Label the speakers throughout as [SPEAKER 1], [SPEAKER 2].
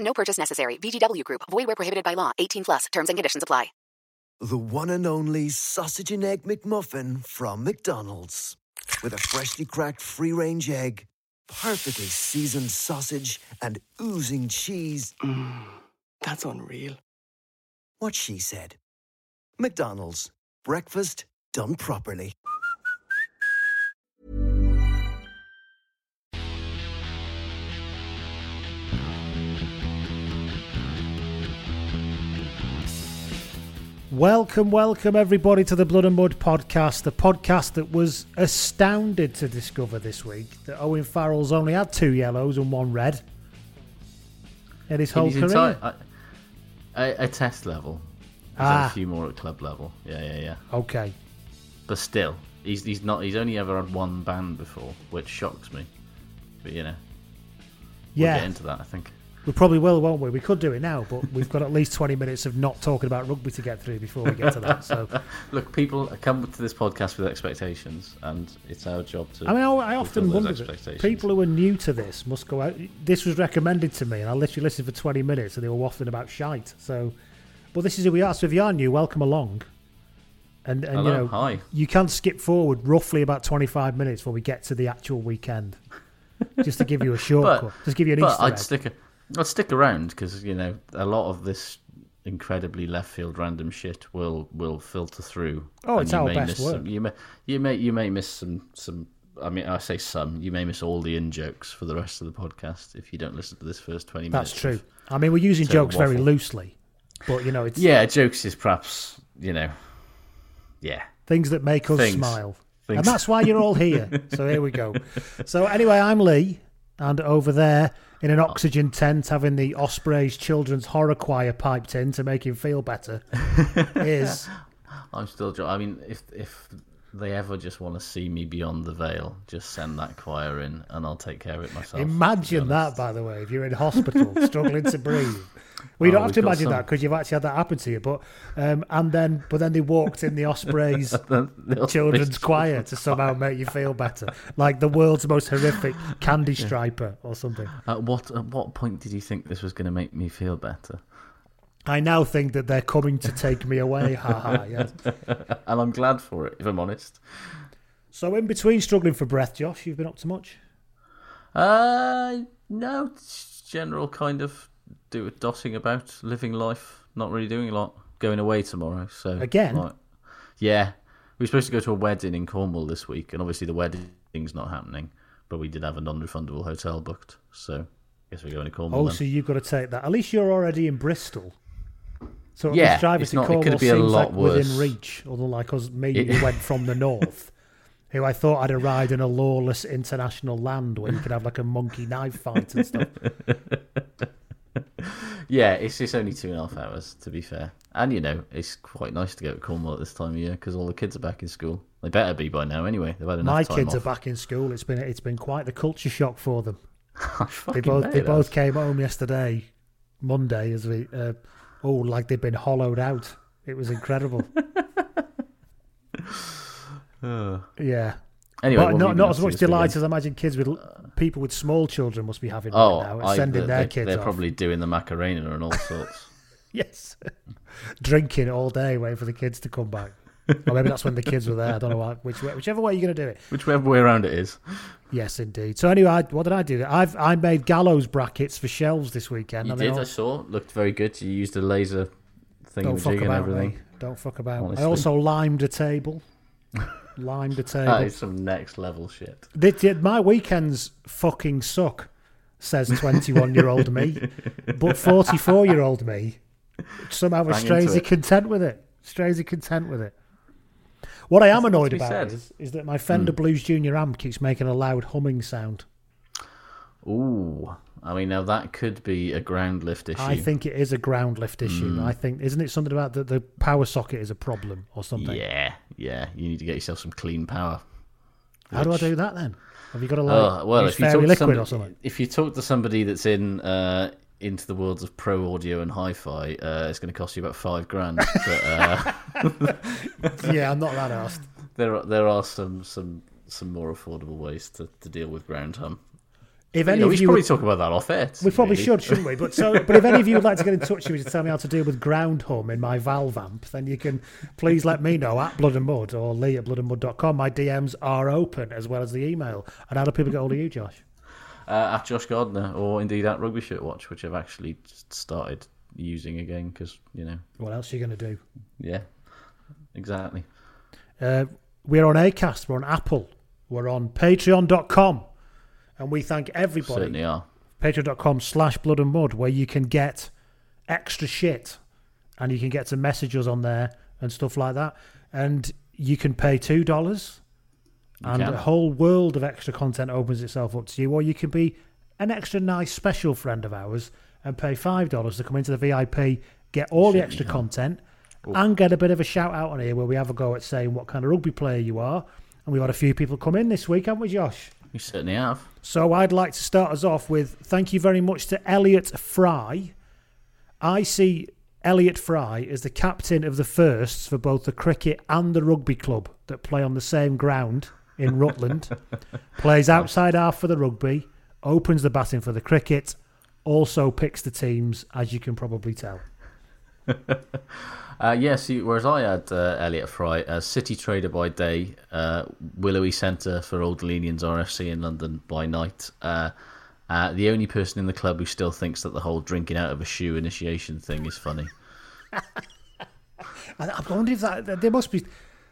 [SPEAKER 1] No purchase necessary. VGW Group. Void where prohibited by law. 18 plus. Terms and conditions apply.
[SPEAKER 2] The one and only sausage and egg McMuffin from McDonald's, with a freshly cracked free-range egg, perfectly seasoned sausage, and oozing cheese.
[SPEAKER 3] Mm, that's unreal.
[SPEAKER 2] What she said. McDonald's. Breakfast done properly.
[SPEAKER 4] Welcome, welcome everybody to the Blood and Mud podcast, the podcast that was astounded to discover this week that Owen Farrell's only had two yellows and one red in his
[SPEAKER 5] In
[SPEAKER 4] whole
[SPEAKER 5] his
[SPEAKER 4] career.
[SPEAKER 5] entire- a, a test level. He's had
[SPEAKER 4] Ah.
[SPEAKER 5] a few more at club level. Yeah, yeah, yeah.
[SPEAKER 4] Okay.
[SPEAKER 5] But still, he's he's not. He's only ever had one ban before, which shocks me. But you know, we'll
[SPEAKER 4] Yeah.
[SPEAKER 5] get into that. I think.
[SPEAKER 4] We probably will, won't we? We could do it now, but we've got at least 20 minutes of not talking about rugby to get through before we get to that. So,
[SPEAKER 5] Look, people come to this podcast with expectations, and it's our job to.
[SPEAKER 4] I mean, I, I often wonder that people who are new to this must go out. This was recommended to me, and I literally listened for 20 minutes, and they were waffling about shite. So, but this is who we are. So, if you are new, welcome along. And, and you know,
[SPEAKER 5] hi.
[SPEAKER 4] you can skip forward roughly about 25 minutes before we get to the actual weekend, just to give you a shortcut, just give you an
[SPEAKER 5] but
[SPEAKER 4] Easter
[SPEAKER 5] I'd
[SPEAKER 4] egg.
[SPEAKER 5] stick. A, I'd stick around because you know a lot of this incredibly left field random shit will will filter through.
[SPEAKER 4] Oh,
[SPEAKER 5] and
[SPEAKER 4] it's
[SPEAKER 5] you
[SPEAKER 4] our
[SPEAKER 5] may
[SPEAKER 4] best
[SPEAKER 5] miss
[SPEAKER 4] work.
[SPEAKER 5] Some, you may you may you may miss some some. I mean, I say some. You may miss all the in jokes for the rest of the podcast if you don't listen to this first twenty minutes.
[SPEAKER 4] That's true. I mean, we're using jokes very loosely, but you know, it's
[SPEAKER 5] Yeah, jokes is perhaps you know, yeah.
[SPEAKER 4] things that make us
[SPEAKER 5] Things.
[SPEAKER 4] smile. And that's why you're all here. so here we go. So anyway, I'm Lee, and over there in an oxygen tent, having the Ospreys Children's Horror Choir piped in to make him feel better, is
[SPEAKER 5] I'm still. I mean, if if they ever just want to see me beyond the veil, just send that choir in, and I'll take care of it myself.
[SPEAKER 4] imagine that. By the way, if you're in hospital struggling to breathe. We
[SPEAKER 5] Oh,
[SPEAKER 4] don't have
[SPEAKER 5] we've
[SPEAKER 4] to imagine
[SPEAKER 5] some-
[SPEAKER 4] that because you've actually had that happen to you. But um, and then, but then they walked in the Ospreys
[SPEAKER 5] The- the
[SPEAKER 4] children's choir to somehow make you feel better, like the world's most horrific candy striper or something.
[SPEAKER 5] At what at what point did you think this was going to make me feel better?
[SPEAKER 4] I now think that they're coming to take me away. Ha ha. Yes.
[SPEAKER 5] and I'm glad for it, if I'm honest.
[SPEAKER 4] So in between struggling for breath, Josh, you've been up to much.
[SPEAKER 5] Uh, no, general kind of do it, dotting about, living life, not really doing a lot. Going away tomorrow, so
[SPEAKER 4] Again?
[SPEAKER 5] like- yeah, we were supposed to go to a wedding in Cornwall this week, and obviously the wedding's not happening. But we did have a non-refundable hotel booked, so I guess we're going to Cornwall.
[SPEAKER 4] Oh,
[SPEAKER 5] then.
[SPEAKER 4] so you've got to take that. At least you're already in Bristol. So at
[SPEAKER 5] Yeah,
[SPEAKER 4] least driving to
[SPEAKER 5] not- it
[SPEAKER 4] Cornwall
[SPEAKER 5] could be a
[SPEAKER 4] seems
[SPEAKER 5] lot
[SPEAKER 4] like within reach. Although, like us, me,
[SPEAKER 5] It-
[SPEAKER 4] who went from the north, who I thought I'd arrived in a lawless international land where you could have like a monkey knife fight and stuff.
[SPEAKER 5] Yeah, it's it's only two and a half hours to be fair, and you know it's quite nice to go to Cornwall at this time of year because all the kids are back in school. They better be by now anyway. They've had enough
[SPEAKER 4] My kids
[SPEAKER 5] off.
[SPEAKER 4] are back in school. It's been it's been quite the culture shock for them. They both they both came home yesterday, Monday, as we uh, oh like they'd been hollowed out. It was incredible. Yeah,
[SPEAKER 5] anyway,
[SPEAKER 4] but not not as much delight as I imagine kids with people with small children must be having
[SPEAKER 5] Oh,
[SPEAKER 4] right now,
[SPEAKER 5] I,
[SPEAKER 4] sending
[SPEAKER 5] they,
[SPEAKER 4] their kids
[SPEAKER 5] They're
[SPEAKER 4] off.
[SPEAKER 5] probably doing the Macarena and all sorts.
[SPEAKER 4] Yes. Drinking all day, waiting for the kids to come back. or maybe that's when the kids were there. I don't know why, which way, whichever way you're going to do it.
[SPEAKER 5] Whichever way around it is.
[SPEAKER 4] Yes, indeed. So anyway, I, what did I do? I've I made gallows brackets for shelves this weekend.
[SPEAKER 5] You
[SPEAKER 4] and they
[SPEAKER 5] did, I saw. Looked very good. You used a laser thing
[SPEAKER 4] don't fuck
[SPEAKER 5] and
[SPEAKER 4] about
[SPEAKER 5] everything.
[SPEAKER 4] me. Don't fuck about.
[SPEAKER 5] Honestly.
[SPEAKER 4] I also limed a table. limed a table.
[SPEAKER 5] That is some next level shit.
[SPEAKER 4] They did- my weekends fucking suck, says 21 year old me. But 44 year old me somehow was strangely content with it. Strangely content with it. What I am
[SPEAKER 5] That's
[SPEAKER 4] annoyed about. Is, is that my Fender hmm. Blues Junior amp keeps making a loud humming sound.
[SPEAKER 5] Ooh, I mean, now that could be a ground lift issue.
[SPEAKER 4] I think it is a ground lift issue.
[SPEAKER 5] Hmm.
[SPEAKER 4] I think, isn't it something about that the power socket is a problem or something?
[SPEAKER 5] Yeah, yeah. You need to get yourself some clean power.
[SPEAKER 4] How do I do that then? Have you got to like
[SPEAKER 5] Oh well, if you talk to
[SPEAKER 4] liquid
[SPEAKER 5] somebody,
[SPEAKER 4] or something?
[SPEAKER 5] if you talk to somebody that's in uh, into the worlds of pro audio and hi-fi, uh, it's going to cost you about five grand. but uh,
[SPEAKER 4] yeah, I'm not that asked.
[SPEAKER 5] there are there are some some some more affordable ways to, to deal with ground hum.
[SPEAKER 4] If
[SPEAKER 5] You
[SPEAKER 4] any
[SPEAKER 5] know,
[SPEAKER 4] of
[SPEAKER 5] we should
[SPEAKER 4] you
[SPEAKER 5] probably
[SPEAKER 4] would-
[SPEAKER 5] talk about that off air.
[SPEAKER 4] We probably
[SPEAKER 5] really.
[SPEAKER 4] should, shouldn't we? But so, but if any of you would like to get in touch with me to tell me how to deal with ground hum in my valve amp, then you can please let me know at Blood and Mud or Lee at bloodandmud.com. My DMs are open as well as the email. And how do people get hold of you, Josh?
[SPEAKER 5] uh, at Josh Gardner or indeed at Rugby Shirt Watch, which I've actually just started using again because you know,
[SPEAKER 4] What else are you going to do?
[SPEAKER 5] yeah, exactly.
[SPEAKER 4] Uh, we're on Acast, we're on Apple, we're on Patreon.com, and we thank everybody.
[SPEAKER 5] Certainly are.
[SPEAKER 4] patreon.com slash blood and mud where you can get extra shit and you can get to message us on there and stuff like that and you can pay two dollars and
[SPEAKER 5] can.
[SPEAKER 4] a whole world of extra content opens itself up to you or you can be an extra nice special friend of ours and pay five dollars to come into the vip get all the extra content and get a bit of a shout out on here where we have a go at saying what kind of rugby player you are and we've had a few people come in this week haven't we josh
[SPEAKER 5] You certainly have.
[SPEAKER 4] so I'd like to start us off with thank you very much to Elliot Fry. I see Elliot Fry as the captain of the firsts for both the cricket and the rugby club that play on the same ground in Rutland. Plays outside half for the rugby, opens the batting for the cricket, also picks the teams, as you can probably tell.
[SPEAKER 5] Uh, yes, you- whereas I had uh, Elliot Fry, a city trader by day, uh, Willowy Centre for Old Delenians RFC in London by night. Uh, uh, the only person in the club who still thinks that the whole drinking out of a shoe initiation thing is funny.
[SPEAKER 4] I, wonder if that there must be.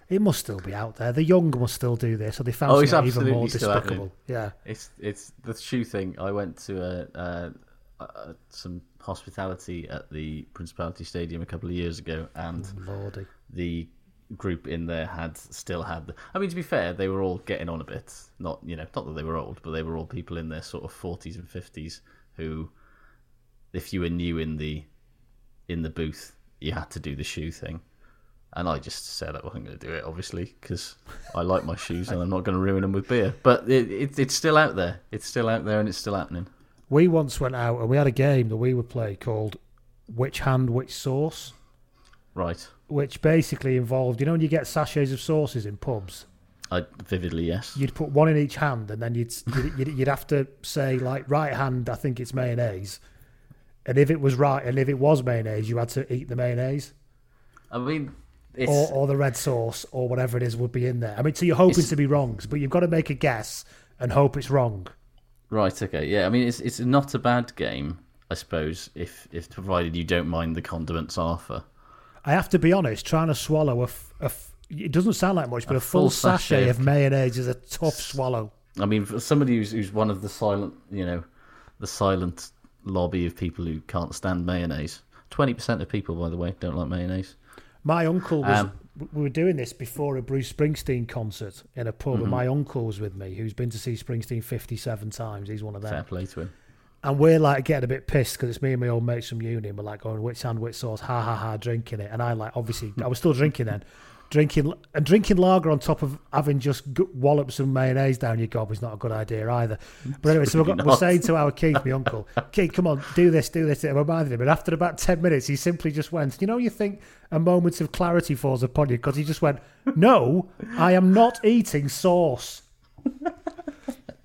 [SPEAKER 4] It must still be out there. The young must still do this, or they found
[SPEAKER 5] Oh, it's
[SPEAKER 4] something even more
[SPEAKER 5] absolutely still happening.
[SPEAKER 4] despicable. Yeah.
[SPEAKER 5] It's it's the shoe thing. I went to a, uh uh some hospitality at the Principality Stadium a couple of years ago, and
[SPEAKER 4] Lordy.
[SPEAKER 5] the group in there had still had. The, I mean, to be fair, they were all getting on a bit. Not you know, not that they were old, but they were all people in their sort of forties and fifties who, if you were new in the in the booth, you had to do the shoe thing. And I just said I wasn't going to do it, obviously, because I like my shoes and I'm not going to ruin them with beer. But it, it, it's still out there. It's still out there and it's still happening.
[SPEAKER 4] We once went out and we had a game that we would play called Which Hand, Which Sauce,
[SPEAKER 5] Right.
[SPEAKER 4] which basically involved, you know, when you get sachets of sauces in pubs,
[SPEAKER 5] I vividly yes.
[SPEAKER 4] you'd put one in each hand and then you'd, you'd, you'd, you'd have to say, like, right hand, I think it's mayonnaise. And if it was right, and if it was mayonnaise, you had to eat the mayonnaise
[SPEAKER 5] I mean, it's
[SPEAKER 4] or, or the red sauce or whatever it is would be in there. I mean, so you're hoping to be wrong, but you've got to make a guess and hope it's wrong.
[SPEAKER 5] Right. Okay. Yeah. I mean, it's it's not a bad game, I suppose, if if provided you don't mind the condiments on offer.
[SPEAKER 4] I have to be honest, trying to swallow a, f- a f- it doesn't sound like much, but a,
[SPEAKER 5] A
[SPEAKER 4] full,
[SPEAKER 5] full
[SPEAKER 4] sachet,
[SPEAKER 5] sachet
[SPEAKER 4] of
[SPEAKER 5] of-
[SPEAKER 4] mayonnaise is a tough swallow.
[SPEAKER 5] I mean, for somebody who's who's one of the silent, you know, the silent lobby of people who can't stand mayonnaise. Twenty percent of people, by the way, don't like mayonnaise.
[SPEAKER 4] My uncle was.
[SPEAKER 5] Um,
[SPEAKER 4] we were doing this before a Bruce Springsteen concert in a pub,
[SPEAKER 5] Mm-hmm.
[SPEAKER 4] and my uncle was with me, who's been to see Springsteen fifty-seven times. He's one of
[SPEAKER 5] Fair
[SPEAKER 4] them,
[SPEAKER 5] play to him.
[SPEAKER 4] and we're like getting a bit pissed because it's me and my old mates from uni, and we're like going which hand, which sauce, ha ha ha, drinking it, and I like obviously I was still drinking then, drinking and drinking lager on top of having just g- walloped some mayonnaise down your gob is not a good idea either. But anyway, so we're, we're saying to our Keith, my uncle, Keith, come on, do this, do this. And we're reminding him. And after about 10 minutes, he simply just went, You know, you think a moment of clarity falls upon you because he just went, No, I am not eating sauce.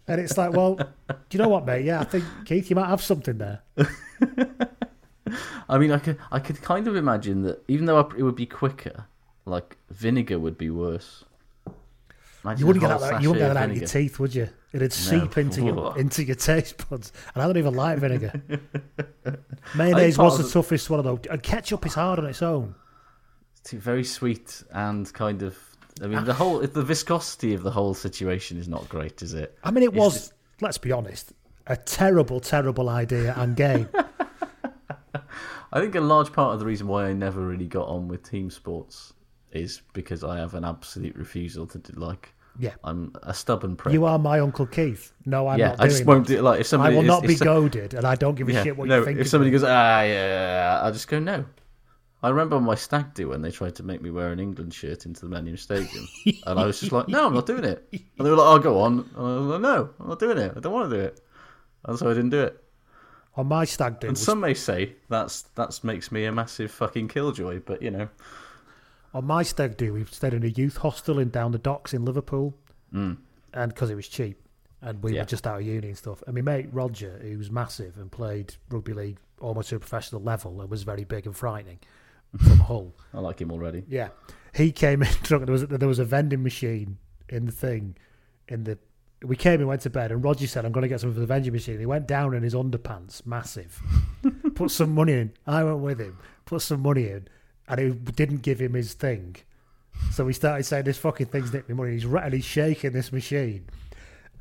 [SPEAKER 4] and it's like, Well, do you know what, mate? Yeah, I think, Keith, you might have something there.
[SPEAKER 5] I mean, I could I could kind of imagine that even though it would be quicker, like vinegar would be worse. Imagine
[SPEAKER 4] You wouldn't get that. You wouldn't get that out of your teeth, would you? It'd seep into your into your taste buds. And I don't even like vinegar. Mayonnaise was the toughest one. And ketchup is hard on its own.
[SPEAKER 5] It's very sweet and kind of. I mean, ah. the whole the viscosity of the whole situation is not great, is it?
[SPEAKER 4] I mean, it
[SPEAKER 5] It's
[SPEAKER 4] was.
[SPEAKER 5] just-
[SPEAKER 4] Let's be honest, a terrible, terrible idea and game.
[SPEAKER 5] I think a large part of the reason why I never really got on with team sports is because I have an absolute refusal to do like.
[SPEAKER 4] Yeah.
[SPEAKER 5] I'm a stubborn prick.
[SPEAKER 4] you are my uncle Keith. No, I'm
[SPEAKER 5] yeah,
[SPEAKER 4] not.
[SPEAKER 5] I just won't
[SPEAKER 4] that.
[SPEAKER 5] do it. Like if somebody,
[SPEAKER 4] I will not be goaded, and I don't give a
[SPEAKER 5] Yeah,
[SPEAKER 4] shit what
[SPEAKER 5] no,
[SPEAKER 4] you think.
[SPEAKER 5] if somebody
[SPEAKER 4] me.
[SPEAKER 5] goes, ah, yeah, I'll just go no. I remember my stag do when they tried to make me wear an England shirt into the Millennium Stadium, and I was just like, no, I'm not doing it. And they were like, oh, go on. And I was like, no, I'm not doing it. I don't want to do it. And so I didn't do it.
[SPEAKER 4] on my stag do,
[SPEAKER 5] And
[SPEAKER 4] was-
[SPEAKER 5] some may say that's that's makes me a massive fucking killjoy, but you know,
[SPEAKER 4] on my stag do, we stayed in a youth hostel in down the docks in Liverpool,
[SPEAKER 5] Mm.
[SPEAKER 4] and because it was cheap, and we
[SPEAKER 5] Yeah.
[SPEAKER 4] were just out of uni and stuff. And my mate Roger, who's massive and played rugby league almost to a professional level, and was very big and frightening from Hull.
[SPEAKER 5] I like him already.
[SPEAKER 4] Yeah, he came in drunk. There was there was a vending machine in the thing, in the. We came and went to bed, and Roger said, "I'm going to get something for the vending machine." He went down in his underpants, massive, put some money in. I went with him, put some money in, and he didn't give him his thing. So he started saying, "This fucking thing's nicked me money." He's ra- and he's shaking this machine,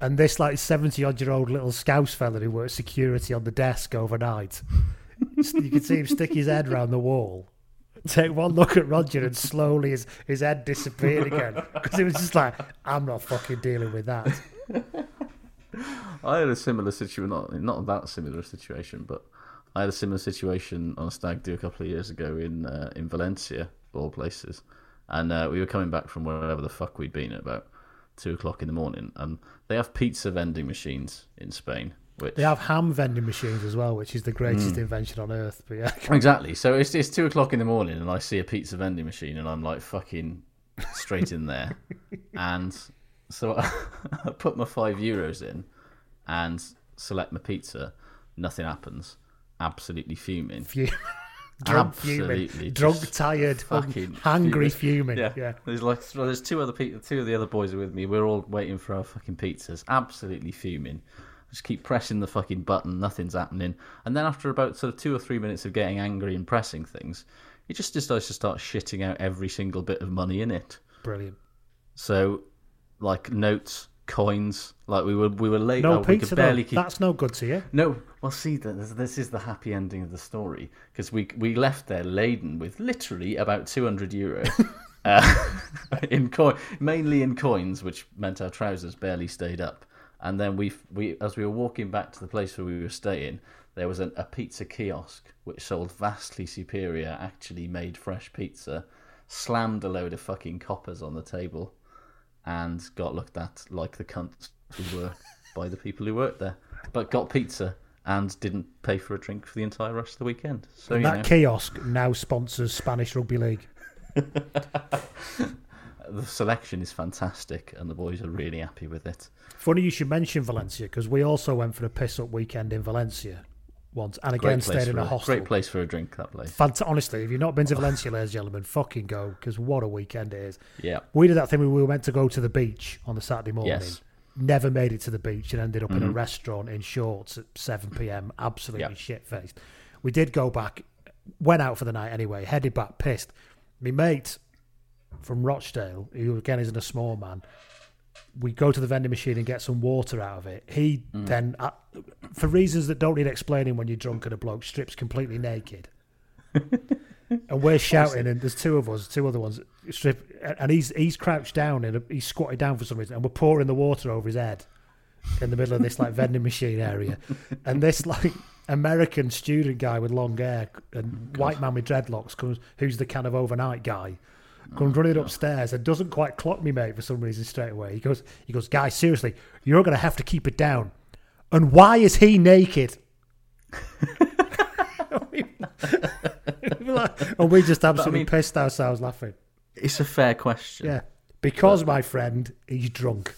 [SPEAKER 4] and this like seventy odd year old little scouse fella who works security on the desk overnight. you could see him stick his head round the wall take one look at Roger and slowly his, his head disappeared again because it was just like I'm not fucking dealing with that.
[SPEAKER 5] I had a similar situation, not not that similar situation, but I had a similar situation on a stag do a couple of years ago in uh, in Valencia, all places, and uh, we were coming back from wherever the fuck we'd been at about two o'clock in the morning, and they have pizza vending machines in Spain, which
[SPEAKER 4] They have ham vending machines as well, which is the greatest
[SPEAKER 5] Mm.
[SPEAKER 4] invention on earth. But yeah,
[SPEAKER 5] Exactly. So it's it's two o'clock in the morning, and I see a pizza vending machine, and I'm like fucking straight in there, and so I put my five euros in, and select my pizza. Nothing happens. Absolutely fuming.
[SPEAKER 4] Fu- drunk
[SPEAKER 5] Absolutely
[SPEAKER 4] fuming, drunk, tired,
[SPEAKER 5] fucking
[SPEAKER 4] hungry fuming.
[SPEAKER 5] Yeah.
[SPEAKER 4] Yeah.
[SPEAKER 5] There's like well, there's two other people, two of the other boys are with me. We're all waiting for our fucking pizzas. Absolutely fuming. Just keep pressing the fucking button. Nothing's happening. And then after about sort of two or three minutes of getting angry and pressing things, it just decides to start shitting out every single bit of money in it.
[SPEAKER 4] Brilliant.
[SPEAKER 5] So, like notes, coins. Like we were we were late.
[SPEAKER 4] No
[SPEAKER 5] oh, we
[SPEAKER 4] pizza
[SPEAKER 5] could
[SPEAKER 4] though.
[SPEAKER 5] barely keep.
[SPEAKER 4] That's no good to you.
[SPEAKER 5] No, well, see, this, this is the happy ending of the story because we we left there laden with literally about two hundred euro uh, in coin, mainly in coins, which meant our trousers barely stayed up. And then we we as we were walking back to the place where we were staying, there was an, a pizza kiosk which sold vastly superior, actually made fresh pizza. Slammed a load of fucking coppers on the table, and got looked at like the cunts we were by the people who worked there. But got pizza and didn't pay for a drink for the entire rest of the weekend. So
[SPEAKER 4] And that
[SPEAKER 5] know,
[SPEAKER 4] kiosk now sponsors Spanish rugby league.
[SPEAKER 5] the selection is fantastic, and the boys are really happy with it.
[SPEAKER 4] Funny you should mention Valencia because we also went for a piss up weekend in Valencia once, and again stayed in a hostel.
[SPEAKER 5] Great place for a drink. That place.
[SPEAKER 4] Fant- honestly, if you've not been to Valencia, ladies and gentlemen, fucking go because what a weekend it is.
[SPEAKER 5] Yeah.
[SPEAKER 4] We did that thing where we were meant to go to the beach on the Saturday morning.
[SPEAKER 5] Yes.
[SPEAKER 4] Never made it to the beach and ended up in a
[SPEAKER 5] Mhm.
[SPEAKER 4] restaurant in shorts at 7 p.m. Absolutely
[SPEAKER 5] Yeah.
[SPEAKER 4] shit faced. We did go back, went out for the night anyway, headed back pissed. My mate from Rochdale, who again isn't a small man, we go to the vending machine and get some water out of it. He
[SPEAKER 5] Mm.
[SPEAKER 4] then, uh, for reasons that don't need explaining when you're drunk and a bloke, strips completely naked. and we're shouting, and there's two of us, two other ones, strip, and he's he's crouched down and he's squatted down for some reason, and we're pouring the water over his head in the middle of this like vending machine area, and this like American student guy with long hair and white man with dreadlocks comes, who's the kind of overnight guy, comes running upstairs and doesn't quite clock me, mate, for some reason straight away. He goes, he goes, guys, seriously, you're going to have to keep it down. And why is he naked? and we just absolutely
[SPEAKER 5] mean-
[SPEAKER 4] pissed ourselves laughing.
[SPEAKER 5] It's a fair question.
[SPEAKER 4] Yeah, because my friend, he's drunk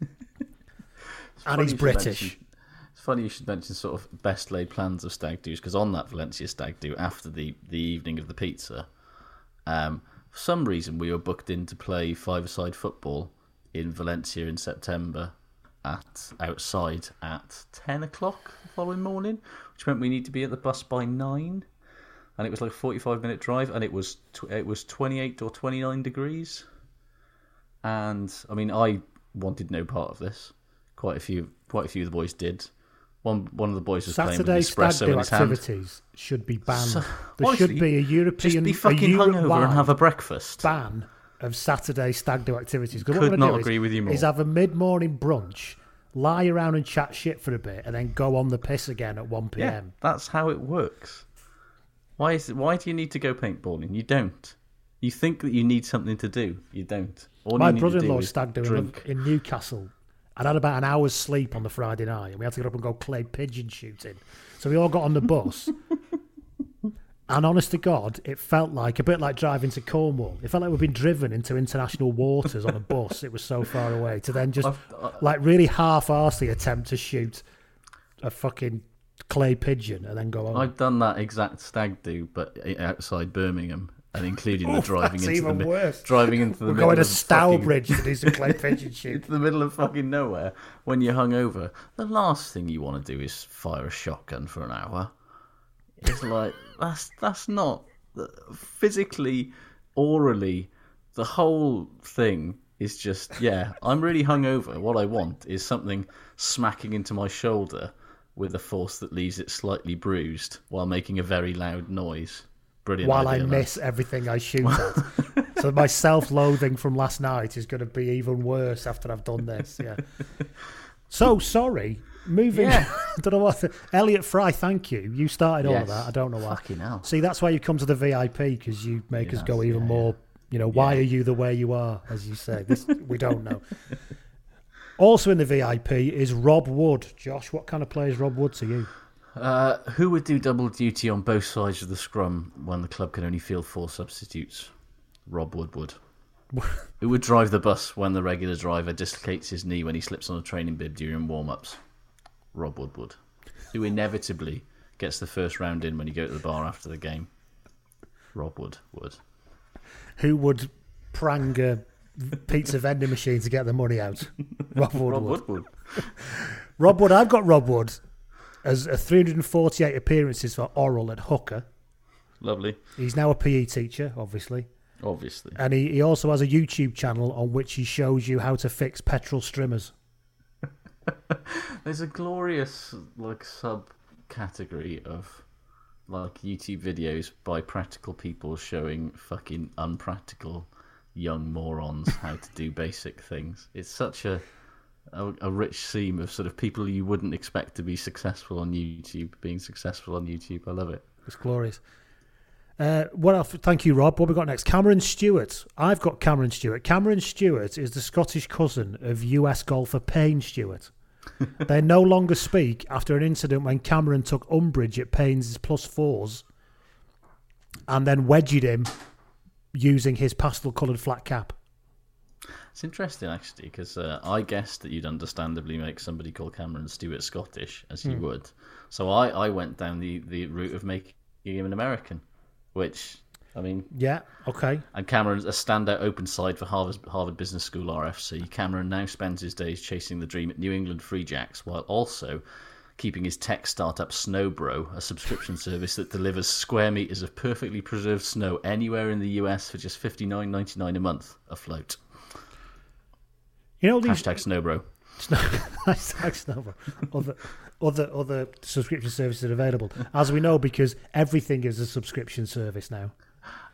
[SPEAKER 4] and he's British.
[SPEAKER 5] mention- it's funny you should mention sort of best laid plans of stag do's because on that Valencia stag do after the, the evening of the pizza, um, for some reason we were booked in to play five-a-side football in Valencia in September at outside at ten o'clock the following morning, which meant we need to be at the bus by nine, and it was like a forty-five minute drive, and it was tw- it was twenty-eight or twenty-nine degrees, and I mean I wanted no part of this. Quite a few, quite a few of the boys did. One one of the boys was playing with
[SPEAKER 4] Saturday
[SPEAKER 5] an
[SPEAKER 4] stag
[SPEAKER 5] espresso
[SPEAKER 4] do
[SPEAKER 5] in his hand.
[SPEAKER 4] activities should be banned.
[SPEAKER 5] So-
[SPEAKER 4] there
[SPEAKER 5] honestly,
[SPEAKER 4] should be a European,
[SPEAKER 5] Just be fucking hungover and have a breakfast.
[SPEAKER 4] ban of Saturday stag do activities. what
[SPEAKER 5] Could
[SPEAKER 4] we're
[SPEAKER 5] not
[SPEAKER 4] do
[SPEAKER 5] agree
[SPEAKER 4] is,
[SPEAKER 5] with you more.
[SPEAKER 4] Is have a mid morning brunch, lie around and chat shit for a bit, and then go on the piss again at one p.m.
[SPEAKER 5] Yeah, that's how it works. Why is it, why do you need to go paintballing? You don't. You think that you need something to do. You don't. All
[SPEAKER 4] My
[SPEAKER 5] you need to do
[SPEAKER 4] brother-in-law stag
[SPEAKER 5] drink.
[SPEAKER 4] in Newcastle. I'd had about an hour's sleep on the Friday night, and we had to get up and go clay pigeon shooting. So we all got on the bus. and honest to God, it felt like a bit like driving to Cornwall. It felt like we'd been driven into international waters on a bus. It was so far away. To then just uh, like really half-arsely attempt to shoot a fucking clay pigeon and then go on.
[SPEAKER 5] I've done that exact stag do, but uh, outside Birmingham, and including the
[SPEAKER 4] Oh,
[SPEAKER 5] driving
[SPEAKER 4] that's
[SPEAKER 5] into the
[SPEAKER 4] worse.
[SPEAKER 5] driving into the
[SPEAKER 4] We're
[SPEAKER 5] middle
[SPEAKER 4] going to
[SPEAKER 5] fucking-
[SPEAKER 4] Stourbridge to do some clay pigeon shoot.
[SPEAKER 5] into the middle of fucking nowhere when you're hungover. The last thing you want to do is fire a shotgun for an hour. It's like that's that's not physically, orally, the whole thing is just yeah. I'm really hungover. What I want is something smacking into my shoulder with a force that leaves it slightly bruised while making a very loud noise. Brilliant.
[SPEAKER 4] while I
[SPEAKER 5] idea, that.
[SPEAKER 4] miss everything I shoot at. so my self-loathing from last night is going to be even worse after I've done this. Yeah. So sorry. Moving.
[SPEAKER 5] Yeah.
[SPEAKER 4] I don't know what. Elliot Fry, thank you. You started all of that. I don't know why.
[SPEAKER 5] Fucking hell.
[SPEAKER 4] See, that's why you come to the VIP because you make us go even
[SPEAKER 5] yeah,
[SPEAKER 4] more. You know, why are you the way you are? As you say, this we don't know. Also in the VIP is Rob Wood. Josh, what kind of player is Rob Wood to you?
[SPEAKER 5] Uh, who would do double duty on both sides of the scrum when the club can only field four substitutes? Rob Woodward. who would drive the bus when the regular driver dislocates his knee when he slips on a training bib during warm ups? Rob Woodward. Who inevitably gets the first round in when you go to the bar after the game? Rob Woodward.
[SPEAKER 4] Who would prang a pizza vending machine to get the money out? Rob Wood.
[SPEAKER 5] Rob. Woodward.
[SPEAKER 4] Rob Wood, I've got Rob Wood as a 348 appearances for Orrell at Hooker.
[SPEAKER 5] Lovely.
[SPEAKER 4] He's now a PE teacher, obviously.
[SPEAKER 5] Obviously.
[SPEAKER 4] And he, he also has a YouTube channel on which he shows you how to fix petrol strimmers.
[SPEAKER 5] There's a glorious like subcategory of like YouTube videos by practical people showing fucking unpractical young morons how to do basic things. It's such a, a a rich seam of sort of people you wouldn't expect to be successful on YouTube being successful on YouTube. I love it.
[SPEAKER 4] It's glorious. Uh, what else? Thank you, Rob. What we got next? Cameron Stewart. I've got Cameron Stewart. Cameron Stewart is the Scottish cousin of US golfer Payne Stewart. they no longer speak after an incident when Cameron took umbrage at Payne's plus fours and then wedged him using his pastel coloured flat cap.
[SPEAKER 5] It's interesting actually because uh, I guessed that you'd understandably make somebody called Cameron Stewart Scottish as you
[SPEAKER 4] Hmm.
[SPEAKER 5] would. So I, I went down the, the route of making him an American, which I mean
[SPEAKER 4] Yeah, okay.
[SPEAKER 5] And Cameron's a standout open side for Harvard, Harvard Business School RFC. Cameron now spends his days chasing the dream at New England Free Jacks while also keeping his tech startup Snowbro, a subscription service that delivers square meters of perfectly preserved snow anywhere in the US for just fifty nine ninety nine a month afloat.
[SPEAKER 4] You know these
[SPEAKER 5] Hashtag Snowbro.
[SPEAKER 4] Hashtag Snowball. other other other subscription services are available, as we know, because everything is a subscription service now.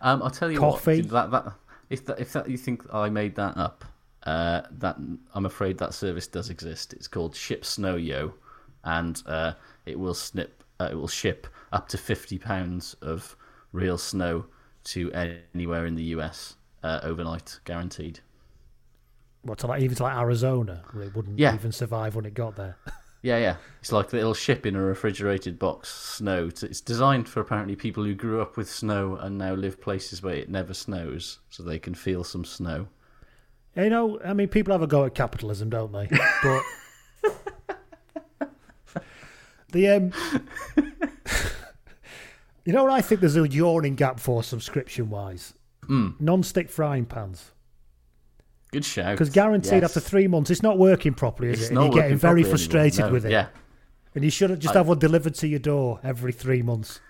[SPEAKER 5] Um, I'll tell you
[SPEAKER 4] Coffee.
[SPEAKER 5] what. That, that, if that, if that, you think I made that up, uh, that I'm afraid that service does exist. It's called Ship Snow Yo, and uh, it will snip. Uh, it will ship up to fifty pounds of real snow to anywhere in the US uh, overnight, guaranteed.
[SPEAKER 4] What to like even to like Arizona, where it wouldn't
[SPEAKER 5] Yeah.
[SPEAKER 4] even survive when it got there.
[SPEAKER 5] Yeah, yeah. It's like a little ship in a refrigerated box, snow. It's- designed for apparently people who grew up with snow and now live places where it never snows, so they can feel some snow.
[SPEAKER 4] You know, I mean, people have a go at capitalism, don't they? But the um, you know what I think there's a yawning gap for subscription wise.
[SPEAKER 5] Hmm.
[SPEAKER 4] Non-stick frying pans,
[SPEAKER 5] Good shout.
[SPEAKER 4] because guaranteed
[SPEAKER 5] Yes.
[SPEAKER 4] after three months it's not working properly, is
[SPEAKER 5] It's
[SPEAKER 4] it? And you're getting very frustrated.
[SPEAKER 5] No,
[SPEAKER 4] with it.
[SPEAKER 5] Yeah,
[SPEAKER 4] And you should just
[SPEAKER 5] I-
[SPEAKER 4] have one delivered to your door every three months.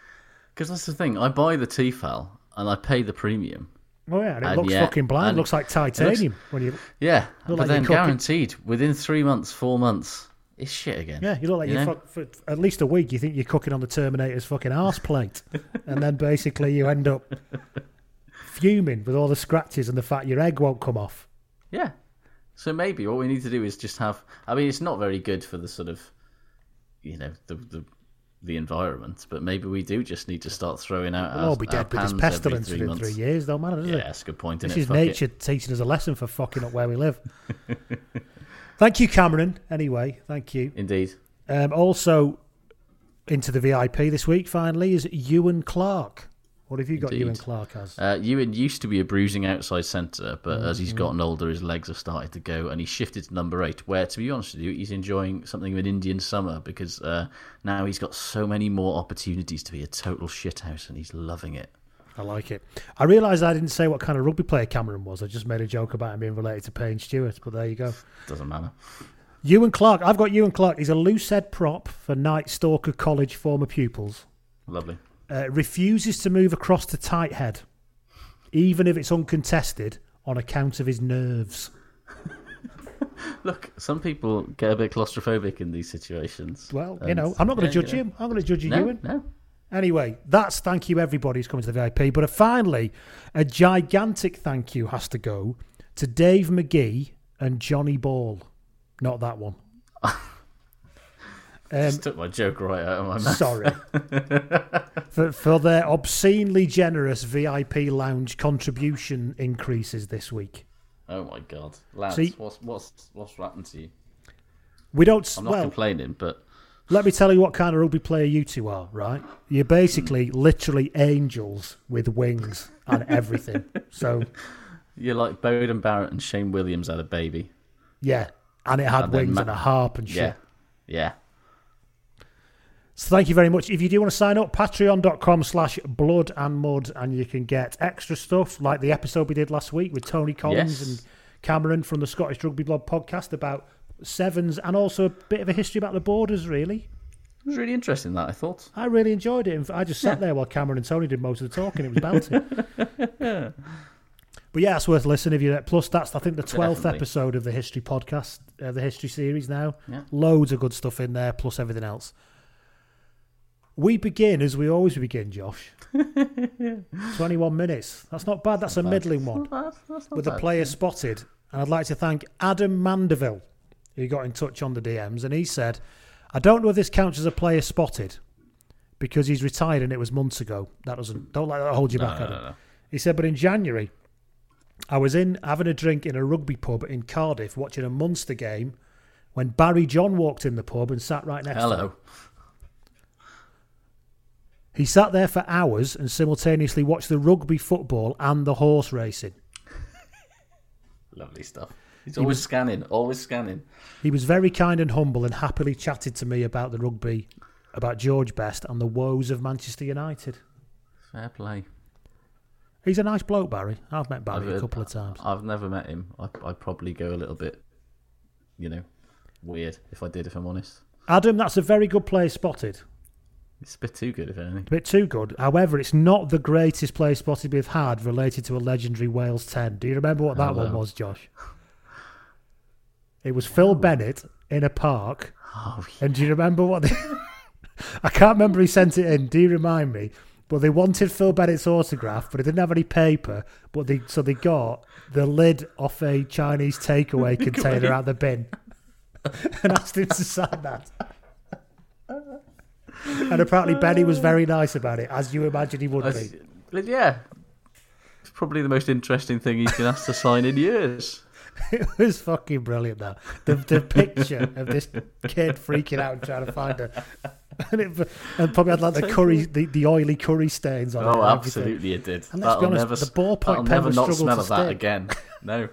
[SPEAKER 5] because that's the thing. I buy the Tefal and I pay the premium.
[SPEAKER 4] Oh yeah, and it
[SPEAKER 5] And
[SPEAKER 4] looks
[SPEAKER 5] yeah,
[SPEAKER 4] fucking blind. It looks like
[SPEAKER 5] it looks-
[SPEAKER 4] titanium when you.
[SPEAKER 5] Yeah, but
[SPEAKER 4] like
[SPEAKER 5] then guaranteed within three months, four months, it's shit again.
[SPEAKER 4] Yeah, you look like
[SPEAKER 5] You
[SPEAKER 4] fuck, for at least a week. You think you're cooking on the Terminator's fucking arse plate, and then basically you end up fuming with all the scratches and the fact your egg won't come off.
[SPEAKER 5] Yeah. So maybe what we need to do is just have. I mean, it's not very good for the sort of, you know, the the, the environment. But maybe we do just need to start throwing out.
[SPEAKER 4] We'll
[SPEAKER 5] our,
[SPEAKER 4] all be dead with this pestilence within three years, though, man, doesn't
[SPEAKER 5] Yeah,
[SPEAKER 4] it?
[SPEAKER 5] that's a good point.
[SPEAKER 4] This is
[SPEAKER 5] Fuck
[SPEAKER 4] nature
[SPEAKER 5] It.
[SPEAKER 4] teaching us a lesson for fucking up where we live. thank you, Cameron. Anyway, thank you.
[SPEAKER 5] Indeed.
[SPEAKER 4] Um, also, into the VIP this week, finally, is Ewan Clark. What have you got
[SPEAKER 5] Indeed.
[SPEAKER 4] Ewan Clark as?
[SPEAKER 5] Uh, Ewan used to be a bruising outside centre, but as
[SPEAKER 4] Mm-hmm.
[SPEAKER 5] he's gotten older, his legs have started to go, and he shifted to number eight. Where, to be honest with you, he's enjoying something of an Indian summer because uh, now he's got so many more opportunities to be a total shithouse, and he's loving it.
[SPEAKER 4] I like it. I realised I didn't say what kind of rugby player Cameron was. I just made a joke about him being related to Payne Stewart, but there you go.
[SPEAKER 5] Doesn't matter.
[SPEAKER 4] Ewan Clark. I've got Ewan Clark. He's a loose head prop for Night Stalker College former pupils.
[SPEAKER 5] Lovely.
[SPEAKER 4] Uh, refuses to move across to tight head, even if it's uncontested, on account of his nerves.
[SPEAKER 5] Look, some people get a bit claustrophobic in these situations.
[SPEAKER 4] Well, you know, I'm not going to
[SPEAKER 5] yeah,
[SPEAKER 4] judge
[SPEAKER 5] yeah.
[SPEAKER 4] him. I'm going to judge you,
[SPEAKER 5] No,
[SPEAKER 4] Ewan.
[SPEAKER 5] no.
[SPEAKER 4] Anyway, that's thank you everybody who's coming to the VIP. But finally, a gigantic thank you has to go to Dave McGee and Johnny Ball. Not that one. Um,
[SPEAKER 5] Just took my joke right out of my mouth.
[SPEAKER 4] sorry. for, for their obscenely generous VIP lounge contribution increases this week.
[SPEAKER 5] Oh my god, lads,
[SPEAKER 4] See-
[SPEAKER 5] what's what's what's happened to you?
[SPEAKER 4] We don't.
[SPEAKER 5] I'm not
[SPEAKER 4] well,
[SPEAKER 5] complaining, but
[SPEAKER 4] let me tell you what kind of rugby player you two are, right? You're basically literally angels with wings and everything. so,
[SPEAKER 5] you're like Beauden Barrett and Shane Williams had a baby.
[SPEAKER 4] yeah. And it had
[SPEAKER 5] And
[SPEAKER 4] wings
[SPEAKER 5] Ma-
[SPEAKER 4] and a harp and shit.
[SPEAKER 5] Yeah, yeah.
[SPEAKER 4] So thank you very much. If you do want to sign up, patreon.com slash blood and mud, and you can get extra stuff like the episode we did last week with Tony Collins
[SPEAKER 5] Yes.
[SPEAKER 4] and Cameron from the Scottish Rugby Blog podcast about sevens and also a bit of a history about the borders, really.
[SPEAKER 5] It was really interesting that I thought.
[SPEAKER 4] I really enjoyed it. I just sat there while Cameron and Tony did most of the talking. It was bounty. but yeah, it's worth listening if you're plus. That's I think the twelfth episode of the history podcast, uh, the history series. Now,
[SPEAKER 5] Yeah.
[SPEAKER 4] loads of good stuff in there, plus everything else. We begin as we always begin, Josh. Twenty-one minutes. That's not bad. That's a middling one
[SPEAKER 5] That's, that's not
[SPEAKER 4] with a
[SPEAKER 5] bad.
[SPEAKER 4] player spotted. And I'd like to thank Adam Mandeville, who got in touch on the DMs, and he said, "I don't know if this counts as a player spotted because he's retired and it was months ago. That doesn't don't let that hold you
[SPEAKER 5] No,
[SPEAKER 4] back,
[SPEAKER 5] no,
[SPEAKER 4] Adam."
[SPEAKER 5] no.
[SPEAKER 4] He said, "But in January, I was in having a drink in a rugby pub in Cardiff, watching a Munster game." When Barry John walked in the pub and sat right next to him. He sat there for hours and simultaneously watched the rugby, football, and the horse racing.
[SPEAKER 5] Lovely stuff. He's always scanning, always scanning.
[SPEAKER 4] He was very kind and humble and happily chatted to me about the rugby, about George Best and the woes of Manchester United.
[SPEAKER 5] Fair play.
[SPEAKER 4] He's a nice bloke, Barry. I've met Barry
[SPEAKER 5] I've
[SPEAKER 4] a couple of times.
[SPEAKER 5] I've never met him. I, I'd probably go a little bit, you know, weird if I did, if I'm honest.
[SPEAKER 4] Adam, that's a very good player spotted.
[SPEAKER 5] It's a bit too good, if anything.
[SPEAKER 4] A bit too good. However, it's not the greatest player spotted we've had related to a legendary Wales 10. Do you remember what that
[SPEAKER 5] Oh,
[SPEAKER 4] one was, Josh? It was Phil oh. Bennett in a park.
[SPEAKER 5] Oh,
[SPEAKER 4] And do you remember what they... I can't remember who sent it in. Do you remind me? But they wanted Phil Bennett's autograph, but they didn't have any paper. But they so they got the lid off a Chinese takeaway container out the bin and asked him to sign that. And apparently Benny was very nice about it, as you imagine he would
[SPEAKER 5] I
[SPEAKER 4] be.
[SPEAKER 5] yeah. It's probably the most interesting thing he's been asked to sign in years.
[SPEAKER 4] It was fucking brilliant, though. The the picture of this kid freaking out and trying to find her, and, it, and probably had like the curry, the, the oily curry stains on it.
[SPEAKER 5] Oh, absolutely, it did.
[SPEAKER 4] And let's be
[SPEAKER 5] That'll
[SPEAKER 4] honest,
[SPEAKER 5] never,
[SPEAKER 4] the ballpoint
[SPEAKER 5] that'll
[SPEAKER 4] pen
[SPEAKER 5] never not
[SPEAKER 4] struggled
[SPEAKER 5] smell
[SPEAKER 4] to
[SPEAKER 5] of that
[SPEAKER 4] stick.
[SPEAKER 5] again. No,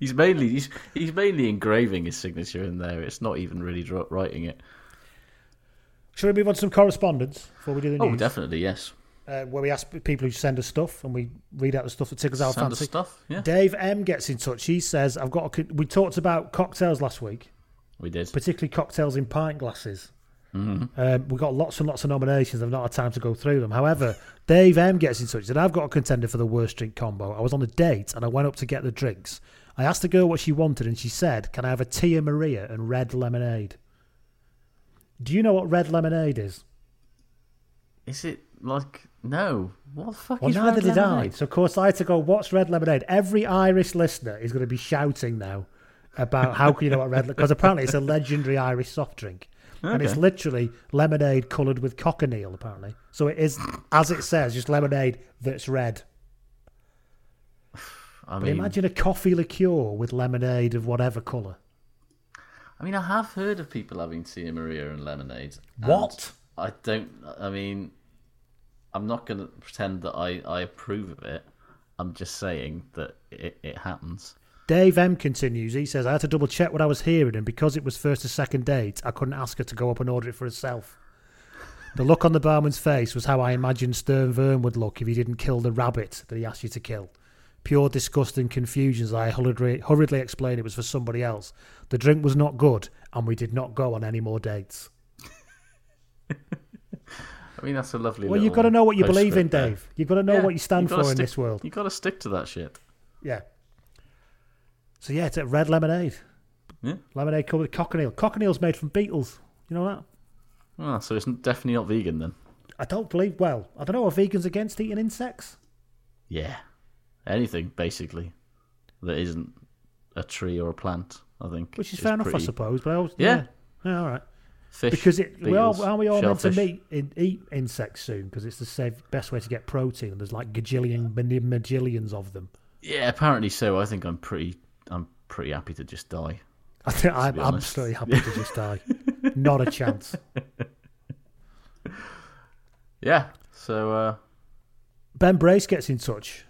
[SPEAKER 5] he's mainly he's he's mainly engraving his signature in there. It's not even really writing it.
[SPEAKER 4] Shall we move on to some correspondence before we do the news?
[SPEAKER 5] Oh, definitely, yes.
[SPEAKER 4] uh, where we ask people who send us stuff and we read out the stuff that tickles our
[SPEAKER 5] Send us
[SPEAKER 4] fancy.
[SPEAKER 5] stuff, yeah.
[SPEAKER 4] Dave M gets in touch. He says, "I've got. A, we talked about cocktails last week,
[SPEAKER 5] We did.
[SPEAKER 4] particularly cocktails in pint glasses.
[SPEAKER 5] Mm-hmm.
[SPEAKER 4] Um, we got lots and lots of nominations. I've not had time to go through them. However, Dave M gets in touch. Said, "I've got a contender for the worst drink combo. I was on a date and I went up to get the drinks. I asked the girl what she wanted, and she said, "Can I have a Tia Maria and red lemonade?" Do you know what red lemonade is?
[SPEAKER 5] Is it like no? What the fuck
[SPEAKER 4] Well,
[SPEAKER 5] is
[SPEAKER 4] neither
[SPEAKER 5] red
[SPEAKER 4] did
[SPEAKER 5] lemonade?
[SPEAKER 4] I. So, of course, I had to go, what's red lemonade? Every Irish listener is going to be shouting now about how can you know what red Because apparently it's a legendary Irish soft drink. And it's literally lemonade coloured with cochineal, apparently. So it is, as it says, just lemonade that's red.
[SPEAKER 5] I
[SPEAKER 4] But
[SPEAKER 5] mean,
[SPEAKER 4] imagine a coffee liqueur with lemonade of whatever colour.
[SPEAKER 5] I mean, I have heard of people having Tia Maria and lemonade. and
[SPEAKER 4] What?
[SPEAKER 5] I don't. I mean, I'm not going to pretend that I, I approve of it. I'm just saying that it, it happens.
[SPEAKER 4] Dave M continues. He says, I had to double check what I was hearing, and because it was first or second date, I couldn't ask her to go up and order it for herself. The look on the barman's face was how I imagined Stern Vern would look if he didn't kill the rabbit that he asked you to kill. Pure disgust and confusion as I hurriedly, hurriedly explained it was for somebody else. The drink was not good, and we did not go on any more dates.
[SPEAKER 5] I mean, that's a lovely.
[SPEAKER 4] Well, you've got to know what you believe in,
[SPEAKER 5] postscript there.
[SPEAKER 4] Dave. You've got to know
[SPEAKER 5] Yeah,
[SPEAKER 4] what you stand for
[SPEAKER 5] gotta
[SPEAKER 4] in this world.
[SPEAKER 5] You've got to stick to that shit.
[SPEAKER 4] Yeah. So, yeah, it's a red lemonade.
[SPEAKER 5] Yeah.
[SPEAKER 4] Lemonade covered with cochineal. Cochineal's made from beetles. You know that?
[SPEAKER 5] Ah, so it's definitely not vegan then.
[SPEAKER 4] I don't believe. Well, I don't know. Are vegans against eating insects?
[SPEAKER 5] Yeah, anything basically that isn't a tree or a plant. I think,
[SPEAKER 4] Which is fair enough, I suppose. But I always,
[SPEAKER 5] Yeah.
[SPEAKER 4] yeah, yeah, all right.
[SPEAKER 5] Fish,
[SPEAKER 4] because it, we all, aren't we all meant to meet, in, eat insects soon? Because it's the safe, best way to get protein, and there's like gajillion, many magillions of them.
[SPEAKER 5] Yeah, apparently so. I think I'm pretty. I'm pretty happy to just die.
[SPEAKER 4] I think I'm absolutely happy to just die. Not a chance.
[SPEAKER 5] Yeah. So uh,
[SPEAKER 4] Ben Brace gets in touch.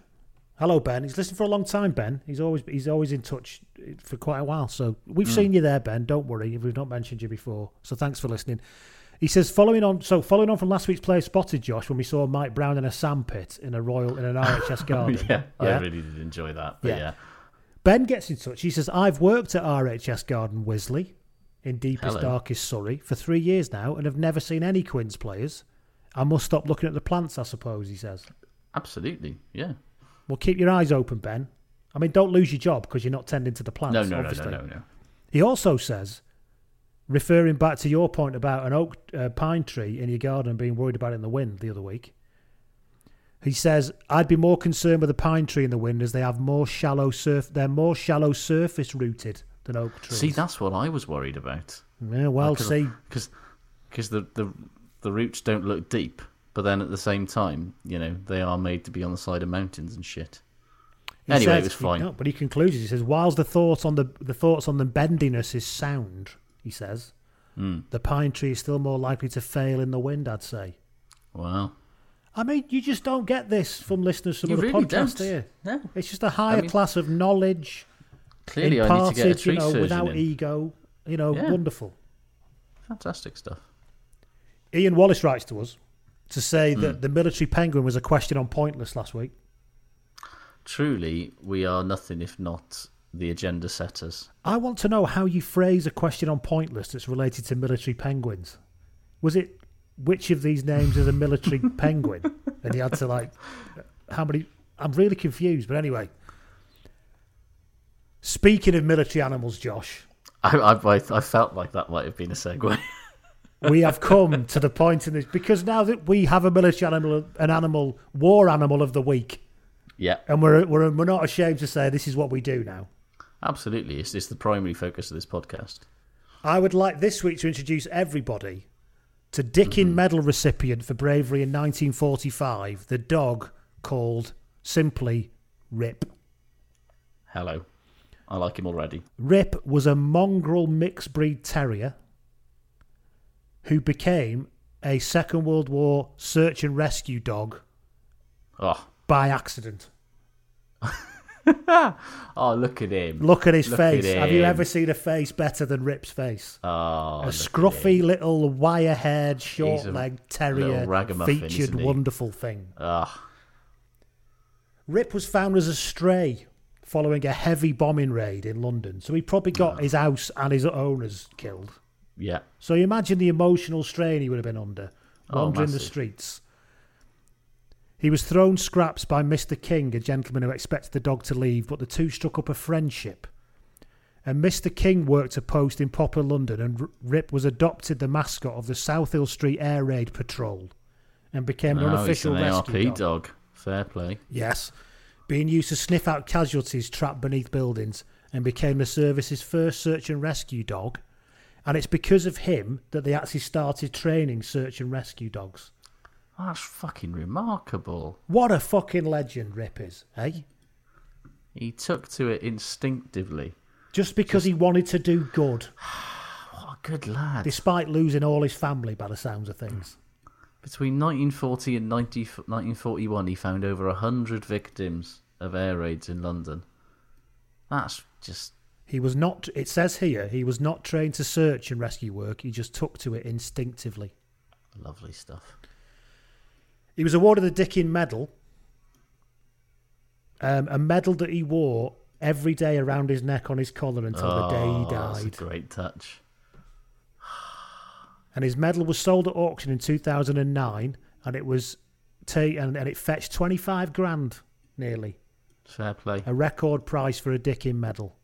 [SPEAKER 4] Hello, Ben. He's listened for a long time, Ben. He's always he's always in touch for quite a while. So we've
[SPEAKER 5] Mm.
[SPEAKER 4] seen you there, Ben. Don't worry if we've not mentioned you before. So thanks for listening. He says, following on, so following on from last week's player spotted Josh when we saw Mike Brown in a sandpit in a royal in an RHS garden.
[SPEAKER 5] yeah, I really did enjoy that. But
[SPEAKER 4] Yeah.
[SPEAKER 5] yeah.
[SPEAKER 4] Ben gets in touch. He says, I've worked at RHS Garden Wisley in deepest,
[SPEAKER 5] Hello.
[SPEAKER 4] darkest Surrey for three years now and have never seen any Quins players. I must stop looking at the plants, I suppose, he says.
[SPEAKER 5] absolutely. Yeah.
[SPEAKER 4] Well, keep your eyes open, Ben. I mean, don't lose your job because you're not tending to the plants.
[SPEAKER 5] No, no, no,
[SPEAKER 4] obviously.
[SPEAKER 5] no, no, no.
[SPEAKER 4] He also says, referring back to your point about an oak uh, pine tree in your garden being worried about it in the wind the other week, he says, I'd be more concerned with a pine tree in the wind as they have more shallow surf. They're more shallow surface rooted than oak trees.
[SPEAKER 5] See, that's what I was worried about.
[SPEAKER 4] Yeah, well, see,
[SPEAKER 5] because because the, the the roots don't look deep, but then at the same time, you know, they are made to be on the side of mountains and shit.
[SPEAKER 4] He
[SPEAKER 5] anyway,
[SPEAKER 4] says-
[SPEAKER 5] it was fine.
[SPEAKER 4] No, but he concludes. He says, "Whilst the thoughts on the the thoughts on the bendiness is sound," he says,
[SPEAKER 5] Hmm.
[SPEAKER 4] "the pine tree is still more likely to fail in the wind." I'd say.
[SPEAKER 5] Wow.
[SPEAKER 4] I mean, you just don't get this from listeners from
[SPEAKER 5] You
[SPEAKER 4] other
[SPEAKER 5] really
[SPEAKER 4] podcasts,
[SPEAKER 5] don't.
[SPEAKER 4] do you?
[SPEAKER 5] No.
[SPEAKER 4] It's just a higher
[SPEAKER 5] mean,
[SPEAKER 4] class of knowledge,
[SPEAKER 5] Clearly, I need to get a
[SPEAKER 4] imparted,
[SPEAKER 5] tree
[SPEAKER 4] you know,
[SPEAKER 5] surgeon
[SPEAKER 4] without
[SPEAKER 5] in.
[SPEAKER 4] ego. You know,
[SPEAKER 5] Yeah.
[SPEAKER 4] wonderful.
[SPEAKER 5] Fantastic stuff.
[SPEAKER 4] Ian Wallace writes to us to say
[SPEAKER 5] Hmm.
[SPEAKER 4] that the military penguin was a question on Pointless last week.
[SPEAKER 5] Truly, we are nothing if not the agenda setters.
[SPEAKER 4] I want to know how you phrase a question on Pointless that's related to military penguins. Was it which of these names is a military penguin? And you had to like, how many? I'm really confused. But anyway, speaking of military animals, Josh,
[SPEAKER 5] I, I, I felt like that might have been a segue.
[SPEAKER 4] we have come to the point in this because now that we have a military animal, an animal war animal of the week,
[SPEAKER 5] yeah,
[SPEAKER 4] and we're we're, we're not ashamed to say this is what we do now.
[SPEAKER 5] absolutely. It's, it's the primary focus of this podcast.
[SPEAKER 4] I would like this week to introduce everybody to Dickin mm-hmm. Medal recipient for bravery in 1945, the dog called simply Rip.
[SPEAKER 5] Hello. I like him already.
[SPEAKER 4] Rip was a mongrel mixed breed terrier who became a Second World War search and rescue dog
[SPEAKER 5] Oh,
[SPEAKER 4] by accident.
[SPEAKER 5] oh, look at him.
[SPEAKER 4] Look at his
[SPEAKER 5] Look at
[SPEAKER 4] face. Have you ever seen a face better than Rip's face?
[SPEAKER 5] Oh,
[SPEAKER 4] a scruffy little wire haired, short legged terrier featured wonderful thing.
[SPEAKER 5] Ah,
[SPEAKER 4] Rip was found as a stray following a heavy bombing raid in London. So he probably got ah. his house and his owners killed.
[SPEAKER 5] Yeah.
[SPEAKER 4] So you imagine the emotional strain he would have been under,
[SPEAKER 5] Oh,
[SPEAKER 4] wandering the streets. He was thrown scraps by Mr. King, a gentleman who expected the dog to leave, but the two struck up a friendship. And Mr. King worked a post in Poplar, London, and Rip was adopted the mascot of the Southill Street Air Raid Patrol and became an
[SPEAKER 5] No,
[SPEAKER 4] unofficial
[SPEAKER 5] an ARP
[SPEAKER 4] rescue
[SPEAKER 5] dog.
[SPEAKER 4] dog.
[SPEAKER 5] Fair play.
[SPEAKER 4] Yes, being used to sniff out casualties trapped beneath buildings and became the service's first search and rescue dog. And it's because of him that they actually started training search and rescue dogs.
[SPEAKER 5] That's fucking remarkable.
[SPEAKER 4] What a fucking legend Rip is, eh?
[SPEAKER 5] He took to it instinctively.
[SPEAKER 4] Just because he wanted to do good,
[SPEAKER 5] What a good lad.
[SPEAKER 4] despite losing all his family by the sounds of things.
[SPEAKER 5] Between 1940 and 90, 1941, he found over 100 victims of air raids in London. That's just.
[SPEAKER 4] He was not, it says here, he was not trained to search and rescue work, he just took to it instinctively.
[SPEAKER 5] Lovely stuff.
[SPEAKER 4] He was awarded the Dickin Medal, um, a medal that he wore every day around his neck on his collar until the day he
[SPEAKER 5] Oh, That's a
[SPEAKER 4] died.
[SPEAKER 5] great touch.
[SPEAKER 4] And his medal was sold at auction in 2009, and it was ta- and, and it fetched 25 grand nearly,
[SPEAKER 5] Fair play.
[SPEAKER 4] a record price for a Dickin medal.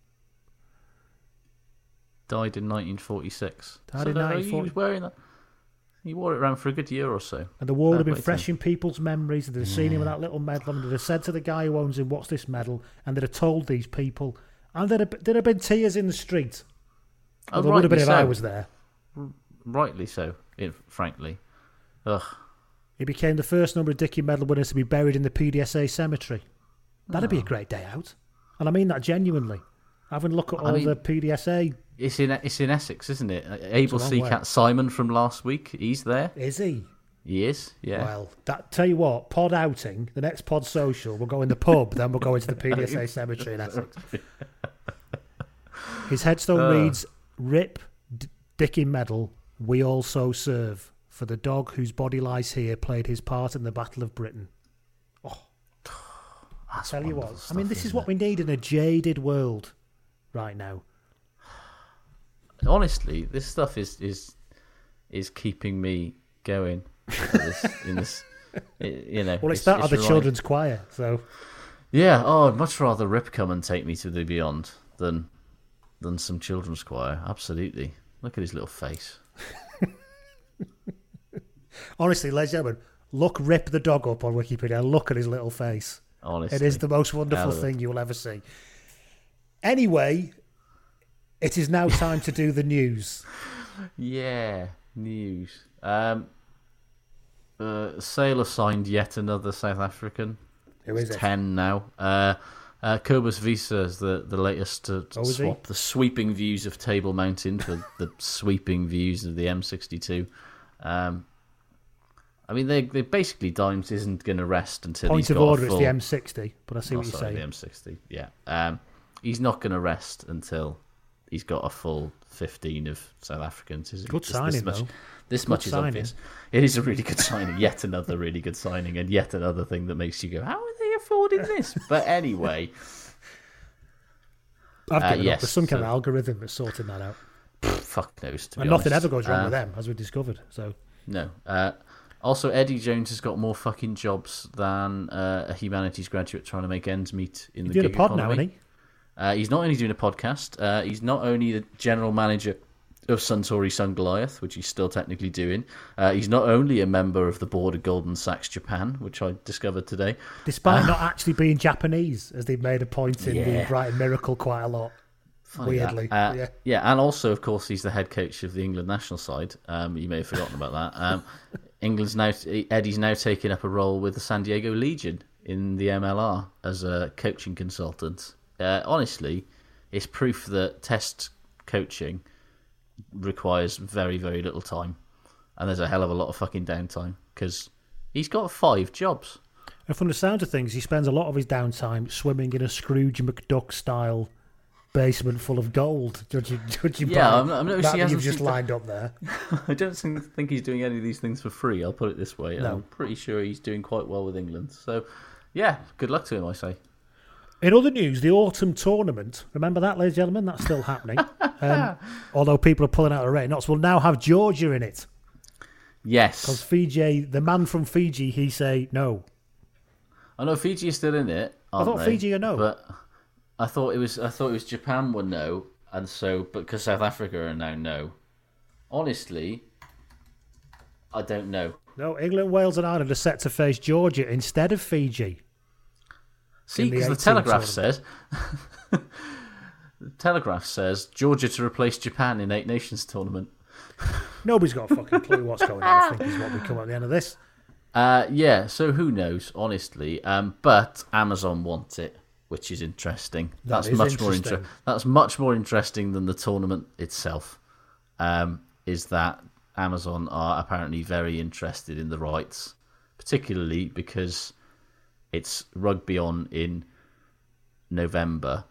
[SPEAKER 5] Died in 1946.
[SPEAKER 4] Died
[SPEAKER 5] so
[SPEAKER 4] in
[SPEAKER 5] no,
[SPEAKER 4] 1940.
[SPEAKER 5] He was wearing that. He wore it around for a good year or so.
[SPEAKER 4] And the war would have been fresh in people's memories. They'd have seen him with that little medal, and they'd have said to the guy who owns him, "What's this medal?" And they'd have told these people, and there'd have, there'd have been tears in the street.
[SPEAKER 5] Oh,
[SPEAKER 4] Well, there would have been if I was there.
[SPEAKER 5] Rightly so, frankly. Ugh.
[SPEAKER 4] He became the first number of Dickie medal winners to be buried in the PDSA cemetery. That'd be a ah. great day out, and I mean that genuinely. Having a look at
[SPEAKER 5] I
[SPEAKER 4] all
[SPEAKER 5] mean-
[SPEAKER 4] the PDSA,
[SPEAKER 5] It's in it's in Essex, isn't it? Uh, Able
[SPEAKER 4] long
[SPEAKER 5] Sea
[SPEAKER 4] way.
[SPEAKER 5] Cat Simon from last week. He's there.
[SPEAKER 4] is he?
[SPEAKER 5] He is. Yeah.
[SPEAKER 4] Well, that tell you what, pod outing, the next pod social, we'll go in the pub, then we'll go into the PDSA cemetery in Essex. His headstone
[SPEAKER 5] Uh.
[SPEAKER 4] reads, "Rip D- Dickie Medal, we also serve for the dog whose body lies here played his part in the Battle of Britain." Oh.
[SPEAKER 5] That's
[SPEAKER 4] Tell you what, I mean, this is what we need in a jaded world right now.
[SPEAKER 5] Honestly, this stuff is is is keeping me going. this, in this i- you know.
[SPEAKER 4] Well, it's, that or the
[SPEAKER 5] remind-
[SPEAKER 4] children's choir, so
[SPEAKER 5] Yeah. Oh, I'd much rather Rip come and take me to the beyond than than some children's choir. Absolutely. Look at his little face.
[SPEAKER 4] honestly, ladies and gentlemen, look Rip the dog up on Wikipedia. Look at his little face.
[SPEAKER 5] Honestly.
[SPEAKER 4] It is the most wonderful
[SPEAKER 5] Hell of a-
[SPEAKER 4] thing you will ever see. Anyway, it is now time to do the news.
[SPEAKER 5] Yeah, news. Um, uh, Sailor signed yet another South African.
[SPEAKER 4] Who is
[SPEAKER 5] It's
[SPEAKER 4] it?
[SPEAKER 5] Ten now. Uh, uh, Cobus Wiese is the, the latest to
[SPEAKER 4] Oh,
[SPEAKER 5] swap the sweeping views of Table Mountain for the sweeping views of the M62. Um, I mean, they they basically Dimes isn't going to rest until
[SPEAKER 4] Point
[SPEAKER 5] he's
[SPEAKER 4] of
[SPEAKER 5] got
[SPEAKER 4] order, it's
[SPEAKER 5] full-
[SPEAKER 4] the M60, but I see
[SPEAKER 5] Oh,
[SPEAKER 4] what you're
[SPEAKER 5] sorry,
[SPEAKER 4] saying.
[SPEAKER 5] the M60. Yeah. Um, he's not going to rest until he's got a full 15 of South Africans. Isn't
[SPEAKER 4] Good
[SPEAKER 5] it?
[SPEAKER 4] Signing,
[SPEAKER 5] this much,
[SPEAKER 4] though.
[SPEAKER 5] This
[SPEAKER 4] Good
[SPEAKER 5] much is obvious. It is a really good signing. Yet another really good signing, and yet another thing that makes you go, "How are they affording this?" But anyway,
[SPEAKER 4] I've
[SPEAKER 5] Uh,
[SPEAKER 4] given up.
[SPEAKER 5] yes,
[SPEAKER 4] There's some kind of algorithm that's sorting that out.
[SPEAKER 5] fuck knows.
[SPEAKER 4] And nothing
[SPEAKER 5] honest.
[SPEAKER 4] ever goes wrong
[SPEAKER 5] Uh,
[SPEAKER 4] with them, as we discovered. So
[SPEAKER 5] No. Uh, also, Eddie Jones has got more fucking jobs than uh, a humanities graduate trying to make ends meet in
[SPEAKER 4] he's
[SPEAKER 5] the
[SPEAKER 4] doing a pod
[SPEAKER 5] economy.
[SPEAKER 4] now, isn't he?
[SPEAKER 5] Uh, he's not only doing a podcast, uh, he's not only the general manager of Suntory Sungoliath, which he's still technically doing. Uh, he's not only a member of the board of Goldman Sachs Japan, which I discovered today.
[SPEAKER 4] Despite not actually being Japanese, as they've made a point in the
[SPEAKER 5] Yeah.
[SPEAKER 4] Brighton Miracle quite a lot.
[SPEAKER 5] Funny.
[SPEAKER 4] Weirdly.
[SPEAKER 5] Uh,
[SPEAKER 4] yeah.
[SPEAKER 5] and also, of course, he's the head coach of the England national side. Um, you may have forgotten about that. Um, England's now Eddie's now taking up a role with the San Diego Legion in the MLR as a coaching consultant. Uh, honestly, it's proof that test coaching requires very, very little time, and there's a hell of a lot of fucking downtime because he's got five jobs.
[SPEAKER 4] And from the sound of things, he spends a lot of his downtime swimming in a Scrooge McDuck style basement full of gold. Judging, judging
[SPEAKER 5] Yeah,
[SPEAKER 4] by
[SPEAKER 5] I'm- I'm not-
[SPEAKER 4] that
[SPEAKER 5] he
[SPEAKER 4] you've just lined up there.
[SPEAKER 5] I don't think, think he's doing any of these things for free. I'll put it this way.
[SPEAKER 4] No.
[SPEAKER 5] I'm pretty sure he's doing quite well with England. So, yeah, good luck to him. I say.
[SPEAKER 4] In other news, the autumn tournament. Remember that, ladies and gentlemen? That's still happening. um, although people are pulling out the red knots, will now have Georgia in it.
[SPEAKER 5] Yes,
[SPEAKER 4] Because Fiji, the man from Fiji, he say no.
[SPEAKER 5] I know Fiji is still in it. Aren't
[SPEAKER 4] thought
[SPEAKER 5] they?
[SPEAKER 4] Fiji are no.
[SPEAKER 5] but I thought it was. I thought it was Japan were no, and so because South Africa are now no. Honestly, I don't know.
[SPEAKER 4] No, England, Wales, and Ireland are set to face Georgia instead of Fiji.
[SPEAKER 5] See,
[SPEAKER 4] the
[SPEAKER 5] because the
[SPEAKER 4] 18
[SPEAKER 5] Telegraph says. the Telegraph says Georgia to replace Japan in Eight Nations tournament.
[SPEAKER 4] Nobody's got a fucking clue what's going on. I think is what we come at the end of this.
[SPEAKER 5] Uh, yeah, so who knows, honestly. Um, but Amazon want it, which is interesting.
[SPEAKER 4] That
[SPEAKER 5] that's
[SPEAKER 4] is
[SPEAKER 5] much more
[SPEAKER 4] interesting.
[SPEAKER 5] inter- That's much more interesting than the tournament itself. Um, is that Amazon are apparently very interested in the rights, particularly because it's rugby on in November,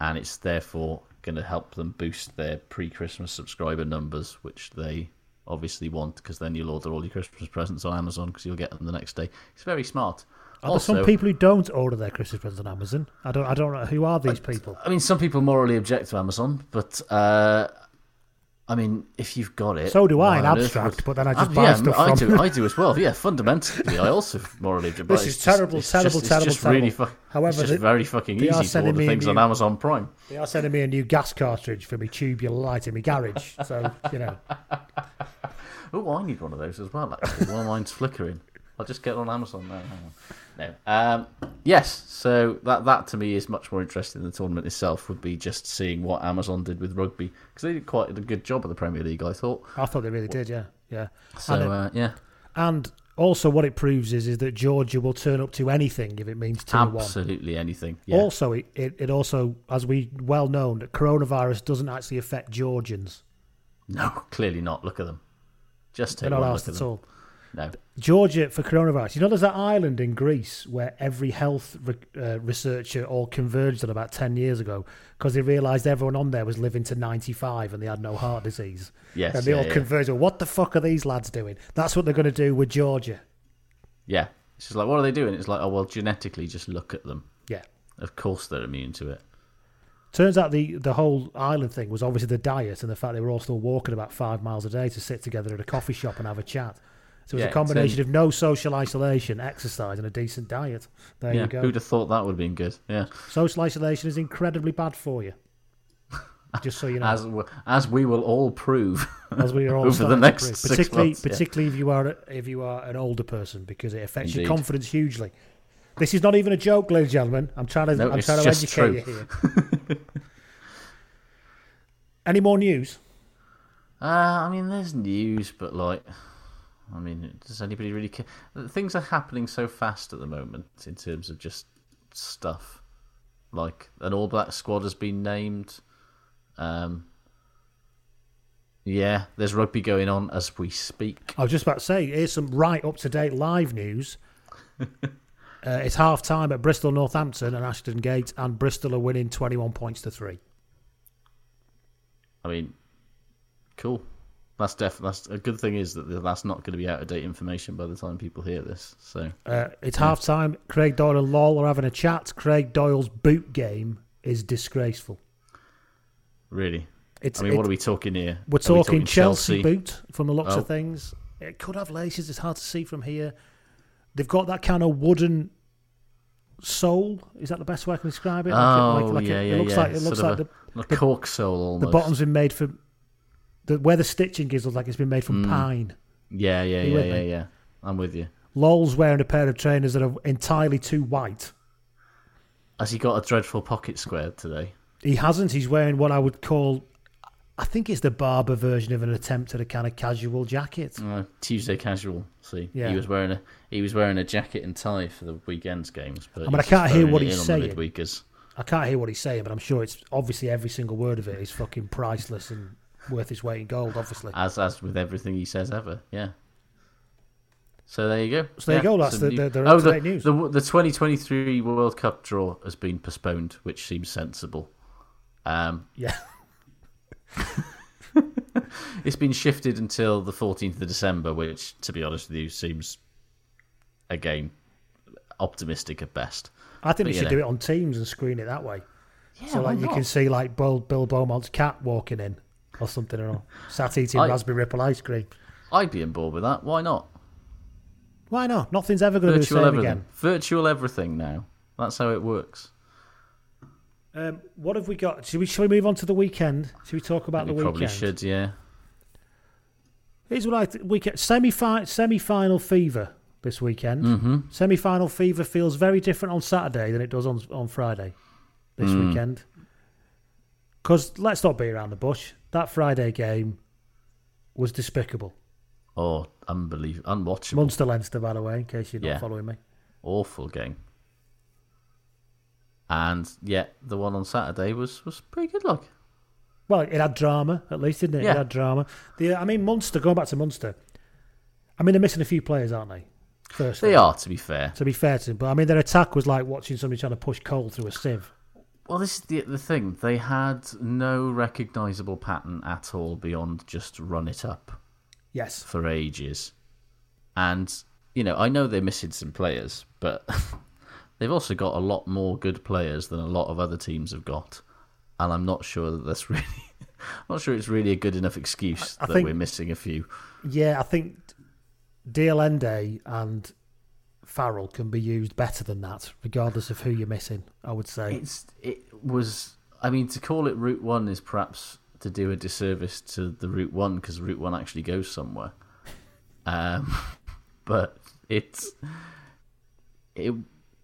[SPEAKER 5] and it's therefore going to help them boost their pre-Christmas subscriber numbers, which they obviously want because then you'll order all your Christmas presents on Amazon because you'll get them the next day. It's very smart.
[SPEAKER 4] Are
[SPEAKER 5] also,
[SPEAKER 4] some people who don't order their Christmas presents on Amazon? I don't. I don't know who are these people.
[SPEAKER 5] I mean, some people morally object to Amazon, but uh, I mean, if you've got it,
[SPEAKER 4] So do I in abstract,
[SPEAKER 5] would-
[SPEAKER 4] but then I just
[SPEAKER 5] Ah,
[SPEAKER 4] buy
[SPEAKER 5] yeah,
[SPEAKER 4] stuff
[SPEAKER 5] I
[SPEAKER 4] from
[SPEAKER 5] do. I do as well. Yeah, fundamentally, I also morally but
[SPEAKER 4] This is
[SPEAKER 5] just-
[SPEAKER 4] terrible,
[SPEAKER 5] it's
[SPEAKER 4] terrible,
[SPEAKER 5] just,
[SPEAKER 4] terrible,
[SPEAKER 5] just really
[SPEAKER 4] terrible.
[SPEAKER 5] fu-
[SPEAKER 4] However,
[SPEAKER 5] it's just
[SPEAKER 4] they-
[SPEAKER 5] very fucking easy to order things on Amazon Prime.
[SPEAKER 4] They are sending me a new gas cartridge for me tubular light in my garage. So you know,
[SPEAKER 5] Oh, I need one of those as well. Actually, while mine's flickering, I'll just get it on Amazon now. No. Um, yes. So that that to me is much more interesting than the tournament itself. Would be just seeing what Amazon did with rugby because they did quite a good job at the Premier League. I thought.
[SPEAKER 4] I thought they really did. Yeah, yeah.
[SPEAKER 5] So
[SPEAKER 4] and, it-
[SPEAKER 5] uh, yeah,
[SPEAKER 4] and also, what it proves is is that Georgia will turn up to anything if it means two to one.
[SPEAKER 5] absolutely anything. Yeah.
[SPEAKER 4] Also, it, it, it also, as we well known, that coronavirus doesn't actually affect Georgians.
[SPEAKER 5] No, clearly not. Look at them. Just
[SPEAKER 4] They're
[SPEAKER 5] take
[SPEAKER 4] not
[SPEAKER 5] one
[SPEAKER 4] asked
[SPEAKER 5] look at
[SPEAKER 4] at
[SPEAKER 5] them.
[SPEAKER 4] all.
[SPEAKER 5] No.
[SPEAKER 4] Georgia for coronavirus. You know, there's that island in Greece where every health re- uh, researcher all converged on about 10 years ago because they realised everyone on there was living to 95 and they had no heart disease.
[SPEAKER 5] Yes,
[SPEAKER 4] And they
[SPEAKER 5] yeah,
[SPEAKER 4] all
[SPEAKER 5] yeah.
[SPEAKER 4] converged. Well, what the fuck are these lads doing? That's what they're going to do with Georgia.
[SPEAKER 5] Yeah. It's just like, what are they doing? It's like, oh well, genetically, just look at them.
[SPEAKER 4] Yeah.
[SPEAKER 5] Of course, they're immune to it.
[SPEAKER 4] Turns out the, the whole island thing was obviously the diet and the fact they were all still walking about five miles a day to sit together at a coffee shop and have a chat. So it was
[SPEAKER 5] Yeah,
[SPEAKER 4] a combination
[SPEAKER 5] it's,
[SPEAKER 4] of no social isolation, exercise, and a decent diet. There
[SPEAKER 5] yeah.
[SPEAKER 4] you go.
[SPEAKER 5] Who'd have thought that would have been good? Yeah.
[SPEAKER 4] Social isolation is incredibly bad for you. Just so you know,
[SPEAKER 5] As w- as we will all prove
[SPEAKER 4] as we are all
[SPEAKER 5] over the next
[SPEAKER 4] prove.
[SPEAKER 5] six
[SPEAKER 4] particularly
[SPEAKER 5] months. yeah.
[SPEAKER 4] particularly if you are if you are an older person because it affects your confidence hugely. This is not even a joke, ladies and gentlemen. I'm trying to
[SPEAKER 5] No,
[SPEAKER 4] I'm trying to educate
[SPEAKER 5] true.
[SPEAKER 4] you here. Any more news?
[SPEAKER 5] Uh, I mean, there's news, but like, I mean, does anybody really care? Things are happening so fast at the moment in terms of just stuff. Like, an All Black squad has been named. Um, yeah, there's rugby going on as we speak.
[SPEAKER 4] I was just about to say, here's some right up to date live news. uh, it's half time at Bristol Northampton and Ashton Gate, and Bristol are winning 21 points to three.
[SPEAKER 5] I mean, cool. That's def- That's a good thing is that that's not going to be out of date information by the time people hear this. So
[SPEAKER 4] Uh, it's half time. Craig Doyle and Lol are having a chat. Craig Doyle's boot game is disgraceful.
[SPEAKER 5] really,
[SPEAKER 4] It's,
[SPEAKER 5] I mean, what are we talking here?
[SPEAKER 4] We're
[SPEAKER 5] Are we
[SPEAKER 4] talking, Chelsea, boot from the looks
[SPEAKER 5] Oh.
[SPEAKER 4] of things. It could have laces. It's hard to see from here. They've got that kind of wooden sole. Is that the best way I can describe it? Like
[SPEAKER 5] Oh,
[SPEAKER 4] like- like
[SPEAKER 5] yeah, yeah,
[SPEAKER 4] It looks
[SPEAKER 5] yeah.
[SPEAKER 4] like it looks
[SPEAKER 5] Sort
[SPEAKER 4] like the,
[SPEAKER 5] a, a cork sole almost.
[SPEAKER 4] the bottom's been made from the where the stitching is looks like it's been made
[SPEAKER 5] Mm.
[SPEAKER 4] from pine.
[SPEAKER 5] Yeah, yeah, yeah, yeah,
[SPEAKER 4] me?
[SPEAKER 5] yeah. I'm with you.
[SPEAKER 4] Lol's wearing a pair of trainers that are entirely too white.
[SPEAKER 5] Has he got a dreadful pocket square today?
[SPEAKER 4] He hasn't. He's wearing what I would call I think it's the Barbour version of an attempt at a kind of casual jacket.
[SPEAKER 5] Uh, Tuesday casual. See,
[SPEAKER 4] Yeah.
[SPEAKER 5] he was wearing a he was wearing a jacket and tie for the weekend's games. But
[SPEAKER 4] I mean, I can't hear what he's saying. I can't hear what he's saying, but I'm sure it's obviously every single word of it is fucking priceless and worth his weight in gold. Obviously,
[SPEAKER 5] as as with everything he says ever. Yeah. So there you go.
[SPEAKER 4] So there you go, that's
[SPEAKER 5] some
[SPEAKER 4] the- the- the
[SPEAKER 5] oh, the,
[SPEAKER 4] news.
[SPEAKER 5] The, the 2023 World Cup draw has been postponed, which seems sensible. Um,
[SPEAKER 4] yeah.
[SPEAKER 5] it's been shifted until the 14th of December, which, to be honest with you, seems again optimistic at best.
[SPEAKER 4] I think
[SPEAKER 5] But,
[SPEAKER 4] they should
[SPEAKER 5] know.
[SPEAKER 4] do it on Teams and screen it that way. Yeah,
[SPEAKER 5] so
[SPEAKER 4] like you can see like Bill, Bill Beaumont's cat walking in or something, or sat eating
[SPEAKER 5] I-
[SPEAKER 4] raspberry ripple ice cream.
[SPEAKER 5] I'd be on board with that. Why not?
[SPEAKER 4] Why not? Nothing's ever going to be the same
[SPEAKER 5] everything.
[SPEAKER 4] again.
[SPEAKER 5] Virtual everything now. That's how it works.
[SPEAKER 4] Um, what have we got? Should we shall we move on to the weekend? Should we talk about
[SPEAKER 5] we
[SPEAKER 4] the
[SPEAKER 5] probably
[SPEAKER 4] weekend?
[SPEAKER 5] Probably should, yeah.
[SPEAKER 4] Here's what I th- weekend semi semi final fever this weekend.
[SPEAKER 5] Mm-hmm.
[SPEAKER 4] Semi final fever feels very different on Saturday than it does on on Friday this
[SPEAKER 5] Mm.
[SPEAKER 4] weekend. Because let's not be around the bush. That Friday game was despicable.
[SPEAKER 5] Oh, unbelievable. Unwatchable.
[SPEAKER 4] Munster Leinster, by the way, in case you're not
[SPEAKER 5] Yeah.
[SPEAKER 4] following me.
[SPEAKER 5] Awful game. And yet, the one on Saturday was, was pretty good, like.
[SPEAKER 4] Well, it had drama at least, didn't it?
[SPEAKER 5] Yeah.
[SPEAKER 4] It had drama. The I mean, Munster. Going back to Munster. I mean, they're missing a few players, aren't they? Firstly,
[SPEAKER 5] They are, to be fair.
[SPEAKER 4] To be fair to them, but I mean, their attack was like watching somebody trying to push coal through a sieve.
[SPEAKER 5] Well, this is the, the thing. They had no recognisable pattern at all beyond just run it up
[SPEAKER 4] Yes.
[SPEAKER 5] for ages. And, you know, I know they're missing some players, but they've also got a lot more good players than a lot of other teams have got. And I'm not sure that that's really. I'm not sure it's really a good enough excuse
[SPEAKER 4] I
[SPEAKER 5] that
[SPEAKER 4] think-
[SPEAKER 5] we're missing a few.
[SPEAKER 4] Yeah, I think de Allende and Farrell can be used better than that, regardless of who you're missing. I would say.
[SPEAKER 5] It's it was. I mean, to call it Route One is perhaps to do a disservice to the Route One because Route One actually goes somewhere. Um, but it's it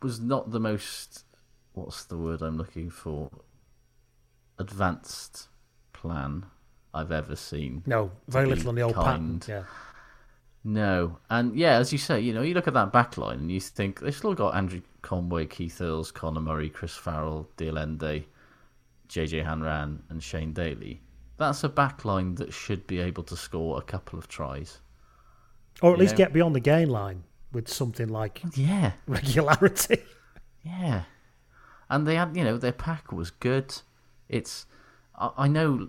[SPEAKER 5] was not the most. What's the word I'm looking for? Advanced plan I've ever seen.
[SPEAKER 4] no, very little on the old
[SPEAKER 5] kind.
[SPEAKER 4] pattern. Yeah.
[SPEAKER 5] No, and yeah, as you say, you know, you look at that back line and you think they've still got Andrew Conway, Keith Earls, Conor Murray, Chris Farrell, de Allende, JJ Hanrahan, and Shane Daly. That's a back line that should be able to score a couple of tries.
[SPEAKER 4] Or at
[SPEAKER 5] You
[SPEAKER 4] least
[SPEAKER 5] know?
[SPEAKER 4] get beyond the gain line with something like
[SPEAKER 5] Yeah,
[SPEAKER 4] regularity.
[SPEAKER 5] yeah. And they had, you know, their pack was good. It's, I, I know,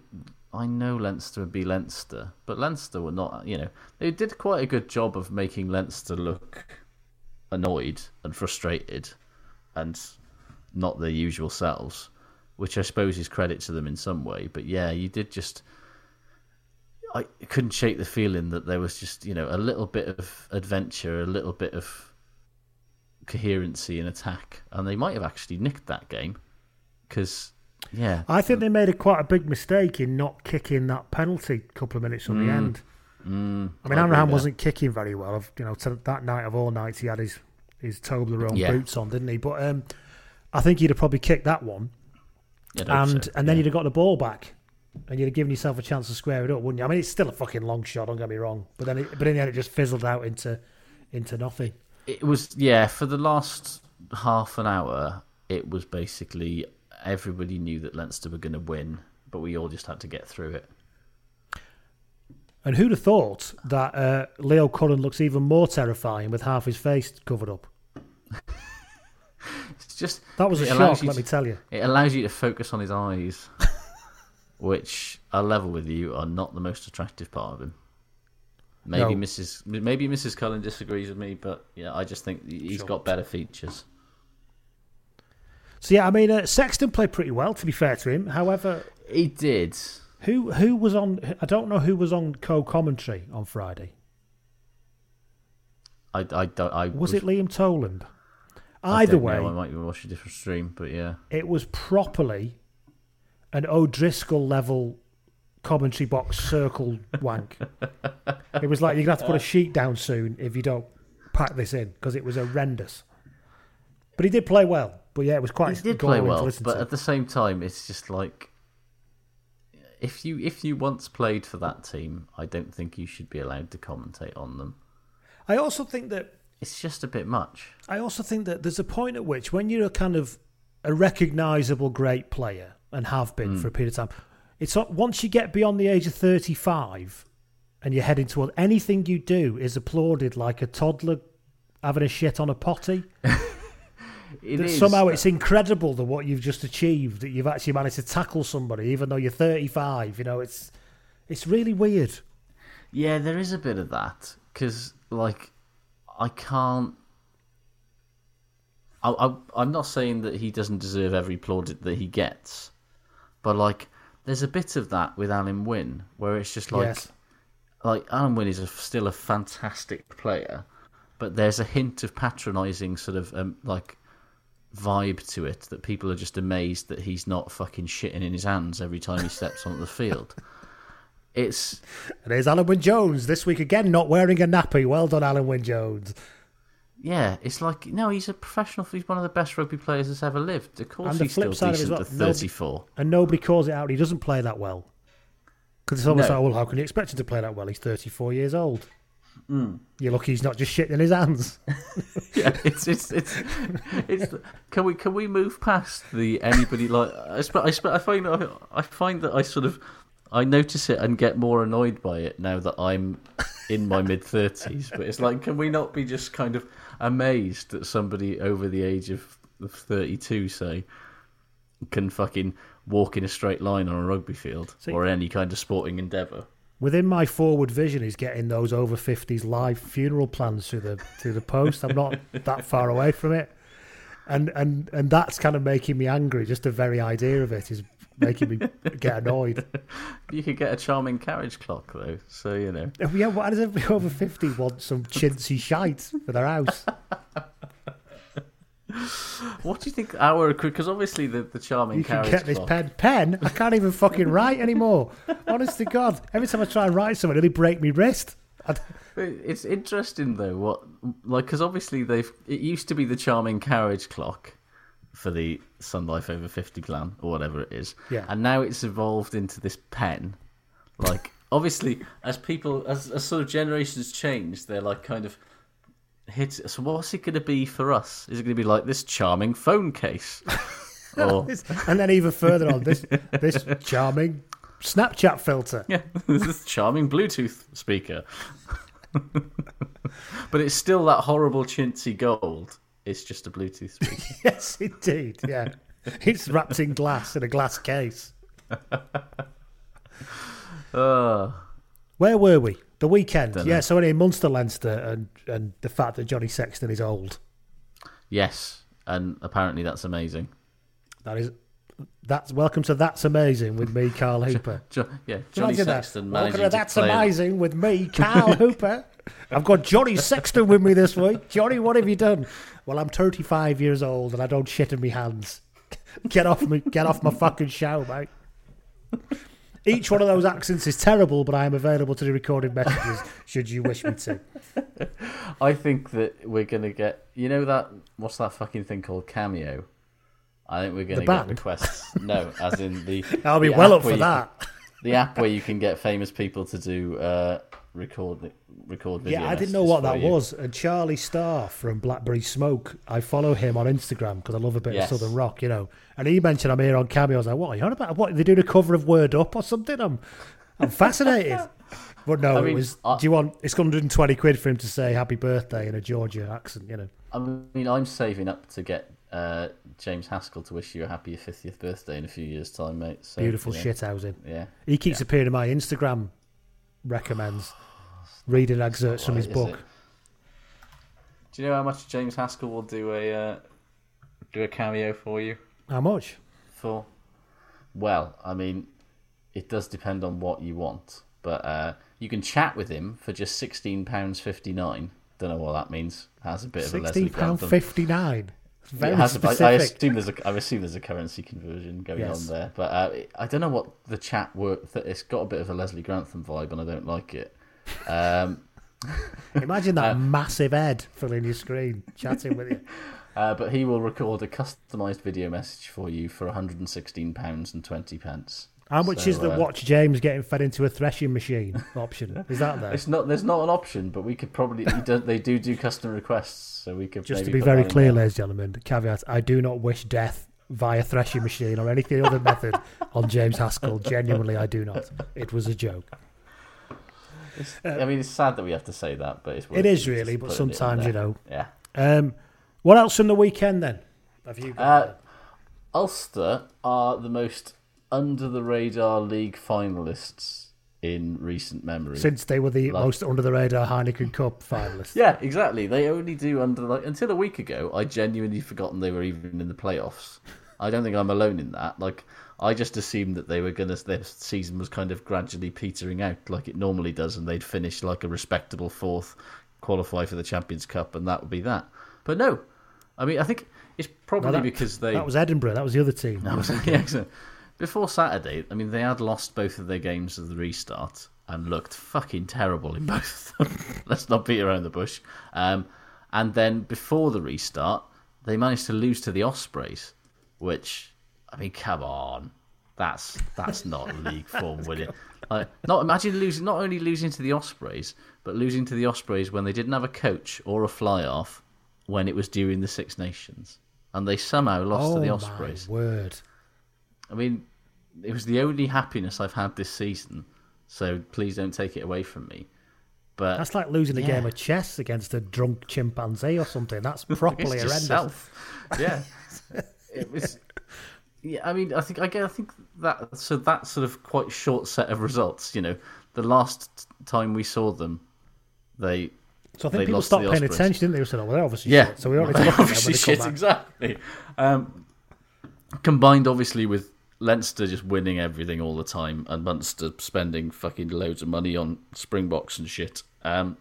[SPEAKER 5] I know Leinster would be Leinster, but Leinster were not. You know, they did quite a good job of making Leinster look annoyed and frustrated, and not their usual selves, which I suppose is credit to them in some way. But yeah, you did just. I couldn't shake the feeling that there was just you know a little bit of adventure, a little bit of coherency in attack, and they might have actually nicked that game because yeah,
[SPEAKER 4] I think they made a quite a big mistake in not kicking that penalty a couple of minutes on the end.
[SPEAKER 5] mm,
[SPEAKER 4] I mean,
[SPEAKER 5] I
[SPEAKER 4] Abraham wasn't kicking very well. Of you know, that night of all nights, he had his his Toblerone
[SPEAKER 5] Yeah.
[SPEAKER 4] boots on, didn't he? But um, I think he'd have probably kicked that one,
[SPEAKER 5] I'd
[SPEAKER 4] and
[SPEAKER 5] so,
[SPEAKER 4] and then
[SPEAKER 5] yeah.
[SPEAKER 4] you'd have got the ball back, and you'd have given yourself a chance to square it up, wouldn't you? I mean, it's still a fucking long shot. Don't get me wrong, but then it, but in the end, it just fizzled out into into nothing.
[SPEAKER 5] It was yeah for the last half an hour. It was basically everybody knew that Leinster were going to win, but we all just had to get through it.
[SPEAKER 4] And who'd have thought that uh, Leo Cullen looks even more terrifying with half his face covered up?
[SPEAKER 5] It's just
[SPEAKER 4] That was a shock, let me tell you.
[SPEAKER 5] It allows you to focus on his eyes, which I'll level with you are not the most attractive part of him. Maybe
[SPEAKER 4] No.
[SPEAKER 5] Mrs. Maybe Mrs. Cullen disagrees with me, but yeah, I just think he's
[SPEAKER 4] Sure.
[SPEAKER 5] got better features.
[SPEAKER 4] So yeah, I mean, uh, Sexton played pretty well. To be fair to him, however,
[SPEAKER 5] He did.
[SPEAKER 4] who who was on? I don't know who was on co-commentary on Friday.
[SPEAKER 5] I, I don't. I
[SPEAKER 4] Was it Liam Toland?
[SPEAKER 5] I
[SPEAKER 4] Either
[SPEAKER 5] don't
[SPEAKER 4] way,
[SPEAKER 5] know, I might be watching a different stream, but yeah.
[SPEAKER 4] it was properly an O'Driscoll level commentary box circle wank. It was like you're gonna have to put a sheet down soon if you don't pack this in because it was horrendous. But he did play well. But yeah, it was quite
[SPEAKER 5] He did play well, but
[SPEAKER 4] to.
[SPEAKER 5] at the same time, it's just like if you if you once played for that team, I don't think you should be allowed to commentate on them.
[SPEAKER 4] I also think that
[SPEAKER 5] It's just a bit much.
[SPEAKER 4] I also think that there's a point at which when you're a kind of a recognisable great player and have been
[SPEAKER 5] Mm.
[SPEAKER 4] for a period of time, it's not, once you get beyond the age of 35 and you're heading toward anything you do is applauded like a toddler having a shit on a potty.
[SPEAKER 5] It is,
[SPEAKER 4] somehow it's incredible that what you've just achieved that you've actually managed to tackle somebody even though you're 35. You know, it's it's really weird.
[SPEAKER 5] Yeah, there is a bit of that because, like, I can't. I, I, I'm not saying that he doesn't deserve every plaudit that he gets, but like, there's a bit of that with Alun Wyn where it's just like,
[SPEAKER 4] Yes.
[SPEAKER 5] like Alun Wyn is a, still a fantastic player, but there's a hint of patronising sort of um, like vibe to it that people are just amazed that he's not fucking shitting in his hands every time he steps onto the field. It's
[SPEAKER 4] And there's Alun Wyn Jones this week again, not wearing a nappy. Well done, Alun Wyn Jones.
[SPEAKER 5] Yeah, it's like no, he's a professional. He's one of the best rugby players that's ever lived. Of course,
[SPEAKER 4] And the
[SPEAKER 5] he's
[SPEAKER 4] flip
[SPEAKER 5] still
[SPEAKER 4] side of
[SPEAKER 5] decent
[SPEAKER 4] well,
[SPEAKER 5] at
[SPEAKER 4] nobody-
[SPEAKER 5] thirty-four.
[SPEAKER 4] And nobody calls it out. He doesn't play that well. Because it's almost
[SPEAKER 5] No.
[SPEAKER 4] like, well, how can you expect him to play that well? He's 34 years old.
[SPEAKER 5] Mm.
[SPEAKER 4] You're lucky he's not just shitting in his hands.
[SPEAKER 5] yeah, it's it's it's it's. Can we can we move past the anybody like? I sp- I, sp- I find I, I find that I sort of I notice it and get more annoyed by it now that I'm in my mid thirties. But it's like, can we not be just kind of amazed that somebody over the age of of thirty-two, say, can fucking walk in a straight line on a rugby field or any kind of sporting endeavour?
[SPEAKER 4] Within my forward vision is getting those over 50s live funeral plans through the through the post. I'm not that far away from it. And and and that's kind of making me angry. Just the very idea of it is making me get annoyed.
[SPEAKER 5] You could get a charming carriage clock though, so you know.
[SPEAKER 4] Oh, yeah, why does everybody over 50 want some chintzy shite for their house?
[SPEAKER 5] What do you think our because obviously the the charming
[SPEAKER 4] You can get this
[SPEAKER 5] clock.
[SPEAKER 4] pen. Pen? I can't even fucking write anymore. Honest to God. Every time I try and write something, it'll break me wrist. I-
[SPEAKER 5] It's interesting though what like because obviously they've it used to be the charming carriage clock for the Sun Life over fifty plan or whatever it is,
[SPEAKER 4] Yeah.
[SPEAKER 5] and now it's evolved into this pen. Like obviously, as people as, as sort of generations change, they're like kind of hit. So what's it going to be for us? Is it going to be like this charming phone case? or
[SPEAKER 4] and then even further on, this this charming Snapchat filter.
[SPEAKER 5] Yeah, this charming Bluetooth speaker. but it's still that horrible chintzy gold. It's just a Bluetooth speaker.
[SPEAKER 4] Yes, indeed. Yeah. It's wrapped in glass in a glass case.
[SPEAKER 5] uh,
[SPEAKER 4] Where were we? The weekend. Yeah, so anyway, Munster Leinster and, and the fact that Johnny Sexton is old.
[SPEAKER 5] yes, and apparently that's amazing.
[SPEAKER 4] That is that's welcome to That's Amazing with me, Carl Hooper.
[SPEAKER 5] Jo- yeah, Johnny
[SPEAKER 4] imagine that?
[SPEAKER 5] Sexton
[SPEAKER 4] Welcome to
[SPEAKER 5] to
[SPEAKER 4] That's
[SPEAKER 5] play-
[SPEAKER 4] Amazing with me, Carl Hooper. I've got Johnny Sexton with me this week. Johnny, what have you done? Well, I'm 35 years old and I don't shit in my hands. Get off me, get off my fucking show, mate. Each one of those accents is terrible, but I am available to do recorded messages should you wish me to.
[SPEAKER 5] I think that we're gonna get. You know that what's that fucking thing called Cameo? I think we're gonna get requests. No, as in the.
[SPEAKER 4] I'll be
[SPEAKER 5] the
[SPEAKER 4] well up for
[SPEAKER 5] you can-
[SPEAKER 4] that.
[SPEAKER 5] the app where you can get famous people to do uh, record record video.
[SPEAKER 4] Yeah, I didn't know what that
[SPEAKER 5] you.
[SPEAKER 4] was. And Charlie Starr from Blackberry Smoke, I follow him on Instagram because I love a bit
[SPEAKER 5] Yes.
[SPEAKER 4] of Southern rock, you know. And he mentioned I'm here on Cameo. I was like, what are you on about? What, they doing a cover of Word Up or something? I'm, I'm fascinated. But no,
[SPEAKER 5] I
[SPEAKER 4] it was,
[SPEAKER 5] I-
[SPEAKER 4] do you want, it's 120 quid for him to say happy birthday in a Georgia accent, you know.
[SPEAKER 5] I mean, I'm saving up to get uh, James Haskell to wish you a happy 50th birthday in a few years' time, mate. So,
[SPEAKER 4] Beautiful
[SPEAKER 5] you know,
[SPEAKER 4] shit housing.
[SPEAKER 5] Yeah.
[SPEAKER 4] He keeps appearing in my Instagram recommends, reading excerpts from his
[SPEAKER 5] Right,
[SPEAKER 4] book.
[SPEAKER 5] Do you know how much James Haskell will do a uh, do a cameo for you?
[SPEAKER 4] How much?
[SPEAKER 5] For well, I mean, it does depend on what you want, but uh, you can chat with him for just sixteen pounds fifty nine. Don't know what that means. Has a bit of a
[SPEAKER 4] £16.59. It's very
[SPEAKER 5] has
[SPEAKER 4] specific.
[SPEAKER 5] I, assume there's a I assume there's a currency conversion going
[SPEAKER 4] Yes.
[SPEAKER 5] on there, but uh, I don't know what the chat work. That it's got a bit of a Leslie Grantham vibe, and I don't like it. Um,
[SPEAKER 4] Imagine that massive head filling your screen, chatting with you.
[SPEAKER 5] uh, but he will record a customised video message for you for 116 pounds and 20 pence.
[SPEAKER 4] How much
[SPEAKER 5] So,
[SPEAKER 4] is the
[SPEAKER 5] uh,
[SPEAKER 4] watch James getting fed into a threshing machine option? Is that there?
[SPEAKER 5] It's not. There's not an option, but we could probably. they do do custom requests, so we could.
[SPEAKER 4] Just to be very clear, ladies and gentlemen, caveat: I do not wish death via threshing machine or anything other method on James Haskell. Genuinely, I do not. It was a joke.
[SPEAKER 5] I mean, it's sad that we have to say that, but it's.
[SPEAKER 4] It is really, but
[SPEAKER 5] putting it in
[SPEAKER 4] sometimes you know.
[SPEAKER 5] Yeah.
[SPEAKER 4] Um, what else from the weekend then? Have you got?
[SPEAKER 5] Uh, Ulster are the most under the radar league finalists in recent memory.
[SPEAKER 4] since they were the
[SPEAKER 5] like-
[SPEAKER 4] most under the radar Heineken Cup finalists.
[SPEAKER 5] Yeah, exactly. They only do under like until a week ago. I genuinely forgotten they were even in the playoffs. I don't think I'm alone in that. Like I just assumed that they were gonna their season was kind of gradually petering out like it normally does, and they'd finish like a respectable fourth, qualify for the Champions Cup, and that would be that. But no, I mean I think it's probably
[SPEAKER 4] No, that-
[SPEAKER 5] because they
[SPEAKER 4] That was Edinburgh. That was the other team.
[SPEAKER 5] that was yeah, excellent. Before Saturday, I mean, they had lost both of their games of the restart and looked fucking terrible in both of them. Let's not beat around the bush. Um, and then before the restart, they managed to lose to the Ospreys, which, I mean, come on. That's that's not league form, it? Like, not imagine losing, not only losing to the Ospreys, but losing to the Ospreys when they didn't have a coach or a fly off when it was during the Six Nations, and they somehow lost
[SPEAKER 4] oh
[SPEAKER 5] to the
[SPEAKER 4] my
[SPEAKER 5] Ospreys.
[SPEAKER 4] word!
[SPEAKER 5] I mean, it was the only happiness I've had this season. So please don't take it away from me. But
[SPEAKER 4] That's like losing a game of chess against a drunk chimpanzee or something. That's properly horrendous.
[SPEAKER 5] self. Yeah, it was. Yeah, I mean, I think I get. I think that so that sort of quite short set of results. You know, the last time we saw them, they
[SPEAKER 4] So I
[SPEAKER 5] they
[SPEAKER 4] think people stopped paying
[SPEAKER 5] Ospreys.
[SPEAKER 4] attention, didn't they? So well, they're obviously
[SPEAKER 5] Yeah,
[SPEAKER 4] shit. So we don't need to look at them
[SPEAKER 5] obviously shit exactly. Um, combined, obviously, with Leinster just winning everything all the time and Munster spending fucking loads of money on Springboks and shit. Um,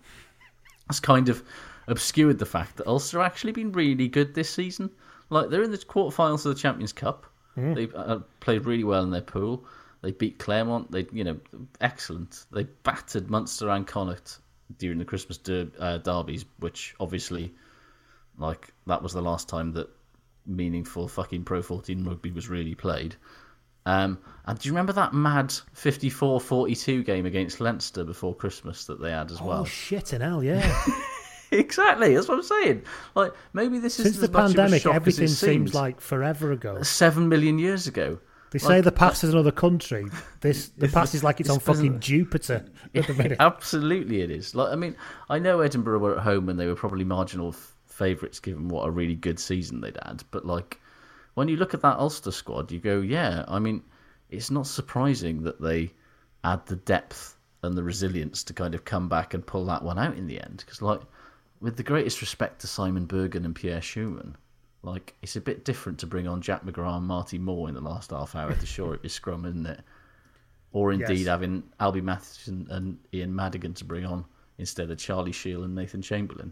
[SPEAKER 5] it's kind of obscured the fact that Ulster have actually been really good this season. Like they're in the quarterfinals of the Champions Cup. They uh, played really well in their pool. They beat Clermont. They, you know, excellent. They battered Munster and Connacht during the Christmas der- uh, derbies, which obviously, like, that was the last time that meaningful fucking Pro 14 rugby was really played. Um, and do you remember that mad 54-42 game against Leinster before Christmas that they had as
[SPEAKER 4] Oh
[SPEAKER 5] well?
[SPEAKER 4] shit in hell, yeah.
[SPEAKER 5] exactly, that's what I'm saying. Like maybe this
[SPEAKER 4] Since
[SPEAKER 5] is
[SPEAKER 4] the
[SPEAKER 5] as much of a
[SPEAKER 4] pandemic, everything seems like forever ago.
[SPEAKER 5] seven million years ago.
[SPEAKER 4] They say the past is another country. This the past is like it's
[SPEAKER 5] it's
[SPEAKER 4] on fucking
[SPEAKER 5] present-
[SPEAKER 4] Jupiter at the minute.
[SPEAKER 5] Absolutely, it is. Like I mean, I know Edinburgh were at home and they were probably marginal f- favourites given what a really good season they'd had. But like, when you look at that Ulster squad, you go, yeah. I mean, it's not surprising that they add the depth and the resilience to kind of come back and pull that one out in the end. Because like, with the greatest respect to Simon Berghan and Pierre Schoeman. Like it's a bit different to bring on Jack McGrath and Marty Moore in the last half hour to shore up your scrum, isn't it? Or indeed
[SPEAKER 4] Yes.
[SPEAKER 5] having Alby Mathewson and Ian Madigan to bring on instead of Charlie Shiel and Nathan Chamberlain.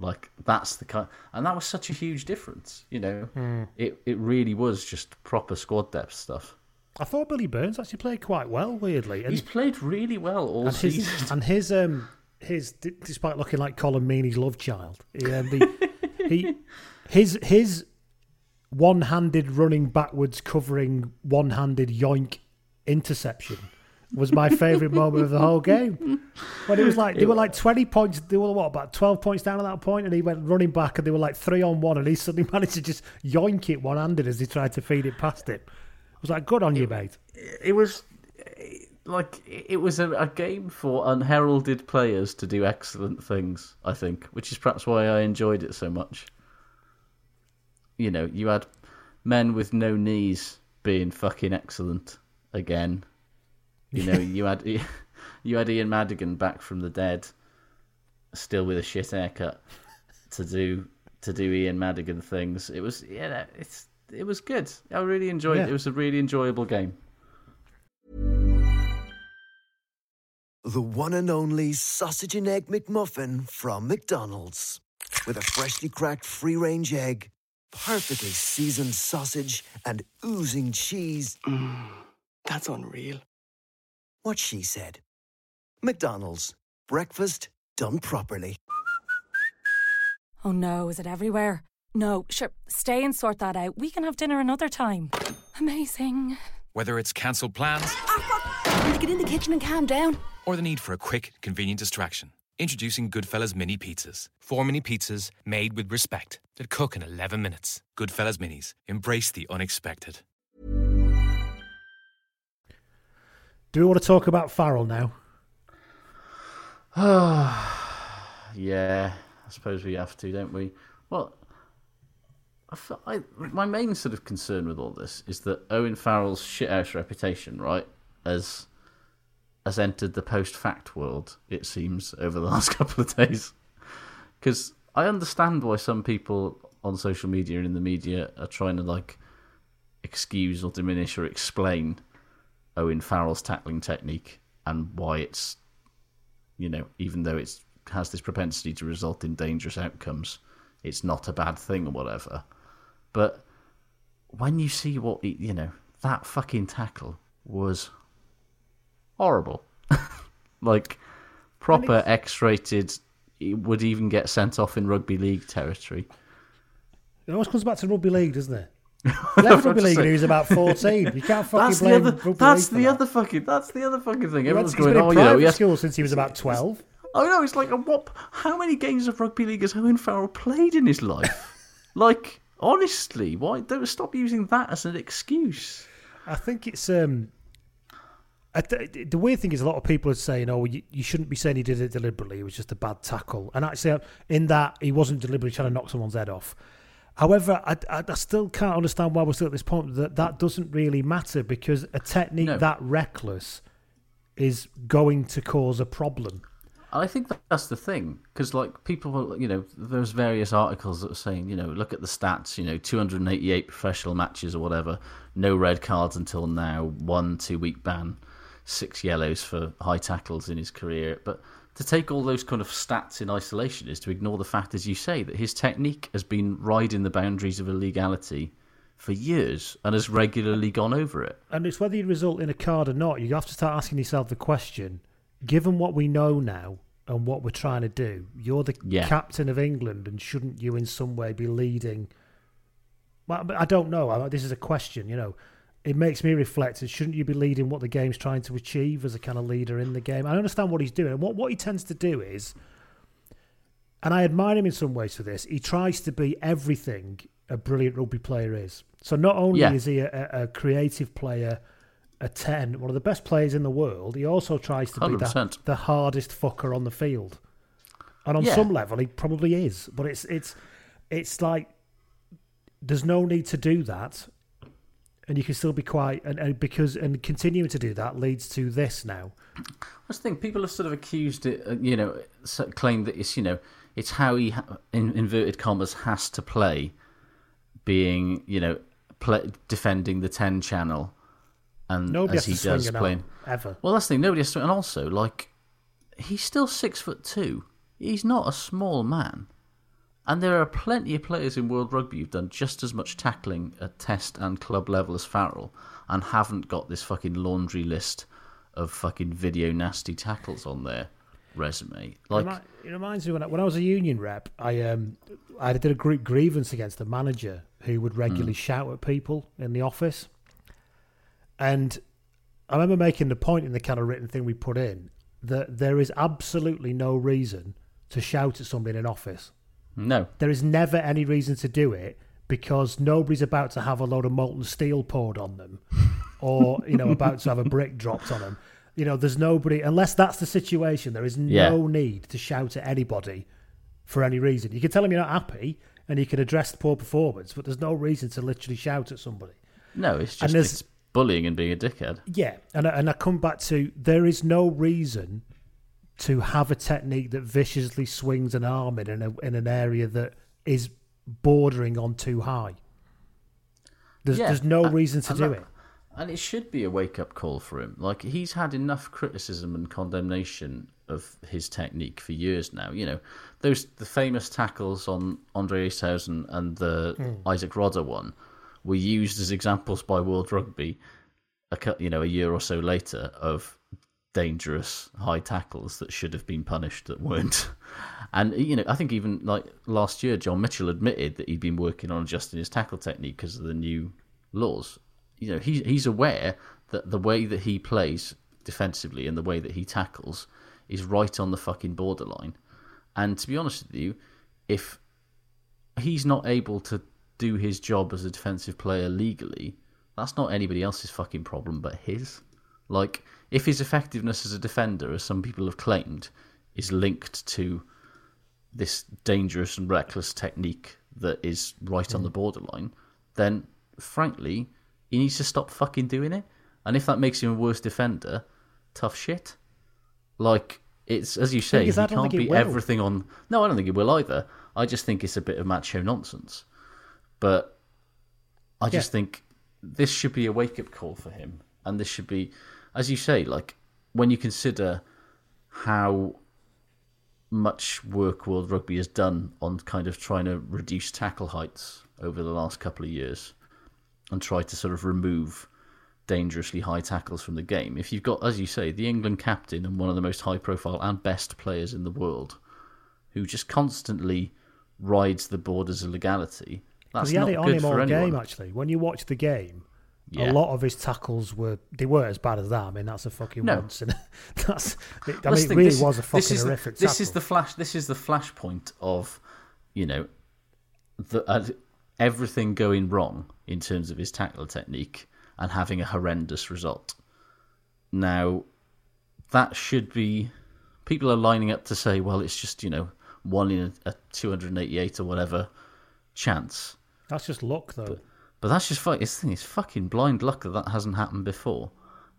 [SPEAKER 5] Like that's the kind, and that was such a huge difference. You know,
[SPEAKER 4] Hmm.
[SPEAKER 5] it it really was just proper squad depth stuff.
[SPEAKER 4] I thought Billy Burns actually played quite well, weirdly. And,
[SPEAKER 5] He's played really well all
[SPEAKER 4] and his
[SPEAKER 5] season.
[SPEAKER 4] and his um his d- despite looking like Colm Meaney's love child, he, um, the, he his his one-handed running backwards, covering one-handed yoink interception was my favourite moment of the whole game. When it was like they were like twenty points, they were what about twelve points down at that point, and he went running back, and they were like three on one, and he suddenly managed to just yoink it one-handed as he tried to feed it past him. I was like, "Good on you, mate."
[SPEAKER 5] it was like it was a, a game for unheralded players to do excellent things. I think, which is perhaps why I enjoyed it so much. You know, you had men with no knees being fucking excellent again. You know, you had you had Ian Madigan back from the dead, still with a shit haircut, to do to do Ian Madigan things. It was yeah, it's it was good. I really enjoyed
[SPEAKER 4] Yeah.
[SPEAKER 5] it. It was a really enjoyable game.
[SPEAKER 2] The one and only sausage and egg McMuffin from McDonald's. With a freshly cracked free range egg, perfectly seasoned sausage, and oozing cheese.
[SPEAKER 3] Mm, that's unreal.
[SPEAKER 2] What she said. McDonald's. Breakfast done properly.
[SPEAKER 6] Oh no, is it everywhere? No, sure, stay and sort that out. We can have dinner another time. Amazing.
[SPEAKER 7] Whether it's cancelled plans ah,
[SPEAKER 6] Need to get in the kitchen and calm down.
[SPEAKER 7] or the need for a quick, convenient distraction. Introducing Goodfellas Mini Pizzas. Four mini pizzas made with respect that cook in 11 minutes. Goodfellas Minis. Embrace the unexpected.
[SPEAKER 4] Do we want to talk about Farrell now?
[SPEAKER 5] yeah, I suppose we have to, don't we? Well, I, fe- I, my main sort of concern with all this is that Owen Farrell's shithouse reputation, right, has has entered the post-fact world. It seems over the last couple of days, because I understand why some people on social media and in the media are trying to like excuse or diminish or explain Owen Farrell's tackling technique and why it's you know, even though it has this propensity to result in dangerous outcomes, it's not a bad thing or whatever. But when you see what he- you know, that fucking tackle was horrible. like proper X-rated. It would even get sent off in rugby league territory.
[SPEAKER 4] It always comes back to rugby league, doesn't it? Left rugby league when he was about fourteen. You can't fucking
[SPEAKER 5] That's the
[SPEAKER 4] blame
[SPEAKER 5] other. That's
[SPEAKER 4] league
[SPEAKER 5] the
[SPEAKER 4] that.
[SPEAKER 5] other fucking. That's the other fucking thing. Everyone's
[SPEAKER 4] he's
[SPEAKER 5] going, oh, you know,
[SPEAKER 4] private
[SPEAKER 5] yes.
[SPEAKER 4] school since he was about twelve.
[SPEAKER 5] Oh no, it's like a what? How many games of rugby league has Owen Farrell played in his life? like, honestly, why don't stop using that as an excuse?
[SPEAKER 4] I think it's um. I th- the weird thing is, a lot of people are saying, "Oh, you, you shouldn't be saying he did it deliberately. It was just a bad tackle." And actually, uh, in that, he wasn't deliberately trying to knock someone's head off. However, I, I, I still can't understand why we're still at this point that that doesn't really matter because a technique
[SPEAKER 5] No.
[SPEAKER 4] that reckless is going to cause a problem.
[SPEAKER 5] I think that's the thing because, like, people, you know, there's various articles that are saying, you know, look at the stats, you know, 288 professional matches or whatever, no red cards until now, one two week ban, six yellows for high tackles in his career. But to take all those kind of stats in isolation is to ignore the fact, as you say, that his technique has been riding the boundaries of illegality for years and has regularly gone over it.
[SPEAKER 4] And it's whether you result in a card or not. You have to start asking yourself the question: given what we know now and what we're trying to do, you're the
[SPEAKER 5] Yeah.
[SPEAKER 4] captain of England, and shouldn't you in some way be leading? Well, I don't know. This is a question. You know, it makes me reflect. Shouldn't you be leading what the game's trying to achieve as a kind of leader in the game? I understand what he's doing. And what what he tends to do is, and I admire him in some ways for this. He tries to be everything a brilliant rugby player is. So not only
[SPEAKER 5] Yeah.
[SPEAKER 4] is he a, a, creative player, a ten, one of the best players in the world, he also tries to be the,
[SPEAKER 5] 100%.
[SPEAKER 4] the hardest fucker on the field. And on
[SPEAKER 5] Yeah.
[SPEAKER 4] some level, he probably is. But it's it's it's like there's no need to do that, and you can still be quite and, and because and continuing to do that leads to this now.
[SPEAKER 5] That's the thing. People have sort of accused it, uh, you know, claimed that it's, you know, it's how he, in inverted commas, has to play, being, you know, play, defending the 10 channel. And
[SPEAKER 4] Nobody
[SPEAKER 5] as he does playing.
[SPEAKER 4] ever.
[SPEAKER 5] Well, that's the thing. Nobody has to. And also, like, he's still six foot two. He's not a small man. And there are plenty of players in World Rugby who've done just as much tackling at test and club level as Farrell and haven't got this fucking laundry list of fucking video nasty tackles on their resume. Like,
[SPEAKER 4] it reminds me when I, when I was a union rep, I um I did a group grievance against a manager who would regularly shout at people in the office, and I remember making the point in the kind of written thing we put in that there is absolutely no reason to shout at somebody in an office.
[SPEAKER 5] No.
[SPEAKER 4] There is never any reason to do it because nobody's about to have a load of molten steel poured on them or, you know, about to have a brick dropped on them. You know, there's nobody, unless that's the situation, there is no
[SPEAKER 5] Yeah.
[SPEAKER 4] need to shout at anybody for any reason. You can tell them you're not happy and you can address the poor performance, but there's no reason to literally shout at somebody.
[SPEAKER 5] No, it's just it's bullying and being a dickhead.
[SPEAKER 4] Yeah, and I, and I come back to there is no reason to have a technique that viciously swings an arm in a, in an area that is bordering on too high. There's
[SPEAKER 5] Yeah,
[SPEAKER 4] there's no
[SPEAKER 5] and-
[SPEAKER 4] reason to do
[SPEAKER 5] that-
[SPEAKER 4] it.
[SPEAKER 5] And it should be a wake up call for him. Like he's had enough criticism and condemnation of his technique for years now. You know, those the famous tackles on André Esterhuizen and the
[SPEAKER 4] Hmm.
[SPEAKER 5] Izack Rodda one were used as examples by World Rugby. A you know a year or so later of dangerous high tackles that should have been punished that weren't. And you know, I think even like last year, John Mitchell admitted that he'd been working on adjusting his tackle technique because of the new laws. you know, he's he's aware that the way that he plays defensively and the way that he tackles is right on the fucking borderline. And to be honest with you, if he's not able to do his job as a defensive player legally, that's not anybody else's fucking problem but his. Like, if his effectiveness as a defender, as some people have claimed, is linked to this dangerous and reckless technique that is right on the borderline, then frankly, he needs to stop fucking doing it. And if that makes him a worse defender, tough shit. Like it's as you say, he can't be everything on. No, I don't think it will either. I just think it's a bit of macho nonsense. But I just
[SPEAKER 4] Yeah.
[SPEAKER 5] think this should be a wake up call for him, and this should be, as you say, like when you consider how much work World Rugby has done on kind of trying to reduce tackle heights over the last couple of years and try to sort of remove dangerously high tackles from the game. If you've got, as you say, the England captain and one of the most high profile and best players in the world who just constantly rides the borders of legality, that's
[SPEAKER 4] Because he had it on
[SPEAKER 5] good
[SPEAKER 4] him all game, actually. When you watch the game,
[SPEAKER 5] Yeah.
[SPEAKER 4] a lot of his tackles were they weren't as bad as that. I mean, that's a fucking
[SPEAKER 5] No.
[SPEAKER 4] once, and that's. I mean,
[SPEAKER 5] Let's
[SPEAKER 4] it really
[SPEAKER 5] this-
[SPEAKER 4] was a fucking
[SPEAKER 5] this is
[SPEAKER 4] horrific.
[SPEAKER 5] The, this
[SPEAKER 4] tackle.
[SPEAKER 5] is the flash. This is the flashpoint of, you know, the uh, everything going wrong in terms of his tackle technique and having a horrendous result. Now, that should be. People are lining up to say, well, it's just you know one in a, a 288 or whatever chance.
[SPEAKER 4] That's just luck, though.
[SPEAKER 5] But that's just fuck. It's, it's fucking blind luck that that hasn't happened before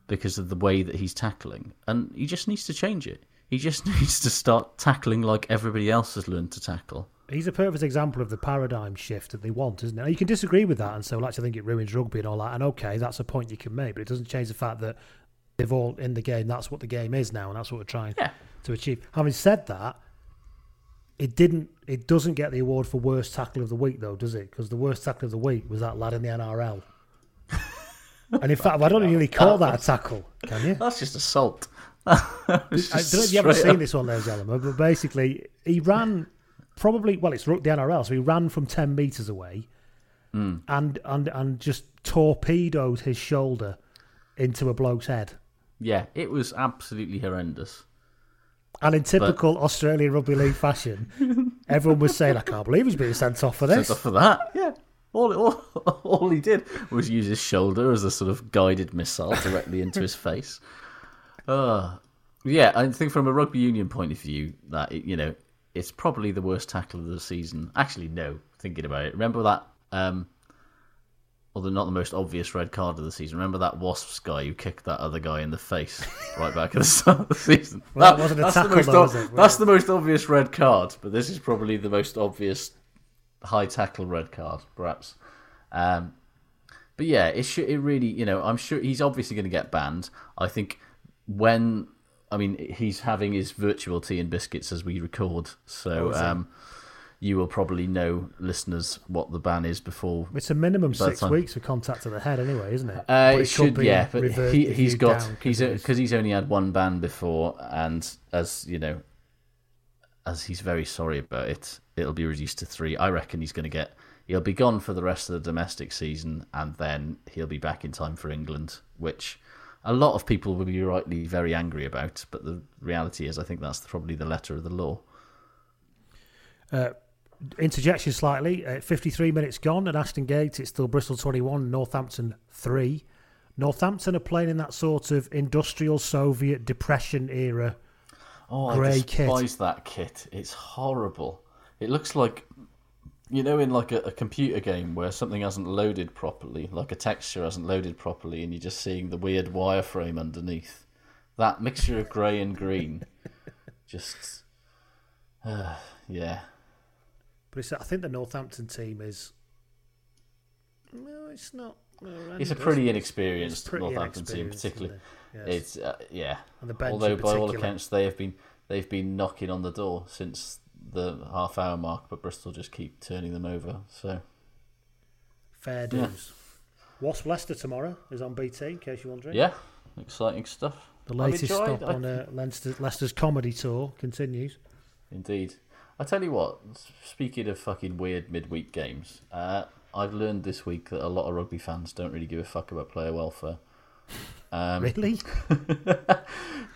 [SPEAKER 5] because of the way that he's tackling, and he just needs to change it. He just needs to start tackling like everybody else has learned to tackle.
[SPEAKER 4] He's a perfect example of the paradigm shift that they want, isn't it? Now, You can disagree with that and say, well, actually, I think it ruins rugby and all that. And okay, that's a point you can make, but it doesn't change the fact that they've all in the game. That's what the game is now, and that's what we're trying to achieve. Having said that, it didn't. It doesn't get the award for worst tackle of the week, though, does it? Because the worst tackle of the week was that lad in the NRL. and in fact, I don't really call that a tackle, can you?
[SPEAKER 5] That's just assault.
[SPEAKER 4] I don't know if you haven't seen
[SPEAKER 5] up.
[SPEAKER 4] this one, there, Zellerman, but basically, he ran probably, well, it's Rook the NRL, so he ran from 10 metres away
[SPEAKER 5] Mm.
[SPEAKER 4] and, and, and just torpedoed his shoulder into a bloke's head.
[SPEAKER 5] Yeah, it was absolutely horrendous.
[SPEAKER 4] And in typical Australian Rugby League fashion, everyone was saying, I can't believe he's being sent off for this.
[SPEAKER 5] Sent off for that, yeah. All, all, all he did was use his shoulder as a sort of guided missile directly into his face. Uh, yeah, I think from a rugby union point of view, that you know, it's probably the worst tackle of the season. Actually, no. Thinking about it, remember that, um, although not the most obvious red card of the season. Remember that Wasps guy who kicked that other guy in the face right back at the start of the season.
[SPEAKER 4] Well, that wasn't a
[SPEAKER 5] that's
[SPEAKER 4] tackle
[SPEAKER 5] the most
[SPEAKER 4] though,
[SPEAKER 5] ob-
[SPEAKER 4] was it?
[SPEAKER 5] That's the most obvious red card, but this is probably the most obvious high tackle red card, perhaps. Um, but yeah, it should. It really, you know, I'm sure he's obviously going to get banned. I think when, I mean, he's having his virtual tea and biscuits as we record, so
[SPEAKER 4] Oh,
[SPEAKER 5] um, you will probably know, listeners, what the ban is before.
[SPEAKER 4] It's a minimum six
[SPEAKER 5] time-
[SPEAKER 4] weeks for contact to the head, anyway, isn't it?
[SPEAKER 5] Uh, it
[SPEAKER 4] could
[SPEAKER 5] should,
[SPEAKER 4] be
[SPEAKER 5] yeah, but he, he's got
[SPEAKER 4] down,
[SPEAKER 5] he's
[SPEAKER 4] 'cause
[SPEAKER 5] because he's only had one ban before, and as you know, as he's very sorry about it, it'll be reduced to three. I reckon he's going to get he'll be gone for the rest of the domestic season, and then he'll be back in time for England, which a lot of people will be rightly very angry about. But the reality is, I think that's probably the letter of the law.
[SPEAKER 4] Uh, interjection slightly. Uh, 53 minutes gone at Ashton Gate. It's still Bristol 21, Northampton 3. Northampton are playing in that sort of industrial Soviet depression era
[SPEAKER 5] Oh,
[SPEAKER 4] grey
[SPEAKER 5] I
[SPEAKER 4] kit.
[SPEAKER 5] despise that kit. It's horrible. It looks like, you know, in like a, a computer game where something hasn't loaded properly, like a texture hasn't loaded properly, and you're just seeing the weird wireframe underneath. That mixture of grey and green, just, uh, yeah.
[SPEAKER 4] But it's, I think the Northampton team is. No, it's not.
[SPEAKER 5] It's a pretty inexperienced
[SPEAKER 4] pretty
[SPEAKER 5] Northampton team, particularly.
[SPEAKER 4] Yes.
[SPEAKER 5] It's uh, yeah.
[SPEAKER 4] And the bench
[SPEAKER 5] Although by all accounts they have been they've been knocking on the door since the half hour mark, but Bristol just keep turning them over. So
[SPEAKER 4] Fair
[SPEAKER 5] Yeah.
[SPEAKER 4] dues. Wasp Leicester tomorrow is on BT, in case you're wondering.
[SPEAKER 5] yeah, exciting stuff.
[SPEAKER 4] The latest stop on uh, Leicester, Leicester's comedy tour continues.
[SPEAKER 5] Indeed. I tell you what. Speaking of fucking weird midweek games, uh, I've learned this week that a lot of rugby fans don't really give a fuck about player welfare. Um,
[SPEAKER 4] really?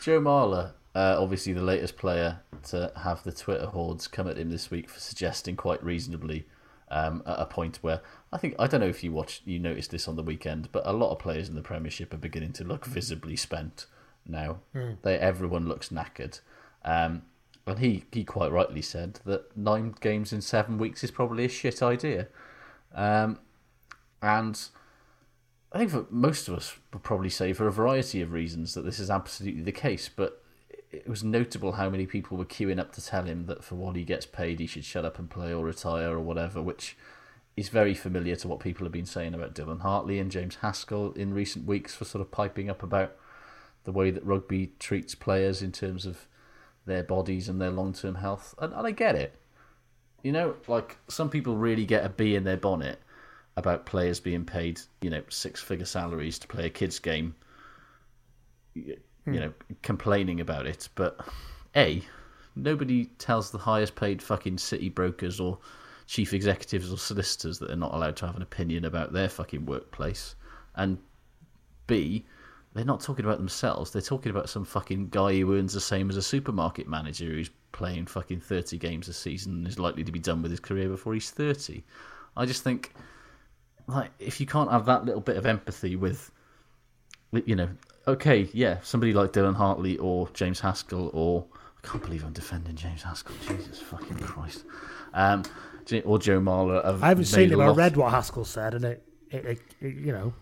[SPEAKER 5] Joe Marler, uh, obviously the latest player to have the Twitter hordes come at him this week for suggesting quite reasonably um, at a point where I think I don't know if you watched, you noticed this on the weekend, but a lot of players in the Premiership are beginning to look visibly spent now.
[SPEAKER 4] Mm.
[SPEAKER 5] They everyone looks knackered. Um, and he, he quite rightly said that nine games in seven weeks is probably a shit idea. Um, and I think for most of us would probably say for a variety of reasons that this is absolutely the case. But it was notable how many people were queuing up to tell him that for what he gets paid, he should shut up and play or retire or whatever, which is very familiar to what people have been saying about Dylan Hartley and James Haskell in recent weeks for sort of piping up about the way that rugby treats players in terms of their bodies and their long term health. And, and I get it. You know, like some people really get a bee in their bonnet about players being paid, you know, six figure salaries to play a kids game. You,
[SPEAKER 4] Hmm.
[SPEAKER 5] you know, complaining about it, but a nobody tells the highest paid fucking city brokers or chief executives or solicitors that they're not allowed to have an opinion about their fucking workplace, and b they're not talking about themselves. They're talking about some fucking guy who earns the same as a supermarket manager who's playing fucking 30 games a season and is likely to be done with his career before he's 30. I just think, like, if you can't have that little bit of empathy with, you know, okay, yeah, somebody like Dylan Hartley or James Haskell or. I can't believe I'm defending James Haskell. Jesus fucking Christ. Um, or Joe Marler.
[SPEAKER 4] I haven't seen him. I read what Haskell said, and it, it, it, it you know,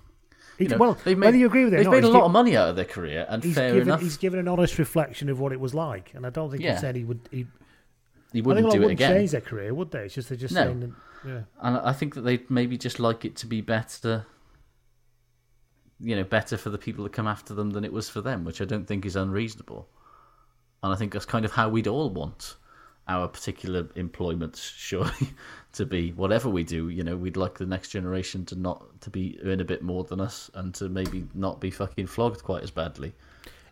[SPEAKER 4] he,
[SPEAKER 5] know,
[SPEAKER 4] well,
[SPEAKER 5] made,
[SPEAKER 4] whether you agree with it,
[SPEAKER 5] they've
[SPEAKER 4] not,
[SPEAKER 5] made a lot of money out of their career, and
[SPEAKER 4] He's
[SPEAKER 5] fair
[SPEAKER 4] given,
[SPEAKER 5] enough.
[SPEAKER 4] he's given an honest reflection of what it was like, and I don't think
[SPEAKER 5] Yeah.
[SPEAKER 4] he said he would. He,
[SPEAKER 5] He wouldn't do it
[SPEAKER 4] wouldn't
[SPEAKER 5] again.
[SPEAKER 4] change their career, would they? It's just they're just
[SPEAKER 5] No.
[SPEAKER 4] saying, that, yeah.
[SPEAKER 5] And I think that they'd maybe just like it to be better, you know, better for the people that come after them than it was for them, which I don't think is unreasonable. And I think that's kind of how we'd all want our particular employment, surely, to be. Whatever we do, you know, we'd like the next generation to not to be earn a bit more than us and to maybe not be fucking flogged quite as badly.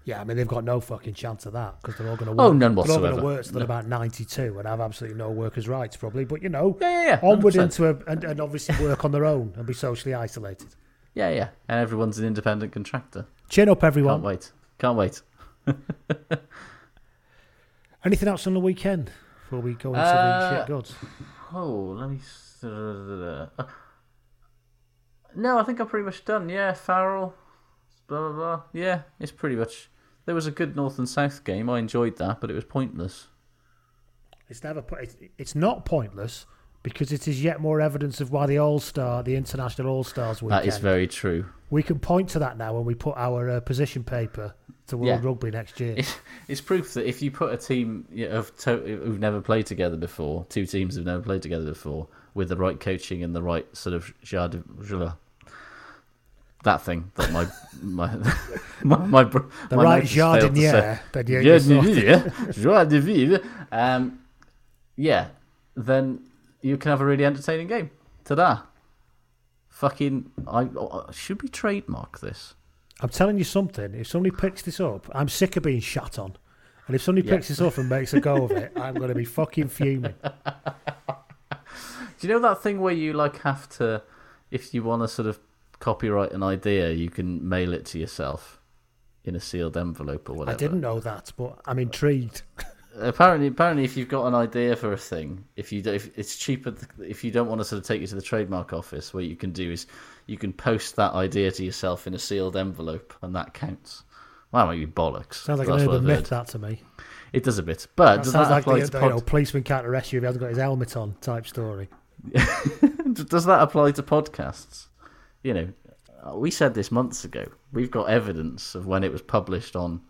[SPEAKER 4] Yeah, I mean they've got no fucking chance of that because they're all going to work.
[SPEAKER 5] Oh,
[SPEAKER 4] work.
[SPEAKER 5] none
[SPEAKER 4] They're all going to work till
[SPEAKER 5] No.
[SPEAKER 4] about ninety-two and have absolutely no workers' rights, probably. But you know,
[SPEAKER 5] Yeah, yeah, yeah,
[SPEAKER 4] onward
[SPEAKER 5] 100%.
[SPEAKER 4] into a and, and obviously work on their own and be socially isolated.
[SPEAKER 5] Yeah, yeah. And everyone's an independent contractor.
[SPEAKER 4] Chin up, everyone.
[SPEAKER 5] Can't wait. Can't wait.
[SPEAKER 4] Anything else on the weekend before we go into the
[SPEAKER 5] Uh,
[SPEAKER 4] shit gods?
[SPEAKER 5] Oh, let me. uh, No, I think I'm pretty much done. Yeah, Farrell. Blah blah blah. Yeah, it's pretty much. There was a good North and South game. I enjoyed that, but it was pointless.
[SPEAKER 4] It's never. It's not pointless because it is yet more evidence of why the All Star, the International All Stars weekend.
[SPEAKER 5] That is very true.
[SPEAKER 4] We can point to that now when we put our uh, position paper to World
[SPEAKER 5] Yeah.
[SPEAKER 4] Rugby next year.
[SPEAKER 5] It's, it's proof that if you put a team of to- who've never played together before, two teams who've never played together before, with the right coaching and the right sort of joie that thing that my my my, my,
[SPEAKER 4] The
[SPEAKER 5] my
[SPEAKER 4] right
[SPEAKER 5] notes
[SPEAKER 4] joie
[SPEAKER 5] failed to
[SPEAKER 4] de
[SPEAKER 5] say.
[SPEAKER 4] vivre, then you-
[SPEAKER 5] Joie
[SPEAKER 4] you
[SPEAKER 5] de
[SPEAKER 4] sorted.
[SPEAKER 5] vivre, joie de vivre. Um, yeah, then you can have a really entertaining game. Ta-da! Fucking, I, I should we trademark this?
[SPEAKER 4] I'm telling you something. If somebody picks this up, I'm sick of being shot on. And if somebody
[SPEAKER 5] Yeah.
[SPEAKER 4] picks this up and makes a go of it, I'm going to be fucking fuming.
[SPEAKER 5] Do you know that thing where you like have to, if you want to sort of copyright an idea, you can mail it to yourself in a sealed envelope or whatever.
[SPEAKER 4] I didn't know that, but I'm intrigued.
[SPEAKER 5] Apparently, apparently, if you've got an idea for a thing, if you do, if it's cheaper, if you don't want to sort of take it to the trademark office, what you can do is you can post that idea to yourself in a sealed envelope, and that counts. Well, that might be bollocks.
[SPEAKER 4] Sounds like an urban myth, that to me.
[SPEAKER 5] It does a bit, but
[SPEAKER 4] That
[SPEAKER 5] does
[SPEAKER 4] sounds
[SPEAKER 5] that
[SPEAKER 4] like
[SPEAKER 5] apply
[SPEAKER 4] the,
[SPEAKER 5] to pod-
[SPEAKER 4] you know, policeman can't arrest you if he hasn't got his helmet on type story.
[SPEAKER 5] Does that apply to podcasts? You know, we said this months ago. We've got evidence of when it was published on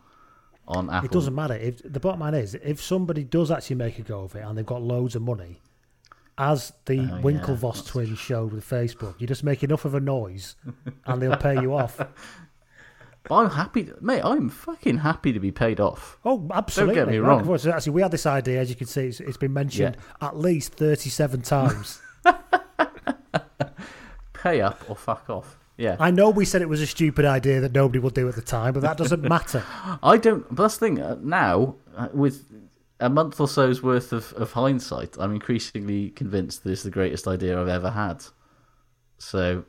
[SPEAKER 5] on Apple.
[SPEAKER 4] It doesn't matter. If the bottom line is, if somebody does actually make a go of it and they've got loads of money, as the
[SPEAKER 5] Oh, yeah,
[SPEAKER 4] Winklevoss twins showed with Facebook, you just make enough of a noise and they'll pay you off.
[SPEAKER 5] I'm happy, to, mate. I'm fucking happy to be paid off.
[SPEAKER 4] Oh, absolutely.
[SPEAKER 5] Don't get me wrong.
[SPEAKER 4] course, Actually, we had this idea, as you can see, it's, it's been mentioned at least 37 times.
[SPEAKER 5] Pay up or fuck off. Yeah,
[SPEAKER 4] I know we said it was a stupid idea that nobody would do at the time, but that doesn't matter.
[SPEAKER 5] I don't. But that's the thing. uh, Now, uh, with a month or so's worth of, of hindsight, I'm increasingly convinced that it's the greatest idea I've ever had. So,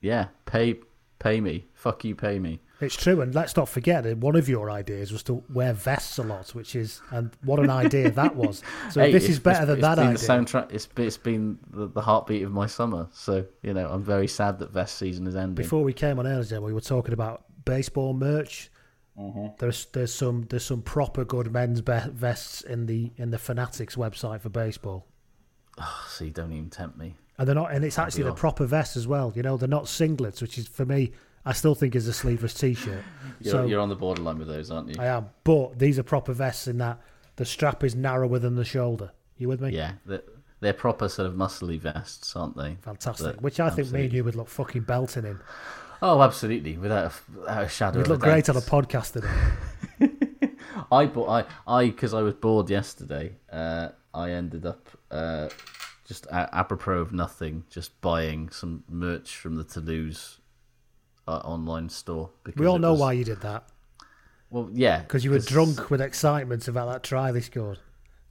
[SPEAKER 5] yeah, pay pay me. Fuck you, pay me.
[SPEAKER 4] It's true, and let's not forget that one of your ideas was to wear vests a lot, which is and what an idea that was. So
[SPEAKER 5] Hey,
[SPEAKER 4] this is better
[SPEAKER 5] it's-
[SPEAKER 4] than
[SPEAKER 5] it's
[SPEAKER 4] that
[SPEAKER 5] been
[SPEAKER 4] idea.
[SPEAKER 5] The soundtrack. It's it's been the, the heartbeat of my summer. So you know, I'm very sad that vest season is ending.
[SPEAKER 4] Before we came on air, we were talking about baseball merch.
[SPEAKER 5] Mhm.
[SPEAKER 4] There's there's some there's some proper good men's be- vests in the in the Fanatics website for baseball,
[SPEAKER 5] Oh, see, don't even tempt me.
[SPEAKER 4] and they're not and it's
[SPEAKER 5] I'll
[SPEAKER 4] actually the
[SPEAKER 5] off.
[SPEAKER 4] proper vests as well. You know, they're not singlets, which is for me. I still think is a sleeveless t-shirt.
[SPEAKER 5] You're,
[SPEAKER 4] so
[SPEAKER 5] you're on the borderline with those, aren't you?
[SPEAKER 4] I am, but these are proper vests in that the strap is narrower than the shoulder. You with me?
[SPEAKER 5] Yeah, they're, they're proper sort of muscly vests, aren't they?
[SPEAKER 4] Fantastic.
[SPEAKER 5] That-
[SPEAKER 4] Which I think me and you would look fucking belting in.
[SPEAKER 5] Oh, absolutely, without a, without a shadow. You'd
[SPEAKER 4] look great on a podcast today.
[SPEAKER 5] I bought I I because I was bored yesterday. Uh, I ended up uh, just a- apropos of nothing, just buying some merch from the Toulouse uh, online store. Because
[SPEAKER 4] We all know
[SPEAKER 5] was-
[SPEAKER 4] why you did that.
[SPEAKER 5] Well, yeah,
[SPEAKER 4] Because you were drunk with excitement about that try they scored.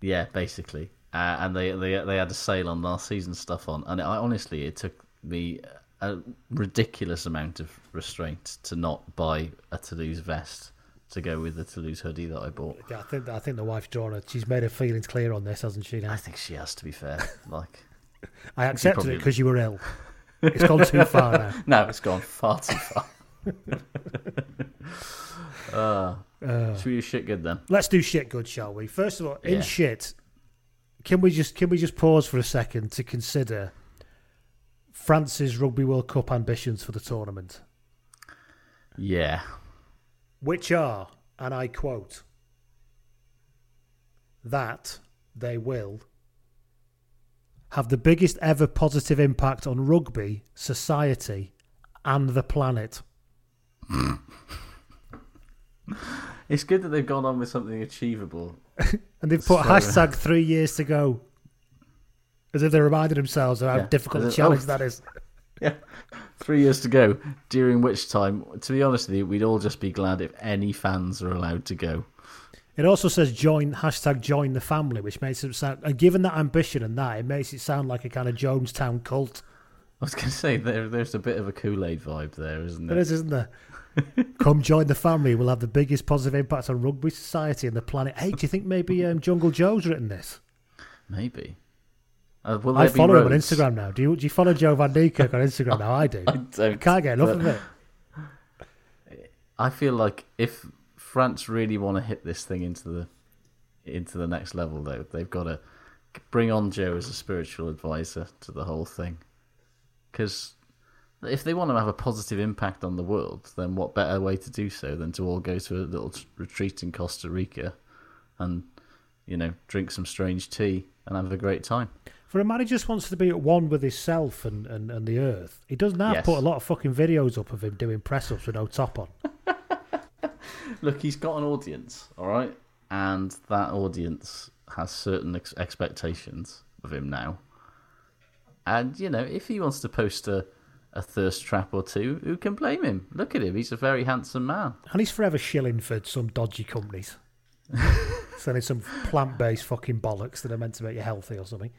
[SPEAKER 5] Yeah, basically, uh, and they, they they had a sale on last season stuff on, and I honestly it took me a ridiculous amount of restraint to not buy a Toulouse vest to go with the Toulouse hoodie that I bought.
[SPEAKER 4] Yeah, I think I think the wife's drawn her. She's made her feelings clear on this, hasn't she? Now?
[SPEAKER 5] I think she has to be fair. Like,
[SPEAKER 4] I accepted
[SPEAKER 5] probably-
[SPEAKER 4] it because you were ill. It's gone too far now.
[SPEAKER 5] no, it's gone far too far. uh,
[SPEAKER 4] Uh.
[SPEAKER 5] should we do shit good then?
[SPEAKER 4] Let's do shit good, shall we? First of all, in
[SPEAKER 5] Yeah.
[SPEAKER 4] shit, can we just can we just pause for a second to consider France's Rugby World Cup ambitions for the tournament,
[SPEAKER 5] Yeah,
[SPEAKER 4] which are, and I quote, that they will have the biggest ever positive impact on rugby, society, and the planet.
[SPEAKER 5] it's good that they've gone on with something achievable.
[SPEAKER 4] And they've put
[SPEAKER 5] So-
[SPEAKER 4] hashtag three years to go. As if they reminded themselves of how
[SPEAKER 5] Yeah.
[SPEAKER 4] difficult a challenge
[SPEAKER 5] oh.
[SPEAKER 4] that is.
[SPEAKER 5] Yeah, three years to go. During which time, to be honest with you, we'd all just be glad if any fans are allowed to go.
[SPEAKER 4] It also says join hashtag join the family, which makes it sound and given that ambition and that, it makes it sound like a kind of Jonestown cult.
[SPEAKER 5] I was going to say there, there's a bit of a Kool Aid vibe there, isn't
[SPEAKER 4] There
[SPEAKER 5] there?
[SPEAKER 4] is, isn't there? Come join the family. We'll have the biggest positive impact on rugby society and the planet. Hey, do you think maybe um, Jungle Joe's written this?
[SPEAKER 5] Maybe. Uh,
[SPEAKER 4] I follow him on? Instagram now. Do you? Do you follow Joe Van Niekerk on Instagram now? I do.
[SPEAKER 5] I don't.
[SPEAKER 4] Can't get enough of it.
[SPEAKER 5] I feel like if France really want to hit this thing into the into the next level, though, they've got to bring on Joe as a spiritual advisor to the whole thing. Because if they want to have a positive impact on the world, then what better way to do so than to all go to a little t- retreat in Costa Rica and, you know, drink some strange tea and have a great time?
[SPEAKER 4] For a man who just wants to be at one with himself and, and, and the earth, he doesn't have
[SPEAKER 5] Yes.
[SPEAKER 4] put a lot of fucking videos up of him doing press ups with no top on.
[SPEAKER 5] Look, he's got an audience, all right, and that audience has certain ex- expectations of him now. And you know, if he wants to post a, a thirst trap or two, who can blame him? Look at him; he's a very handsome man.
[SPEAKER 4] And he's forever shilling for some dodgy companies. Selling some plant based fucking bollocks that are meant to make you healthy or something.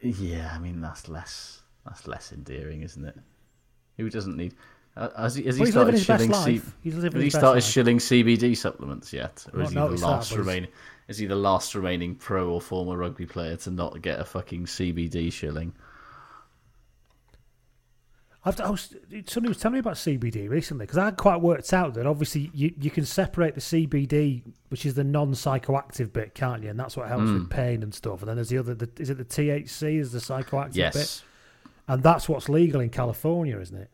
[SPEAKER 5] Yeah, I mean that's less that's less endearing, isn't it? Who doesn't need? Uh, has he, has he
[SPEAKER 4] Well,
[SPEAKER 5] started shilling?
[SPEAKER 4] living
[SPEAKER 5] has he started
[SPEAKER 4] life.
[SPEAKER 5] shilling CBD supplements yet, or is he the
[SPEAKER 4] noticed that,
[SPEAKER 5] last remaining? Is he the last remaining pro or former rugby player to not get a fucking CBD shilling?
[SPEAKER 4] I've, I was, somebody was telling me about CBD recently because I hadn't quite worked out that obviously you, you can separate the CBD, which is the non psychoactive bit, can't you? And that's what helps
[SPEAKER 5] Mm.
[SPEAKER 4] with pain and stuff. And then there's the other, the, is it the THC is the psychoactive
[SPEAKER 5] Yes.
[SPEAKER 4] bit? And that's what's legal in California, isn't it?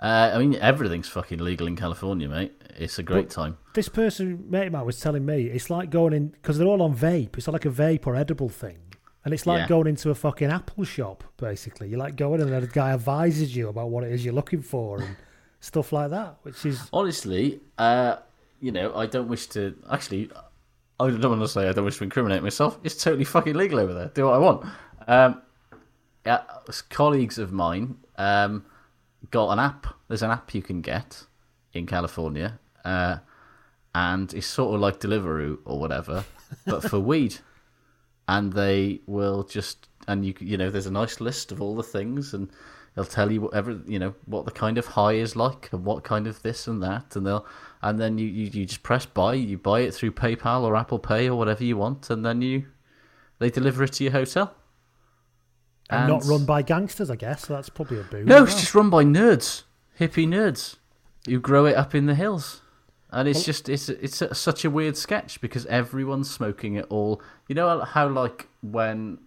[SPEAKER 5] Uh, I mean, everything's fucking legal in California, mate. It's a great
[SPEAKER 4] But
[SPEAKER 5] time.
[SPEAKER 4] This person, mate of was telling me it's like going in because they're all on vape. It's like a vape or edible thing, and it's like
[SPEAKER 5] Yeah.
[SPEAKER 4] going into a fucking Apple shop. Basically, you like going in and the guy advises you about what it is you're looking for and stuff like that, which is
[SPEAKER 5] Honestly, uh, you know, I don't wish to. Actually, I don't want to say I don't wish to incriminate myself. It's totally fucking legal over there. Do what I want. Um, yeah, colleagues of mine um, got an app. There's an app you can get in California, uh, and it's sort of like Deliveroo or whatever, but for weed. And they will just and you you know there's a nice list of all the things, and they'll tell you whatever you know what the kind of high is like, and what kind of this and that, and they'll and then you, you, you just press buy, you buy it through PayPal or Apple Pay or whatever you want, and then you they deliver it to your hotel.
[SPEAKER 4] And, not run by gangsters, I guess. So that's probably a boon.
[SPEAKER 5] No, it's
[SPEAKER 4] well.
[SPEAKER 5] just run by nerds, hippie nerds, who grow it up in the hills. And it's
[SPEAKER 4] Well-
[SPEAKER 5] just it's it's a, such a weird sketch because everyone's smoking it all. You know how like when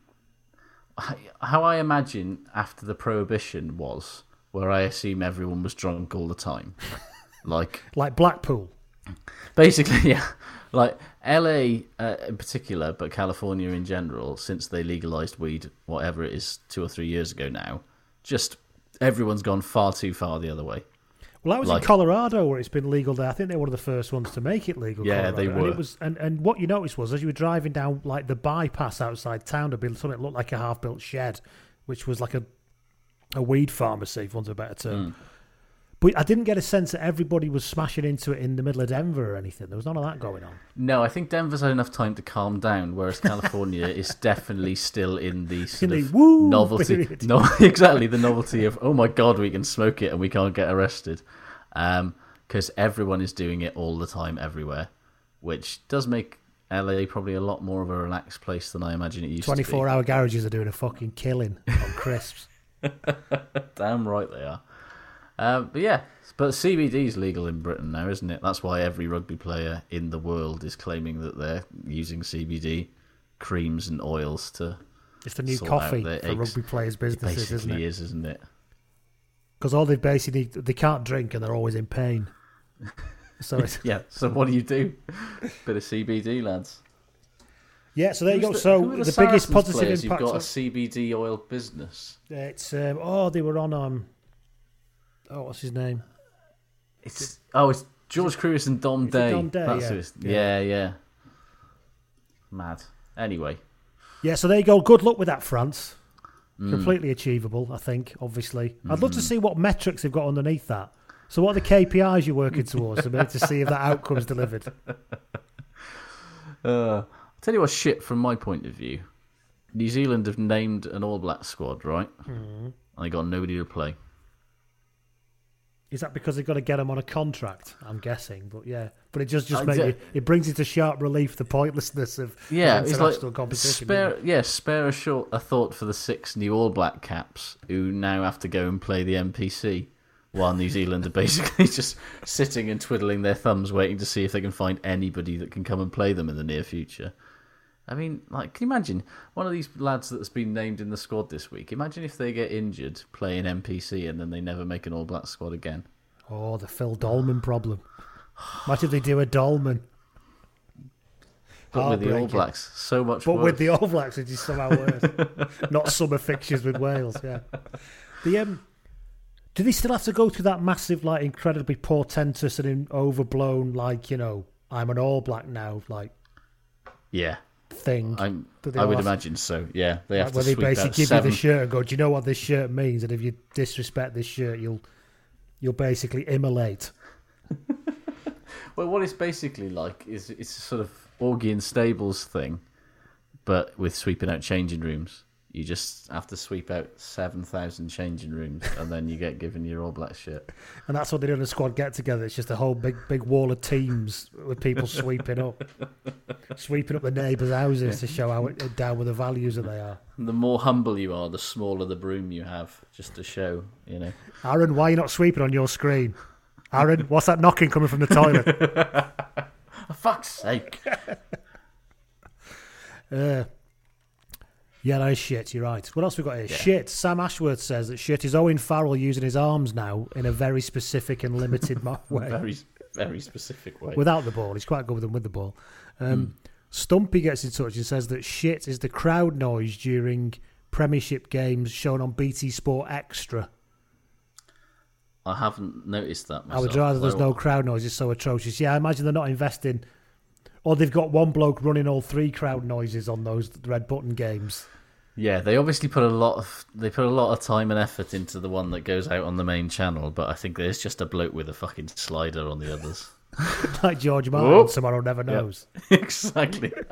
[SPEAKER 5] how I imagine after the prohibition was, where I assume everyone was drunk all the time, like
[SPEAKER 4] like Blackpool.
[SPEAKER 5] Basically, yeah. Like LA uh, in particular, but California in general, since they legalized weed, whatever it is, two or three years ago now, just everyone's gone far too far the other way.
[SPEAKER 4] Well, I was
[SPEAKER 5] Like-
[SPEAKER 4] in Colorado where it's been legal there. I think they were one of the first ones to make it legal.
[SPEAKER 5] Yeah,
[SPEAKER 4] Colorado.
[SPEAKER 5] they
[SPEAKER 4] And
[SPEAKER 5] were.
[SPEAKER 4] it was, and, and what you noticed was as you were driving down like the bypass outside town, there'd be something that looked like a half-built shed, which was like a a weed pharmacy, for want of a better term.
[SPEAKER 5] Hmm.
[SPEAKER 4] But I didn't get a sense that everybody was smashing into it in the middle of Denver or anything. There was none of that going on.
[SPEAKER 5] No, I think Denver's had enough time to calm down, whereas California is definitely still in the sort
[SPEAKER 4] In
[SPEAKER 5] of
[SPEAKER 4] woo
[SPEAKER 5] novelty.
[SPEAKER 4] period.
[SPEAKER 5] No, exactly the novelty of oh my god, we can smoke it and we can't get arrested, um, because everyone is doing it all the time everywhere, which does make LA probably a lot more of a relaxed place than I imagine it used to be.
[SPEAKER 4] Twenty-four hour garages are doing a fucking killing on crisps.
[SPEAKER 5] Damn right they are. Um, but yeah, but CBD is legal in Britain now, isn't it? That's why every rugby player in the world is claiming that they're using CBD creams and oils to.
[SPEAKER 4] It's the new coffee for rugby players' businesses, isn't it?
[SPEAKER 5] is, isn't it?
[SPEAKER 4] Because all they basically they can't drink and they're always in pain. So it's,
[SPEAKER 5] Yeah. So what do you do? Bit of CBD, lads.
[SPEAKER 4] yeah, so there you go.
[SPEAKER 5] the-
[SPEAKER 4] so the,
[SPEAKER 5] the,
[SPEAKER 4] biggest positive
[SPEAKER 5] players
[SPEAKER 4] impact.
[SPEAKER 5] You've got a CBD oil business.
[SPEAKER 4] It's um, oh they were on um oh what's his name
[SPEAKER 5] It's oh, it's George Kruis and Dom Day.
[SPEAKER 4] Dom Day?
[SPEAKER 5] That's
[SPEAKER 4] Yeah. Yeah.
[SPEAKER 5] yeah, yeah. Mad. Anyway,
[SPEAKER 4] yeah so there you go good luck with that France
[SPEAKER 5] Mm.
[SPEAKER 4] completely achievable I think obviously I'd love to
[SPEAKER 5] Mhm.
[SPEAKER 4] see what metrics they've got underneath that so what are the KPIs you're working towards to be able to see if that outcome's delivered
[SPEAKER 5] Uh, I'll tell you what shit from my point of view. New Zealand have named an All Black squad, right?
[SPEAKER 4] Mhm.
[SPEAKER 5] And they got nobody to play.
[SPEAKER 4] Is that because they've got to get them on a contract I'm guessing but yeah but it just just
[SPEAKER 5] I
[SPEAKER 4] make
[SPEAKER 5] d-
[SPEAKER 4] it brings into sharp relief the pointlessness of
[SPEAKER 5] Yeah, it's
[SPEAKER 4] international
[SPEAKER 5] like
[SPEAKER 4] competition
[SPEAKER 5] spare. Yeah, spare a short a thought for the six new All Black caps who now have to go and play the NPC, while New Zealand are basically just sitting and twiddling their thumbs, waiting to see if they can find anybody that can come and play them in the near future. I mean, like, can you imagine one of these lads that's been named in the squad this week? Imagine if they get injured playing NPC and then they never make an All Black squad again.
[SPEAKER 4] oh the Phil Dollman problem imagine if they do a Dollman
[SPEAKER 5] But with the All. Blacks, so much
[SPEAKER 4] But
[SPEAKER 5] worse.
[SPEAKER 4] with the All Blacks, it is somehow worse. Not summer fixtures with Wales. Yeah. The um, do they still have to go through that massive, like, incredibly portentous and in- overblown, like, you know, I'm an All Black now, like
[SPEAKER 5] yeah,
[SPEAKER 4] thing?
[SPEAKER 5] I'm, I would
[SPEAKER 4] have-
[SPEAKER 5] imagine so. Yeah, they have
[SPEAKER 4] like,
[SPEAKER 5] to
[SPEAKER 4] where they basically give
[SPEAKER 5] seven.
[SPEAKER 4] you the shirt and go, "Do you know what this shirt means?" And if you disrespect this shirt, you'll you'll basically immolate.
[SPEAKER 5] Well, what it's basically like is it's a sort of Augean Stables thing, but with sweeping out changing rooms. You just have to sweep out 7,000 changing rooms and then you get given your All Black shirt.
[SPEAKER 4] And that's what they do in a squad get together. It's just a whole big big wall of teams with people sweeping up, sweeping up the neighbours' houses to show how down with the values that they are.
[SPEAKER 5] And the more humble you are, the smaller the broom you have, just to show, you know.
[SPEAKER 4] Aaron, why are you not sweeping on your screen? Aaron, what's that knocking coming from the toilet?
[SPEAKER 5] For fuck's sake.
[SPEAKER 4] Uh, yeah, that is shit. You're right. What else we got here?
[SPEAKER 5] Yeah.
[SPEAKER 4] Shit. Sam Ashworth says that shit is Owen Farrell using his arms now in a very specific and limited way.
[SPEAKER 5] Very, very specific way.
[SPEAKER 4] Without the ball, he's quite good with them with the ball. Um,
[SPEAKER 5] Hmm.
[SPEAKER 4] Stumpy gets in touch and says that shit is the crowd noise during Premiership games shown on BT Sport Extra.
[SPEAKER 5] I haven't noticed that
[SPEAKER 4] I would rather there's no crowd noise. It's so atrocious. Yeah, I imagine they're not investing, or they've got one bloke running all three crowd noises on those red button games.
[SPEAKER 5] Yeah, they obviously put a lot of they put a lot of time and effort into the one that goes out on the main channel, but I think there's just a bloke with a fucking slider on the others.
[SPEAKER 4] like George Martin,
[SPEAKER 5] Whoop.
[SPEAKER 4] tomorrow never
[SPEAKER 5] Yep.
[SPEAKER 4] knows.
[SPEAKER 5] exactly.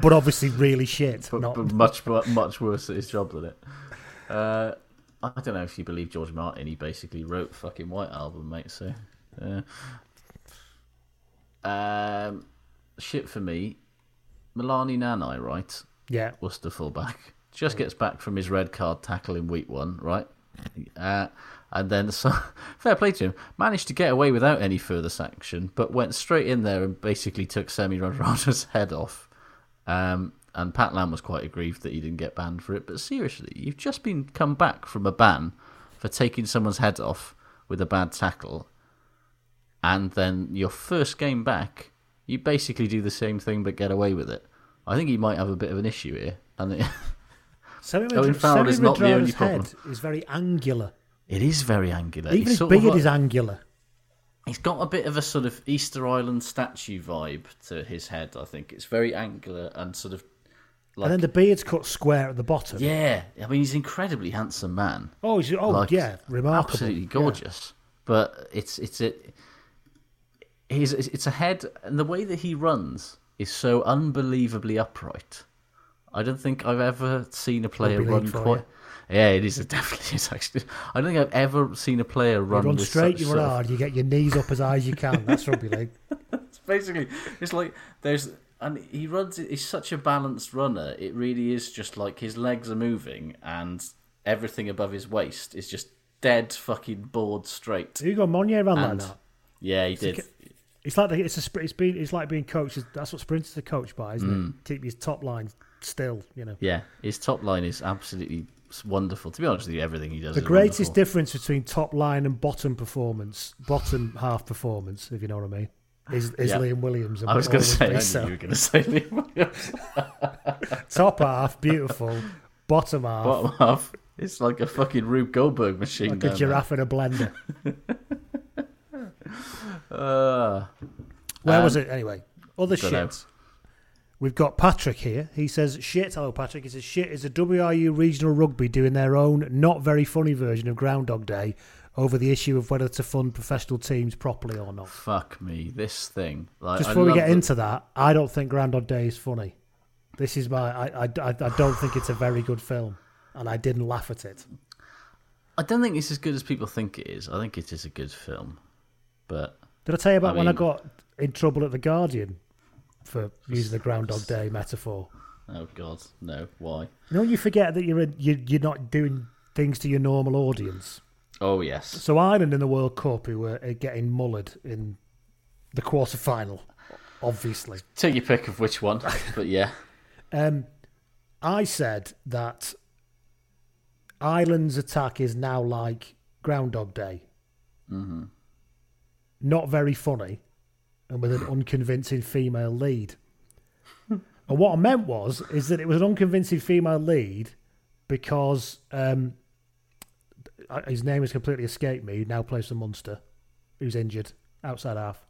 [SPEAKER 4] but obviously really shit.
[SPEAKER 5] but,
[SPEAKER 4] not
[SPEAKER 5] but much much worse at his job than it. Uh, I don't know if you believe George Martin. He basically wrote fucking White Album, mate. So, uh, um, shit for me. Melani Nanai, right?
[SPEAKER 4] yeah.
[SPEAKER 5] Worcester fullback just gets back from his red card tackle in week one, right? Uh, and then, so, fair play to him, managed to get away without any further sanction, but went straight in there and basically took Semi Radradra's head off. Um, and Pat Lam was quite aggrieved that he didn't get banned for it. But seriously, you've just been come back from a ban for taking someone's head off with a bad tackle, and then your first game back, you basically do the same thing but get away with it. I think he might have a bit of an issue here, and it, Owen Farrell is not the only
[SPEAKER 4] head is very angular.
[SPEAKER 5] it is very angular.
[SPEAKER 4] Even
[SPEAKER 5] he's
[SPEAKER 4] his beard
[SPEAKER 5] like,
[SPEAKER 4] is angular.
[SPEAKER 5] He's got a bit of a sort of Easter Island statue vibe to his head. I think it's very angular and sort of like
[SPEAKER 4] and then the beard's cut square at the bottom.
[SPEAKER 5] yeah. I mean, he's an incredibly handsome man.
[SPEAKER 4] Oh, he's, oh
[SPEAKER 5] Like,
[SPEAKER 4] yeah, remarkable.
[SPEAKER 5] absolutely
[SPEAKER 4] Yeah.
[SPEAKER 5] gorgeous. But it's it's a he's it's a head, and the way that he runs is so unbelievably upright. I don't think I've ever seen a player run quite.
[SPEAKER 4] you.
[SPEAKER 5] Yeah, it is. It definitely is. Actually, I don't think I've ever seen a player run.
[SPEAKER 4] You run straight, you
[SPEAKER 5] sort
[SPEAKER 4] run
[SPEAKER 5] of-
[SPEAKER 4] hard, you get your knees up as high as you can. That's rugby league.
[SPEAKER 5] It's basically it's like there's and he runs. He's such a balanced runner. It really is just like his legs are moving and everything above his waist is just dead fucking board straight.
[SPEAKER 4] Hugo Monye ran
[SPEAKER 5] And-
[SPEAKER 4] that.
[SPEAKER 5] Yeah, he did.
[SPEAKER 4] It's like the, it's a it's been it's like being coached. That's what sprinters are coached by, isn't
[SPEAKER 5] Mm.
[SPEAKER 4] it? Keep your top line still. You know.
[SPEAKER 5] Yeah, his top line is absolutely wonderful. To be honest with you, everything he does.
[SPEAKER 4] The greatest
[SPEAKER 5] wonderful.
[SPEAKER 4] difference between top line and bottom performance, bottom half performance, if you know what I mean, is, is
[SPEAKER 5] Yeah.
[SPEAKER 4] Liam Williams. And
[SPEAKER 5] I was
[SPEAKER 4] going to
[SPEAKER 5] say, I you were going to say Liam Williams.
[SPEAKER 4] top half beautiful, bottom half
[SPEAKER 5] Bottom half, it's like a fucking Rube Goldberg machine.
[SPEAKER 4] like a
[SPEAKER 5] there.
[SPEAKER 4] giraffe in a blender.
[SPEAKER 5] Uh,
[SPEAKER 4] Where was
[SPEAKER 5] um,
[SPEAKER 4] it anyway? Other shit. We've got Patrick here. He says, shit. Hello, Patrick. He says, shit is a WRU regional rugby doing their own, not very funny version of Groundhog Day over the issue of whether to fund professional teams properly or not.
[SPEAKER 5] Fuck me, this thing. Like,
[SPEAKER 4] Just before we get
[SPEAKER 5] that-
[SPEAKER 4] into that, I don't think Groundhog Day is funny. This is my. I, I, I don't think it's a very good film, and I didn't laugh at it.
[SPEAKER 5] I don't think it's as good as people think it is. I think it is a good film, but
[SPEAKER 4] Did I tell you about
[SPEAKER 5] I
[SPEAKER 4] when I got in trouble at the Guardian for using the Groundhog Day metaphor?
[SPEAKER 5] oh god, no. Why?
[SPEAKER 4] You know, you forget that you're in, you, you're not doing things to your normal audience.
[SPEAKER 5] Oh yes.
[SPEAKER 4] So Ireland in the World Cup, who were uh, getting mullered in the quarter final, obviously.
[SPEAKER 5] Take your pick of which one, but yeah.
[SPEAKER 4] Um, I said that Ireland's attack is now like Groundhog Day.
[SPEAKER 5] hmm
[SPEAKER 4] Not very funny, and with an unconvincing female lead. and what I meant was is that it was an unconvincing female lead because um, uh, his name has completely escaped me. He now plays for Munster, who's injured outside half.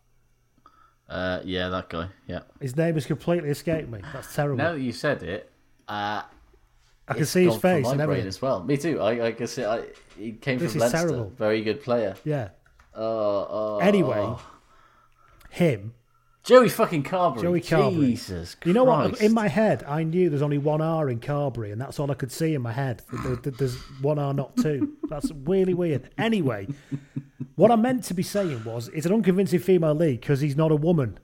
[SPEAKER 5] Uh, yeah, that guy. Yeah.
[SPEAKER 4] His name has completely escaped me. That's terrible.
[SPEAKER 5] Now that you said it, uh,
[SPEAKER 4] I can see his face
[SPEAKER 5] my
[SPEAKER 4] and
[SPEAKER 5] brain
[SPEAKER 4] everything.
[SPEAKER 5] as well. Me too. I, I can see. I, he came
[SPEAKER 4] This
[SPEAKER 5] from
[SPEAKER 4] is
[SPEAKER 5] Leinster.
[SPEAKER 4] terrible.
[SPEAKER 5] Very good player.
[SPEAKER 4] Yeah.
[SPEAKER 5] Oh, oh,
[SPEAKER 4] Anyway, him,
[SPEAKER 5] Joey fucking Carbery.
[SPEAKER 4] Joey Carbery.
[SPEAKER 5] Jesus Christ.
[SPEAKER 4] You know what? In my head, I knew there's only one R in Carbery, and that's all I could see in my head. There- there- There's one R, not two. That's really weird. Anyway, what I meant to be saying was it's an unconvincing female lead because he's not a woman.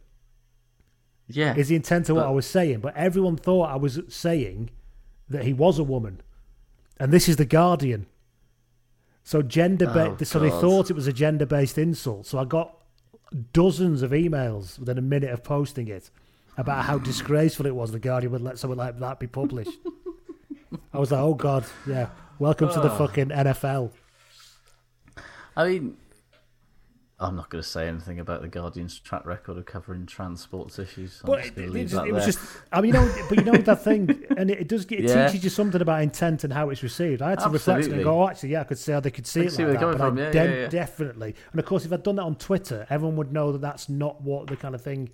[SPEAKER 5] Yeah.
[SPEAKER 4] Is the intent of what I was saying? But everyone thought I was saying that he was a woman, and this is the Guardian. So gender, ba-
[SPEAKER 5] Oh,
[SPEAKER 4] so they thought it was a gender-based insult. So I got dozens of emails within a minute of posting it about how disgraceful it was the Guardian would let someone like that be published. I was like, oh God, yeah. Welcome to the
[SPEAKER 5] Oh.
[SPEAKER 4] fucking NFL.
[SPEAKER 5] I mean, I'm not going to say anything about the Guardian's track record of covering transports issues. I'm
[SPEAKER 4] But
[SPEAKER 5] just
[SPEAKER 4] it, it just, it was just, I mean, you know, but you know that thing, and it, it does. It
[SPEAKER 5] Yeah.
[SPEAKER 4] teaches you something about intent and how it's received. I had to reflect and go, oh, actually, yeah, I could see how they could see
[SPEAKER 5] I
[SPEAKER 4] it
[SPEAKER 5] see
[SPEAKER 4] like
[SPEAKER 5] where
[SPEAKER 4] that, but.
[SPEAKER 5] Yeah,
[SPEAKER 4] de-
[SPEAKER 5] yeah.
[SPEAKER 4] definitely. And of course, if I'd done that on Twitter, everyone would know that that's not what the kind of thing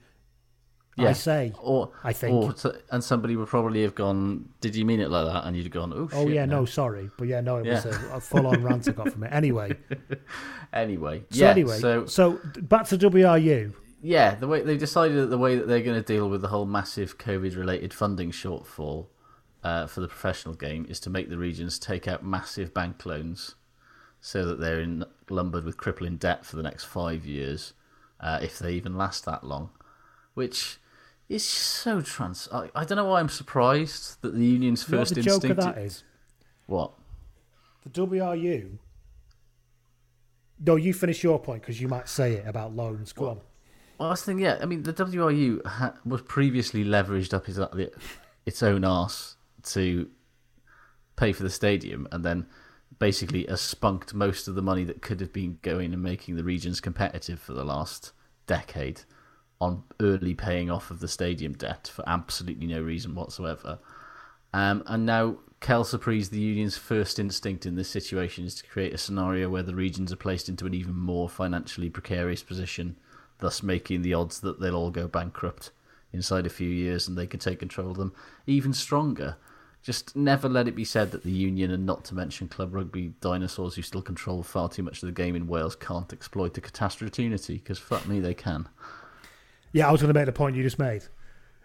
[SPEAKER 4] I say.
[SPEAKER 5] Or
[SPEAKER 4] I think.
[SPEAKER 5] or to, and somebody would probably have gone, "Did you mean it like that?" And you'd have gone, "Oh,
[SPEAKER 4] oh
[SPEAKER 5] shit,
[SPEAKER 4] yeah, no, sorry, but yeah, no, it was a, a full-on rant I got from it. Anyway,
[SPEAKER 5] Anyway,
[SPEAKER 4] so
[SPEAKER 5] yeah.
[SPEAKER 4] anyway,
[SPEAKER 5] so
[SPEAKER 4] so back to WRU.
[SPEAKER 5] yeah, the way they've decided that the way that they're going to deal with the whole massive COVID-related funding shortfall uh, for the professional game is to make the regions take out massive bank loans, so that they're in, lumbered with crippling debt for the next five years, uh, if they even last that long. Which is so trans. I, I don't know why I'm surprised that the union's
[SPEAKER 4] You know what
[SPEAKER 5] first
[SPEAKER 4] the joke
[SPEAKER 5] instinct.
[SPEAKER 4] of that is?
[SPEAKER 5] What?
[SPEAKER 4] The WRU. No, you finish your point because you might say it about loans. Go on.
[SPEAKER 5] Well, I was thinking, yeah, I mean, the WRU ha- was previously leveraged up his, its own arse to pay for the stadium and then basically has spunked most of the money that could have been going and making the regions competitive for the last decade on early paying off of the stadium debt for absolutely no reason whatsoever. Um, and now, Kel Surprise, the union's first instinct in this situation is to create a scenario where the regions are placed into an even more financially precarious position, thus making the odds that they'll all go bankrupt inside a few years and they can take control of them even stronger. Just never let it be said that the union, and not to mention club rugby dinosaurs who still control far too much of the game in Wales, can't exploit the catastrophe, because fuck me, they can.
[SPEAKER 4] Yeah, I was going to make the point you just made,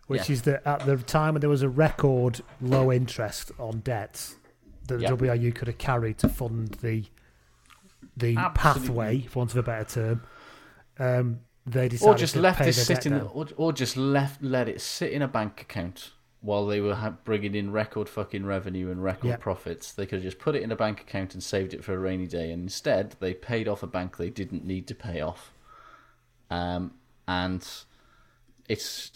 [SPEAKER 4] which
[SPEAKER 5] Yeah.
[SPEAKER 4] is that at the time when there was a record low interest on debts that the
[SPEAKER 5] Yeah.
[SPEAKER 4] WRU could have carried to fund the the
[SPEAKER 5] Absolutely.
[SPEAKER 4] pathway, for want of a better term, um, they decided
[SPEAKER 5] or just
[SPEAKER 4] to
[SPEAKER 5] left it
[SPEAKER 4] their
[SPEAKER 5] sit in, or, or just left let it sit in a bank account while they were ha- bringing in record fucking revenue and record profits. They could have just put it in a bank account and saved it for a rainy day, and instead they paid off a bank they didn't need to pay off. Um, and it's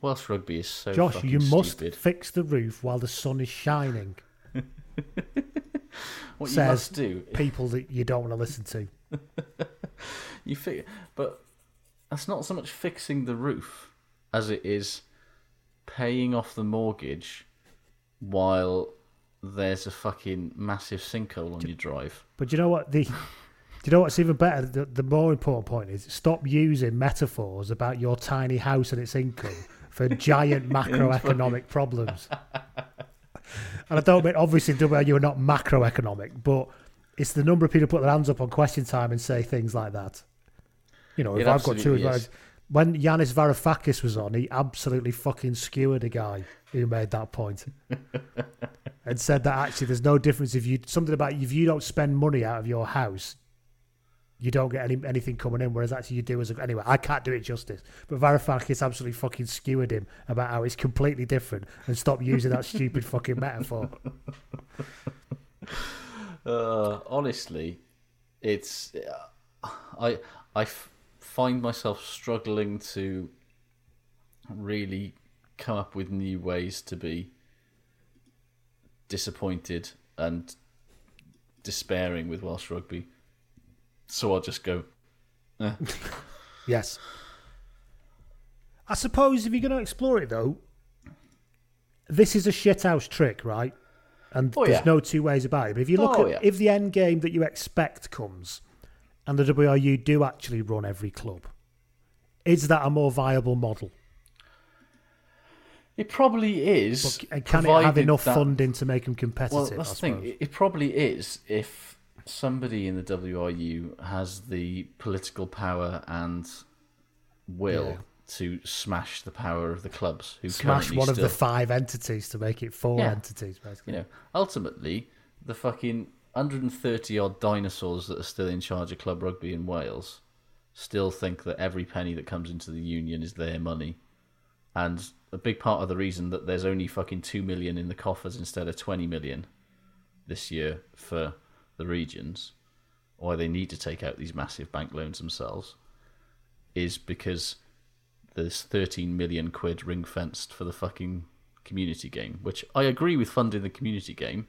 [SPEAKER 5] Welsh rugby is so
[SPEAKER 4] Josh, you must
[SPEAKER 5] stupid.
[SPEAKER 4] fix the roof while the sun is shining.
[SPEAKER 5] What you
[SPEAKER 4] says
[SPEAKER 5] must do
[SPEAKER 4] people that you don't want to listen to.
[SPEAKER 5] You fi- but that's not so much fixing the roof as it is paying off the mortgage while there's a fucking massive sinkhole on your drive.
[SPEAKER 4] But you know what? The do you know what's even better? The, the more important point is stop using metaphors about your tiny house and its income for giant macroeconomic problems. And I don't mean obviously WRU are not macroeconomic, but it's the number of people who put their hands up on question time and say things like that. You know,
[SPEAKER 5] It
[SPEAKER 4] if I've got two
[SPEAKER 5] is.
[SPEAKER 4] when Yanis Varoufakis was on, he absolutely fucking skewered a guy who made that point and said that actually there's no difference if you something about if you don't spend money out of your house, you don't get any anything coming in. Whereas actually you do as a, anyway. I can't do it justice, but Varoufakis absolutely fucking skewered him about how it's completely different and stop using that stupid fucking metaphor.
[SPEAKER 5] Uh, honestly, it's I I f- find myself struggling to really come up with new ways to be disappointed and despairing with Welsh rugby. So I'll just go. eh.
[SPEAKER 4] Yes. I suppose if you're going to explore it though, this is a shithouse trick, right? And
[SPEAKER 5] Oh,
[SPEAKER 4] there's
[SPEAKER 5] yeah.
[SPEAKER 4] no two ways about it. But if you look
[SPEAKER 5] Oh,
[SPEAKER 4] at
[SPEAKER 5] yeah.
[SPEAKER 4] if the end game that you expect comes, and the WRU do actually run every club, is that a more viable model?
[SPEAKER 5] It probably is.
[SPEAKER 4] But, can it have enough
[SPEAKER 5] that-
[SPEAKER 4] funding to make them competitive?
[SPEAKER 5] Well, that's
[SPEAKER 4] I
[SPEAKER 5] the thing. It, it probably is if somebody in the WRU has the political power and will
[SPEAKER 4] Yeah.
[SPEAKER 5] to smash the power of the clubs who
[SPEAKER 4] Smash
[SPEAKER 5] currently
[SPEAKER 4] one of the five entities to make it four
[SPEAKER 5] Yeah.
[SPEAKER 4] entities, basically.
[SPEAKER 5] You know, ultimately, the fucking 130 odd dinosaurs that are still in charge of club rugby in Wales still think that every penny that comes into the union is their money. And a big part of the reason that there's only fucking 2 million in the coffers instead of 20 million this year for the regions, why they need to take out these massive bank loans themselves, is because there's 13 million quid ring fenced for the fucking community game, which I agree with funding the community game,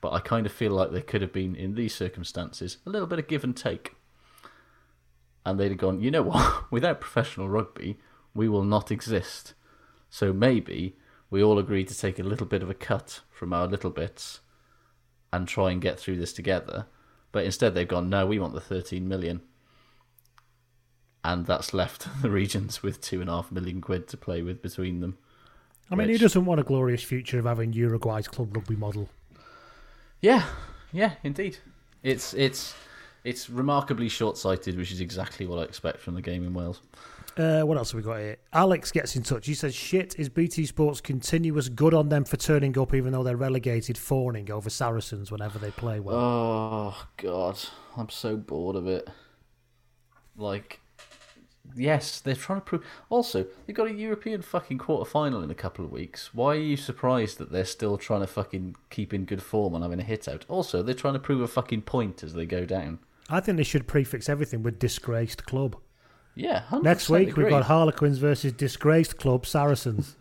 [SPEAKER 5] but I kind of feel like there could have been, in these circumstances, a little bit of give and take. And they'd have gone, you know what, without professional rugby, we will not exist. So maybe we all agree to take a little bit of a cut from our little bits and try and get through this together. But instead, they've gone, no, we want the 13 million. And that's left the regions with two and a half million quid to play with between them.
[SPEAKER 4] I mean, who doesn't want a glorious future of having Uruguay's club rugby model?
[SPEAKER 5] Yeah, yeah, indeed. It's it's it's remarkably short-sighted, which is exactly what I expect from the game in Wales.
[SPEAKER 4] Uh, what else have we got here? Alex gets in touch. He says, "Shit is BT Sports continuous good on them for turning up, even though they're relegated, fawning over Saracens whenever they play well."
[SPEAKER 5] Oh God, I'm so bored of it. Like, yes, they're trying to prove. Also, they've got a European fucking quarter final in a couple of weeks. Why are you surprised that they're still trying to fucking keep in good form and having a hit out? Also, they're trying to prove a fucking point as they go down.
[SPEAKER 4] I think they should prefix everything with disgraced club.
[SPEAKER 5] Yeah, 100%
[SPEAKER 4] Next week
[SPEAKER 5] agree.
[SPEAKER 4] we've got Harlequins versus disgraced club Saracens.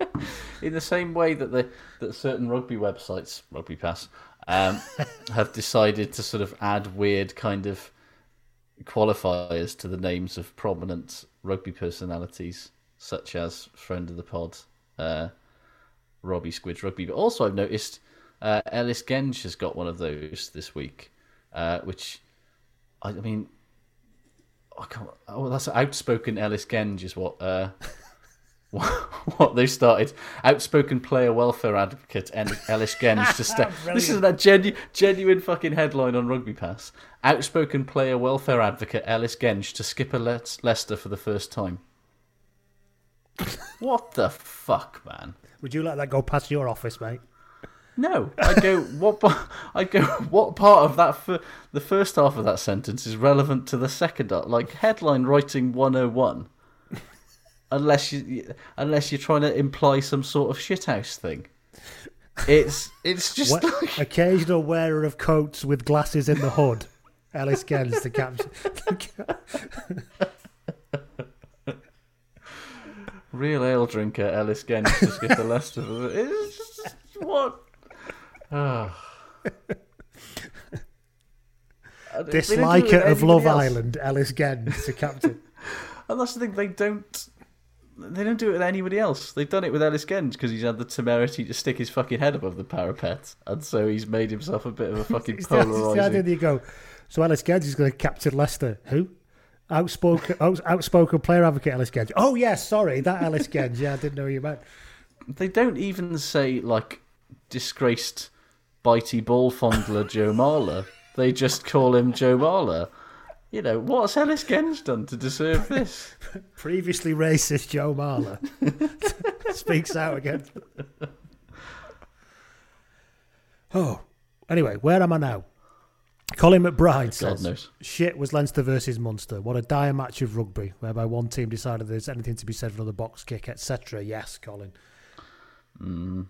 [SPEAKER 5] in the same way that the that certain rugby websites, Rugby Pass, um, have decided to sort of add weird kind of qualifiers to the names of prominent rugby personalities, such as friend of the pod, uh, Robbie Squidge Rugby. But also, I've noticed uh, Ellis Genge has got one of those this week, uh, which I, I mean. I can't, oh, that's outspoken Ellis Genge is what uh, what they started. Outspoken player welfare advocate Ellis Genge to step. this is a genu- genuine fucking headline on Rugby Pass. Outspoken player welfare advocate Ellis Genge to skip a Le- Leicester for the first time. what the fuck, man?
[SPEAKER 4] Would you let that go past your office, mate?
[SPEAKER 5] No, I go. What? pa- I go. What part of that? Fir- the first half of that sentence is relevant to the second. Like headline writing one hundred and one. Unless you, unless you're trying to imply some sort of shithouse thing. It's it's just
[SPEAKER 4] What-
[SPEAKER 5] like,
[SPEAKER 4] occasional wearer of coats with glasses in the hood. Ellis Genge the capture.
[SPEAKER 5] real ale drinker Ellis Genge to skip the Leicester. It's just what. Ah. They it
[SPEAKER 4] Disliker of Love
[SPEAKER 5] else.
[SPEAKER 4] Island, Ellis Genge to captain.
[SPEAKER 5] And that's the thing, they don't. They don't do it with anybody else. They've done it with Ellis Genge because he's had the temerity to stick his fucking head above the parapet, and so he's made himself a bit of a fucking
[SPEAKER 4] It's the, it's the
[SPEAKER 5] polarizing.
[SPEAKER 4] you go, so Ellis Genge is going to captain Leicester. Who? Outspoken, outspoken player advocate Ellis Genge. Oh, yes, sorry, that Ellis Genge. Yeah, I didn't know you meant.
[SPEAKER 5] They don't even say like disgraced bitey ball fondler Joe Marler. They just call him Joe Marler. You know what's Ellis Genge done to deserve this?
[SPEAKER 4] Previously racist Joe Marler speaks out again. Oh, anyway, where am I now? Colin McBride
[SPEAKER 5] God
[SPEAKER 4] says,
[SPEAKER 5] knows.
[SPEAKER 4] "Shit was Leinster versus Munster. What a dire match of rugby, whereby one team decided there's anything to be said for another box kick, etc." Yes, Colin.
[SPEAKER 5] Mm.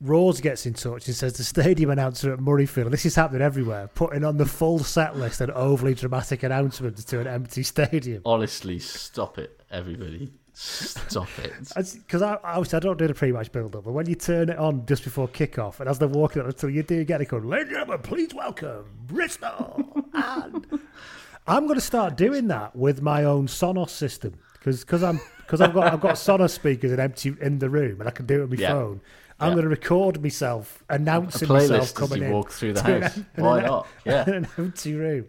[SPEAKER 4] Rose gets in touch and says the stadium announcer at Murrayfield, this is happening everywhere, putting on the full set list and overly dramatic announcements to an empty stadium.
[SPEAKER 5] Honestly, stop it, everybody. Stop it.
[SPEAKER 4] Because I, obviously I don't do the pre-match build-up, but when you turn it on just before kick-off, and as they're walking up until you do get it, going, ladies and gentlemen, please welcome Bristol. and I'm going to start doing that with my own Sonos system because because I'm because I've got I've got Sonos speakers in empty in the room and I can do it with my
[SPEAKER 5] Yeah.
[SPEAKER 4] phone. I'm
[SPEAKER 5] Yeah.
[SPEAKER 4] going to record myself announcing
[SPEAKER 5] A playlist
[SPEAKER 4] myself
[SPEAKER 5] as
[SPEAKER 4] coming
[SPEAKER 5] you
[SPEAKER 4] in
[SPEAKER 5] walk through the
[SPEAKER 4] to an
[SPEAKER 5] house. Why
[SPEAKER 4] an-
[SPEAKER 5] not? Yeah.
[SPEAKER 4] in an empty room.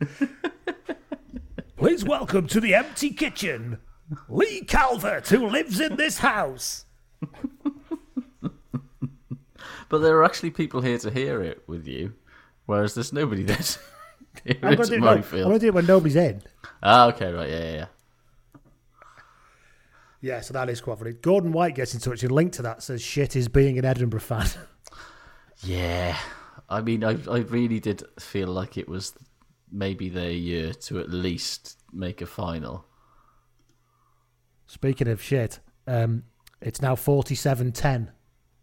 [SPEAKER 4] Please welcome to the empty kitchen, Lee Calvert, who lives in this house.
[SPEAKER 5] But there are actually people here to hear it with you, whereas there's nobody there to hear
[SPEAKER 4] I'm going to do, no, gonna do it when nobody's in.
[SPEAKER 5] Ah, okay, right, yeah, yeah, yeah.
[SPEAKER 4] Yeah, so that is quite funny. Gordon White gets in touch and link to that says shit is being an Edinburgh fan.
[SPEAKER 5] Yeah, I mean, I I really did feel like it was maybe their year to at least make a final.
[SPEAKER 4] Speaking of shit, um, it's now 47-10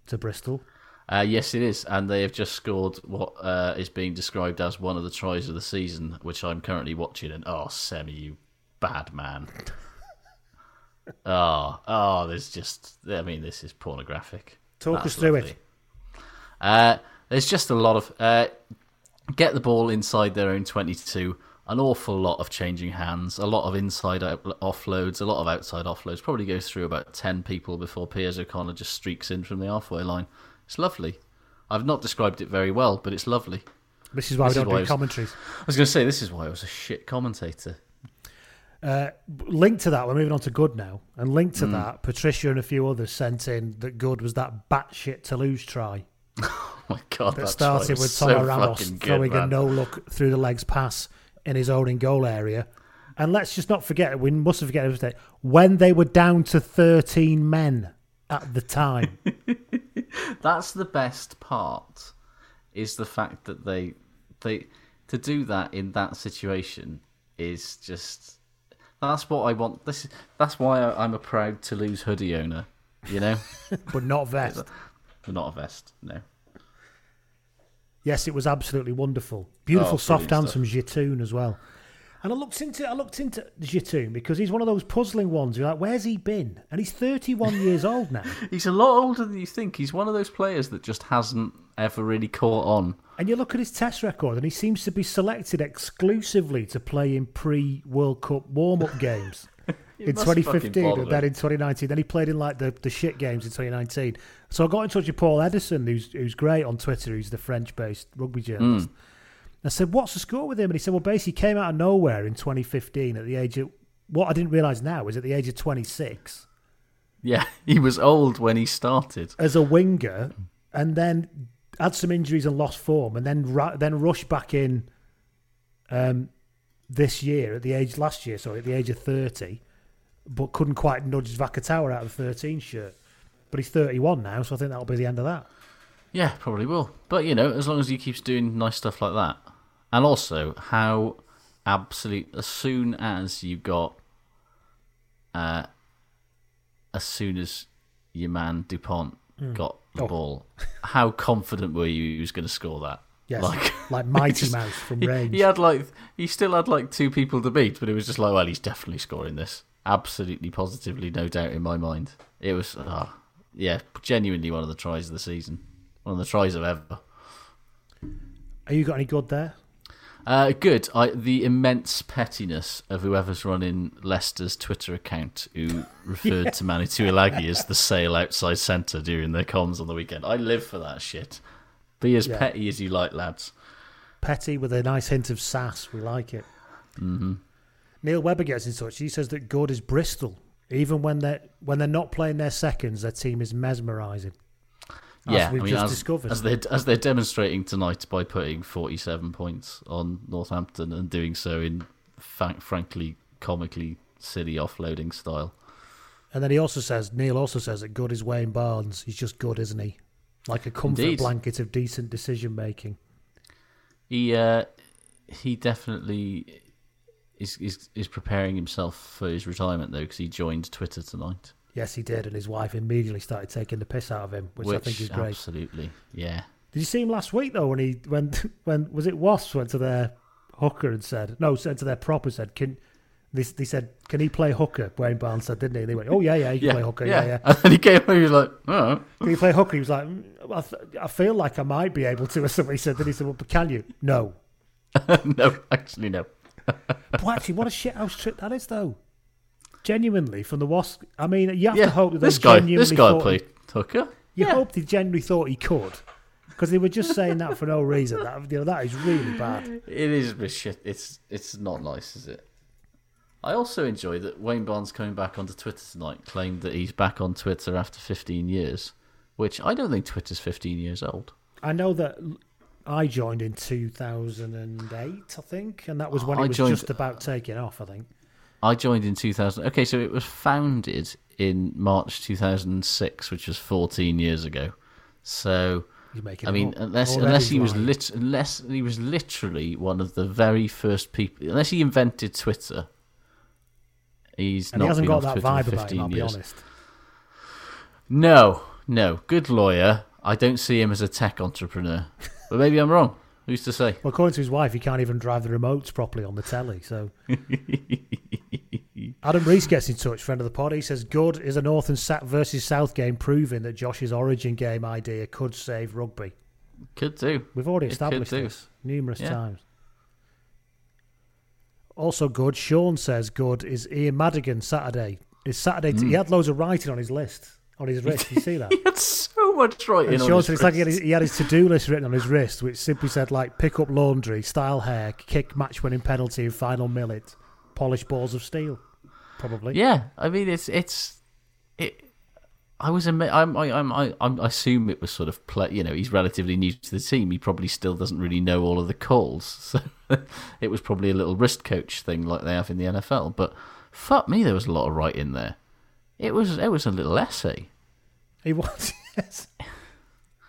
[SPEAKER 4] to Bristol.
[SPEAKER 5] Uh, yes, it is, and they have just scored what uh, is being described as one of the tries of the season, which I'm currently watching. And oh, Semi, you bad man! oh, oh, there's just, I mean, this is pornographic.
[SPEAKER 4] Talk
[SPEAKER 5] That's
[SPEAKER 4] us through
[SPEAKER 5] lovely.
[SPEAKER 4] it.
[SPEAKER 5] Uh, there's just a lot of uh, get the ball inside their own 22. An awful lot of changing hands, a lot of inside offloads, a lot of outside offloads. Probably goes through about 10 people before Piers O'Connor just streaks in from the halfway line. It's lovely. I've not described it very well, but it's lovely.
[SPEAKER 4] This is why
[SPEAKER 5] This
[SPEAKER 4] we don't do commentaries.
[SPEAKER 5] I was going to say, this is why I was a shit commentator.
[SPEAKER 4] Uh, link to that, we're moving on to Good now. And link to
[SPEAKER 5] Mm.
[SPEAKER 4] that, Patricia and a few others sent in that Good was that batshit Toulouse try.
[SPEAKER 5] Oh my god,
[SPEAKER 4] that started with
[SPEAKER 5] So
[SPEAKER 4] Ramos
[SPEAKER 5] good,
[SPEAKER 4] throwing a no look through the legs pass in his own in goal area. And let's just not forget, we mustn't forget it, when they were down to 13 men at the time.
[SPEAKER 5] That's the best part. Is the fact that they they to do that in that situation is just that's what I want. This is, that's why I, I'm a proud Toulouse hoodie owner. You know,
[SPEAKER 4] but not vest.
[SPEAKER 5] But not a vest. No.
[SPEAKER 4] Yes, it was absolutely wonderful. Beautiful
[SPEAKER 5] Oh,
[SPEAKER 4] soft dance from Guitoune as well. And I looked into I looked into Guitoune because he's one of those puzzling ones. You're like, where's he been? And he's 31 years old now.
[SPEAKER 5] He's a lot older than you think. He's one of those players that just hasn't ever really caught on.
[SPEAKER 4] And you look at his test record, and he seems to be selected exclusively to play in pre-World Cup warm-up games in 2015, and then in 2019. Then he played in like the, the shit games in 2019. So I got in touch with Paul Eddison, who's who's great on Twitter. Who's the French-based rugby hmm. journalist. I said, "What's the score with him?" And he said, "Well, basically, he came out of nowhere in 2015 at the age of what I didn't realise now is at the age of 26
[SPEAKER 5] Yeah, he was old when he started.
[SPEAKER 4] as a winger, and then had some injuries and lost form, and then then rushed back in um, this year at the age last year, sorry, at the age of 30, but couldn't quite nudge Vakatawa out of the 13 shirt. But he's 31 now, so I think that'll be the end of that.
[SPEAKER 5] Yeah, probably will. But you know, as long as he keeps doing nice stuff like that, and also how absolute as soon as you got, uh, as soon as your man Dupont
[SPEAKER 4] Mm.
[SPEAKER 5] got the
[SPEAKER 4] Oh.
[SPEAKER 5] ball, how confident were you he was going to score that?
[SPEAKER 4] Yes, like like Mighty Mouse from
[SPEAKER 5] he,
[SPEAKER 4] range.
[SPEAKER 5] He had like he still had like two people to beat, but it was just like, well, he's definitely scoring this. Absolutely, positively, no doubt in my mind. It was, ah, yeah, genuinely one of the tries of the season, one of the tries of ever.
[SPEAKER 4] Are you got any good there?
[SPEAKER 5] Uh, good. I, the immense pettiness of whoever's running Leicester's Twitter account who referred
[SPEAKER 4] Yeah.
[SPEAKER 5] to Manu Tuilagi as the sale outside centre during their comms on the weekend. I live for that shit. Be as
[SPEAKER 4] Yeah.
[SPEAKER 5] petty as you like, lads.
[SPEAKER 4] Petty with a nice hint of sass. We like it.
[SPEAKER 5] hmm
[SPEAKER 4] Neil Webber gets in touch. He says that good is Bristol. Even when they're when they're not playing their seconds, their team is mesmerising. As
[SPEAKER 5] Yeah,
[SPEAKER 4] we've
[SPEAKER 5] I mean,
[SPEAKER 4] just
[SPEAKER 5] as,
[SPEAKER 4] discovered.
[SPEAKER 5] as they're as they're demonstrating tonight by putting forty-seven points on Northampton and doing so in fa- frankly comically silly offloading style.
[SPEAKER 4] And then he also says, Neil also says that good is Wayne Barnes. He's just good, isn't he? Like a comfort
[SPEAKER 5] Indeed.
[SPEAKER 4] blanket of decent decision making.
[SPEAKER 5] He uh, he definitely is, is is preparing himself for his retirement though because he joined Twitter tonight.
[SPEAKER 4] Yes, he did, and his wife immediately started taking the piss out of him, which, I think is great.
[SPEAKER 5] Absolutely, yeah.
[SPEAKER 4] Did you see him last week though? When he when when was it Wasps went to their hooker and said no, said to their prop and said can they, they said can he play hooker? Wayne Barnes said didn't he? They went oh yeah yeah he can
[SPEAKER 5] Yeah,
[SPEAKER 4] play hooker
[SPEAKER 5] yeah.
[SPEAKER 4] yeah yeah.
[SPEAKER 5] And then he came over, he was like, oh.
[SPEAKER 4] Can you play hooker? He was like, "Mm, I, th- I feel like I might be able to, or something. He said, then he said, well, but can you? No.
[SPEAKER 5] no, actually, no.
[SPEAKER 4] But actually, what a shithouse trip that is, though. Genuinely, from the Wasp. I mean, you have
[SPEAKER 5] Yeah,
[SPEAKER 4] to hope that they
[SPEAKER 5] this guy,
[SPEAKER 4] genuinely
[SPEAKER 5] this guy
[SPEAKER 4] thought
[SPEAKER 5] played hooker.
[SPEAKER 4] You hope they genuinely thought he could, because they were just saying that for no reason. That you know, that is really bad.
[SPEAKER 5] It is a shit. It's it's not nice, is it? I also enjoy that Wayne Barnes coming back onto Twitter tonight claimed that he's back on Twitter after 15 years, which I don't think Twitter's 15 years old.
[SPEAKER 4] I know that I joined in 2008, I think, and that was when
[SPEAKER 5] I
[SPEAKER 4] it was
[SPEAKER 5] joined-
[SPEAKER 4] just about taking off. I think.
[SPEAKER 5] I joined in 2000. Okay, so it was founded in March 2006, which was 14 years ago. So I mean,
[SPEAKER 4] up.
[SPEAKER 5] unless
[SPEAKER 4] Already
[SPEAKER 5] unless he was lit, unless he was literally one of the very first people, unless he invented Twitter, he's
[SPEAKER 4] and
[SPEAKER 5] not
[SPEAKER 4] he hasn't
[SPEAKER 5] been
[SPEAKER 4] got that
[SPEAKER 5] Twitter
[SPEAKER 4] vibe
[SPEAKER 5] for
[SPEAKER 4] about
[SPEAKER 5] 15
[SPEAKER 4] him. I'll be
[SPEAKER 5] years.
[SPEAKER 4] honest.
[SPEAKER 5] No, no, good lawyer. I don't see him as a tech entrepreneur, but maybe I'm wrong. Who's to say?
[SPEAKER 4] Well, according to his wife, he can't even drive the remotes properly on the telly. So, Adam Reese gets in touch, friend of the pod. He says, "Good is a North and Sa- versus South game, proving that Josh's Origin game idea could save rugby."
[SPEAKER 5] Could do.
[SPEAKER 4] We've already established this numerous
[SPEAKER 5] Yeah.
[SPEAKER 4] times. Also, good. Sean says, "Good is Ian Madigan Saturday." Is Saturday? T-
[SPEAKER 5] Mm.
[SPEAKER 4] He had loads of writing on his list on his wrist. You see that?
[SPEAKER 5] he had so much writing
[SPEAKER 4] And
[SPEAKER 5] on
[SPEAKER 4] Sean
[SPEAKER 5] his
[SPEAKER 4] said it's like he had, his,
[SPEAKER 5] wrist.
[SPEAKER 4] he had his to-do list written on his wrist, which simply said like pick up laundry, style hair, kick match-winning penalty in final minute, polish balls of steel. Probably.
[SPEAKER 5] Yeah, I mean it's it's it. I was ama- I'm, I, I'm, I, I'm, I assume it was sort of play. You know, he's relatively new to the team. He probably still doesn't really know all of the calls. So it was probably a little wrist coach thing like they have in the NFL. But fuck me, there was a lot of right in there. It was, it was a little essay.
[SPEAKER 4] He was. Yes.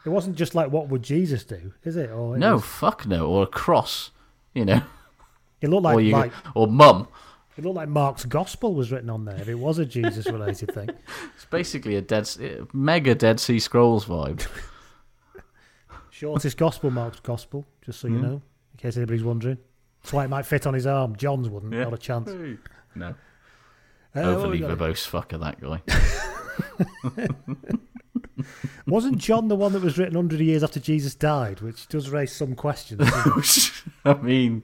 [SPEAKER 4] It wasn't just like what would Jesus do, is it? Or it
[SPEAKER 5] No,
[SPEAKER 4] was-
[SPEAKER 5] fuck no, or a cross. You know,
[SPEAKER 4] it looked like
[SPEAKER 5] or you,
[SPEAKER 4] like
[SPEAKER 5] or mum.
[SPEAKER 4] it looked like Mark's gospel was written on there. If it was a Jesus related thing,
[SPEAKER 5] It's basically a dead, mega Dead Sea Scrolls vibe.
[SPEAKER 4] shortest gospel, Mark's gospel. Just so you
[SPEAKER 5] Hmm.
[SPEAKER 4] know, in case anybody's wondering. That's why it might fit on his arm. John's wouldn't.
[SPEAKER 5] Yeah.
[SPEAKER 4] Not a chance.
[SPEAKER 5] No,
[SPEAKER 4] Uh,
[SPEAKER 5] overly verbose fucker that guy.
[SPEAKER 4] Wasn't John the one that was written hundred years after Jesus died, which does raise some questions.
[SPEAKER 5] I mean,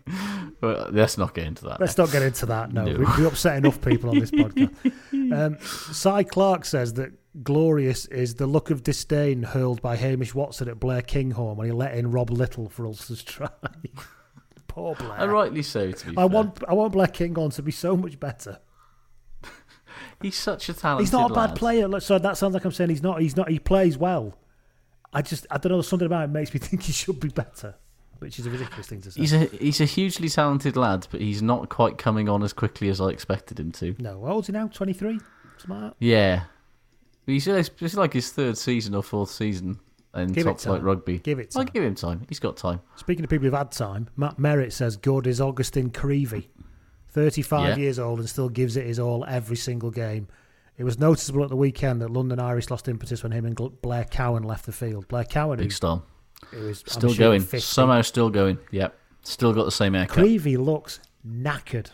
[SPEAKER 5] well, let's not get into that.
[SPEAKER 4] Let's not get into that. No,
[SPEAKER 5] No.
[SPEAKER 4] We, we upset enough people on this podcast. Um, Cy Clark says that glorious is the look of disdain hurled by Hamish Watson at Blair Kinghorn when he let in Rob Lyttle for Ulster's try. Poor Blair.
[SPEAKER 5] And rightly so, to be
[SPEAKER 4] I
[SPEAKER 5] fair.
[SPEAKER 4] want I want Blair Kinghorn to be so much better.
[SPEAKER 5] He's such a talented
[SPEAKER 4] He's not a bad
[SPEAKER 5] lad.
[SPEAKER 4] player. Look, So that sounds like I'm saying he's not. He's not. He plays well. I just I don't know. Something about it makes me think he should be better, which is a ridiculous thing to say.
[SPEAKER 5] He's a he's a hugely talented lad, but he's not quite coming on as quickly as I expected him to.
[SPEAKER 4] no, how old's he now? Twenty three. Smart.
[SPEAKER 5] Yeah, he's it's like his third season or fourth season in
[SPEAKER 4] Give
[SPEAKER 5] top flight rugby.
[SPEAKER 4] Give it
[SPEAKER 5] I
[SPEAKER 4] time.
[SPEAKER 5] give him time. He's got time.
[SPEAKER 4] Speaking of people who've had time, Matt Merritt says good is Augustin Creevy, 35
[SPEAKER 5] Yeah.
[SPEAKER 4] years old and still gives it his all every single game. It was noticeable at the weekend that London Irish lost impetus when him and Blair Cowan left the field. Blair Cowan,
[SPEAKER 5] Big
[SPEAKER 4] who,
[SPEAKER 5] star.
[SPEAKER 4] who is I'm
[SPEAKER 5] Still
[SPEAKER 4] sure
[SPEAKER 5] going.
[SPEAKER 4] 50.
[SPEAKER 5] Somehow still going. Yep. Still got the same haircut.
[SPEAKER 4] Creevy looks knackered.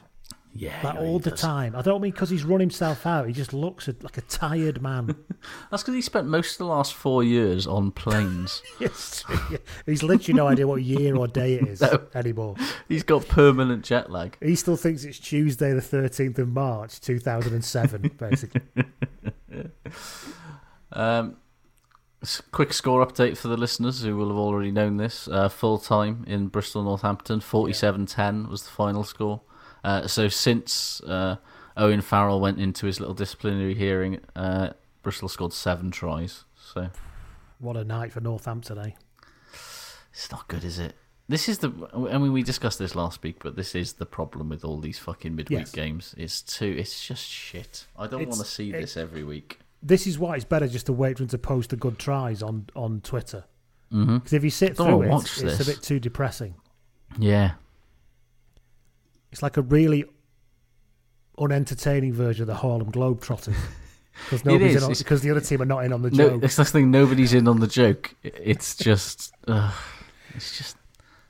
[SPEAKER 5] Yeah,
[SPEAKER 4] Like
[SPEAKER 5] yeah,
[SPEAKER 4] all the
[SPEAKER 5] does.
[SPEAKER 4] time. I don't mean because he's run himself out. He just looks a- like a tired man.
[SPEAKER 5] That's because he spent most of the last four years on planes.
[SPEAKER 4] yes, yeah. He's literally no idea what year or day it is
[SPEAKER 5] No.
[SPEAKER 4] anymore.
[SPEAKER 5] He's got permanent jet lag.
[SPEAKER 4] He still thinks it's Tuesday, the 13th of March, 2007, basically.
[SPEAKER 5] Um, quick score update for the listeners who will have already known this. Uh, full time in Bristol Northampton, 47 10 was the final score. Uh, so since uh, Owen Farrell went into his little disciplinary hearing, uh, Bristol scored seven tries. So
[SPEAKER 4] What a night for Northampton, eh?
[SPEAKER 5] it's not good, is it? This is the. I mean, we discussed this last week, but this is the problem with all these fucking midweek
[SPEAKER 4] Yes.
[SPEAKER 5] games. It's too. It's just shit. I don't want to see
[SPEAKER 4] it-
[SPEAKER 5] this every week.
[SPEAKER 4] This is why it's better just to wait for him to post the good tries on, on Twitter. Because
[SPEAKER 5] Mhm.
[SPEAKER 4] if you sit through it,
[SPEAKER 5] watch
[SPEAKER 4] it's a bit too depressing.
[SPEAKER 5] Yeah.
[SPEAKER 4] It's like a really unentertaining version of the Harlem Globetrotters. Because nobody's
[SPEAKER 5] is.
[SPEAKER 4] in on,
[SPEAKER 5] It's-
[SPEAKER 4] because the other team are not in on the
[SPEAKER 5] No,
[SPEAKER 4] joke.
[SPEAKER 5] it's this thing. Nobody's in on the joke. It's just. Uh, it's just.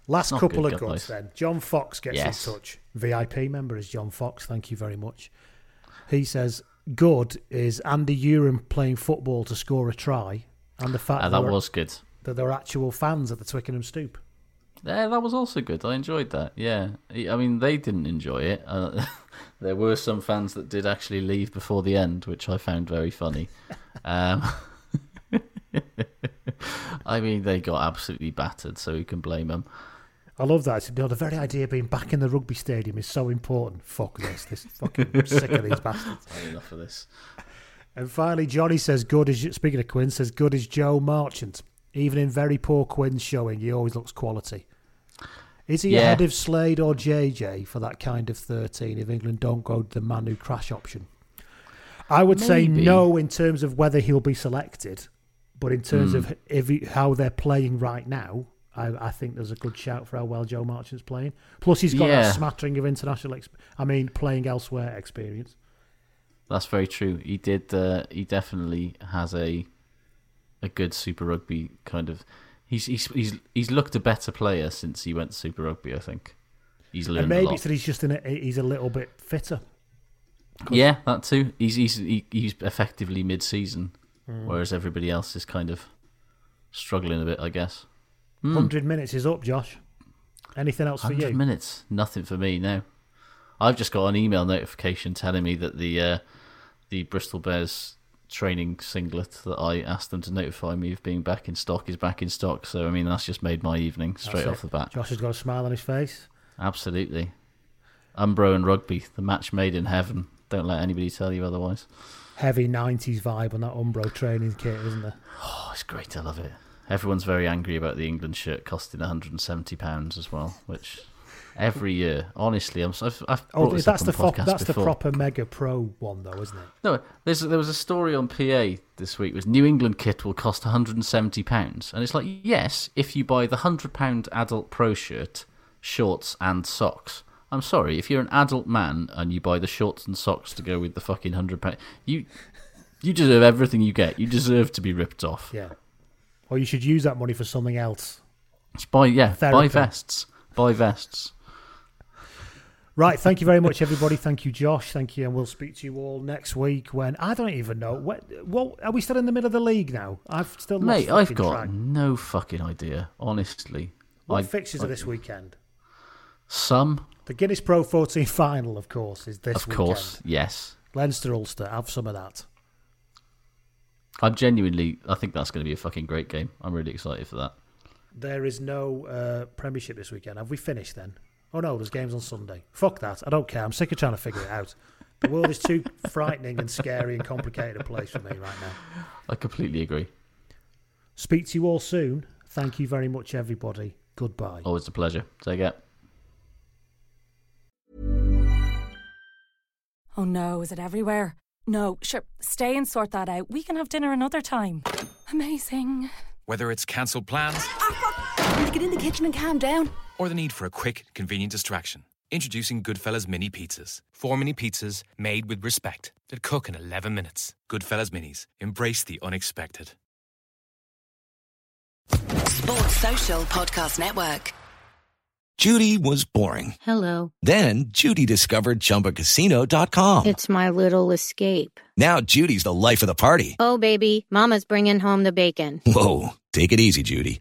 [SPEAKER 4] Last couple
[SPEAKER 5] good,
[SPEAKER 4] of goods then. John Fox gets
[SPEAKER 5] Yes.
[SPEAKER 4] in touch. VIP member is John Fox. Thank you very much. He says, "Good is Andy Uren playing football to score a try, and the fact
[SPEAKER 5] Uh,
[SPEAKER 4] that,
[SPEAKER 5] that was good.
[SPEAKER 4] that there are actual fans at the Twickenham Stoop."
[SPEAKER 5] Yeah, that was also good. I enjoyed that. Yeah, I mean, they didn't enjoy it. Uh, there were some fans that did actually leave before the end, which I found very funny. Um, I mean, they got absolutely battered, so who can blame them?
[SPEAKER 4] I love that. You know, the very idea of being back in the rugby stadium is so important. Fuck this. This fucking sick of these bastards.
[SPEAKER 5] Enough of this.
[SPEAKER 4] And finally, Johnny says, "Good is speaking of Quinn says good is Joe Marchant. Even in very poor Quinn's showing, he always looks quality. Is he
[SPEAKER 5] Yeah.
[SPEAKER 4] ahead of Slade or JJ for that kind of thirteen if England don't go the Manu Crash option? I would say no in terms of whether he'll be selected, but in terms
[SPEAKER 5] Hmm.
[SPEAKER 4] of if he, how they're playing right now, I, I think there's a good shout for how well Joe Marchant's playing. Plus, he's got
[SPEAKER 5] Yeah.
[SPEAKER 4] that smattering of international, exp- I mean, playing elsewhere experience.
[SPEAKER 5] That's very true. He did. Uh, he definitely has a a good Super Rugby kind of. He's he's he's he's looked a better player since he went to Super Rugby. I think he's learned
[SPEAKER 4] And maybe
[SPEAKER 5] a lot.
[SPEAKER 4] it's that he's just in a, he's a little bit fitter.
[SPEAKER 5] Yeah, that too. He's he's he, he's effectively mid-season,
[SPEAKER 4] Mm.
[SPEAKER 5] whereas everybody else is kind of struggling a bit, I guess. Hmm.
[SPEAKER 4] 100 minutes is up, Josh. Anything else for
[SPEAKER 5] 100
[SPEAKER 4] you?
[SPEAKER 5] minutes, nothing for me. No, I've just got an email notification telling me that the uh, the Bristol Bears training singlet that I asked them to notify me of being back in stock is back in stock. So I mean, that's just made my evening straight off the bat.
[SPEAKER 4] Josh has got a smile on his face.
[SPEAKER 5] Absolutely, Umbro and rugby, the match made in heaven. Don't let anybody tell you otherwise.
[SPEAKER 4] heavy '90s vibe on that Umbro training kit, isn't there?
[SPEAKER 5] Oh, it's great. I love it. Everyone's very angry about the England shirt costing 170 pounds as well, which every year, honestly, I'm. I've, I've
[SPEAKER 4] Oh,
[SPEAKER 5] brought this
[SPEAKER 4] that's
[SPEAKER 5] up
[SPEAKER 4] the
[SPEAKER 5] on
[SPEAKER 4] fo-
[SPEAKER 5] the podcast
[SPEAKER 4] that's the proper Mega Pro one, though, isn't it?
[SPEAKER 5] No, there's there was a story on PA this week. Was New England kit will cost 170 pounds, and it's like yes, if you buy the hundred pound adult pro shirt, shorts and socks. I'm sorry, if you're an adult man and you buy the shorts and socks to go with the fucking hundred pound, you you deserve everything you get. You deserve to be ripped off.
[SPEAKER 4] Yeah. Or you should use that money for something else.
[SPEAKER 5] Just buy yeah, buy vests, buy vests.
[SPEAKER 4] Right, thank you very much, everybody. Thank you, Josh. Thank you, and we'll speak to you all next week. When I don't even know what. What are we still in the middle of the league now? I've still
[SPEAKER 5] Mate, I've got
[SPEAKER 4] track.
[SPEAKER 5] no fucking idea, honestly.
[SPEAKER 4] What
[SPEAKER 5] I-
[SPEAKER 4] fixtures
[SPEAKER 5] I-
[SPEAKER 4] are this weekend?
[SPEAKER 5] Some,
[SPEAKER 4] The Guinness Pro 14 final, of course, is this
[SPEAKER 5] of
[SPEAKER 4] weekend.
[SPEAKER 5] course, yes.
[SPEAKER 4] Leinster Ulster, have some of that.
[SPEAKER 5] I'm genuinely. I think that's going to be a fucking great game. I'm really excited for that.
[SPEAKER 4] There is no uh, Premiership this weekend. Have we finished then? Oh no, there's games on Sunday. Fuck that. I don't care. I'm sick of trying to figure it out. The world is too frightening and scary and complicated a place for me right now.
[SPEAKER 5] I completely agree.
[SPEAKER 4] Speak to you all soon. Thank you very much, everybody. Goodbye.
[SPEAKER 5] Always a pleasure. Take care.
[SPEAKER 6] Oh no, is it everywhere? No, sure, stay and sort that out. We can have dinner another time. Amazing.
[SPEAKER 7] Whether it's cancelled plans ah,
[SPEAKER 1] Need to get in the kitchen and calm down.
[SPEAKER 7] Or the need for a quick, convenient distraction, introducing Goodfellas Mini Pizzas. Four mini pizzas made with respect that cook in 11 minutes. Goodfellas Minis. Embrace the unexpected.
[SPEAKER 1] Sports Social Podcast Network.
[SPEAKER 8] Judy was boring.
[SPEAKER 9] Hello.
[SPEAKER 8] Then Judy discovered ChumbaCasino.com.
[SPEAKER 9] It's my little escape.
[SPEAKER 8] Now Judy's the life of the party.
[SPEAKER 9] Oh, baby, Mama's bringing home the bacon.
[SPEAKER 8] Whoa, take it easy, Judy.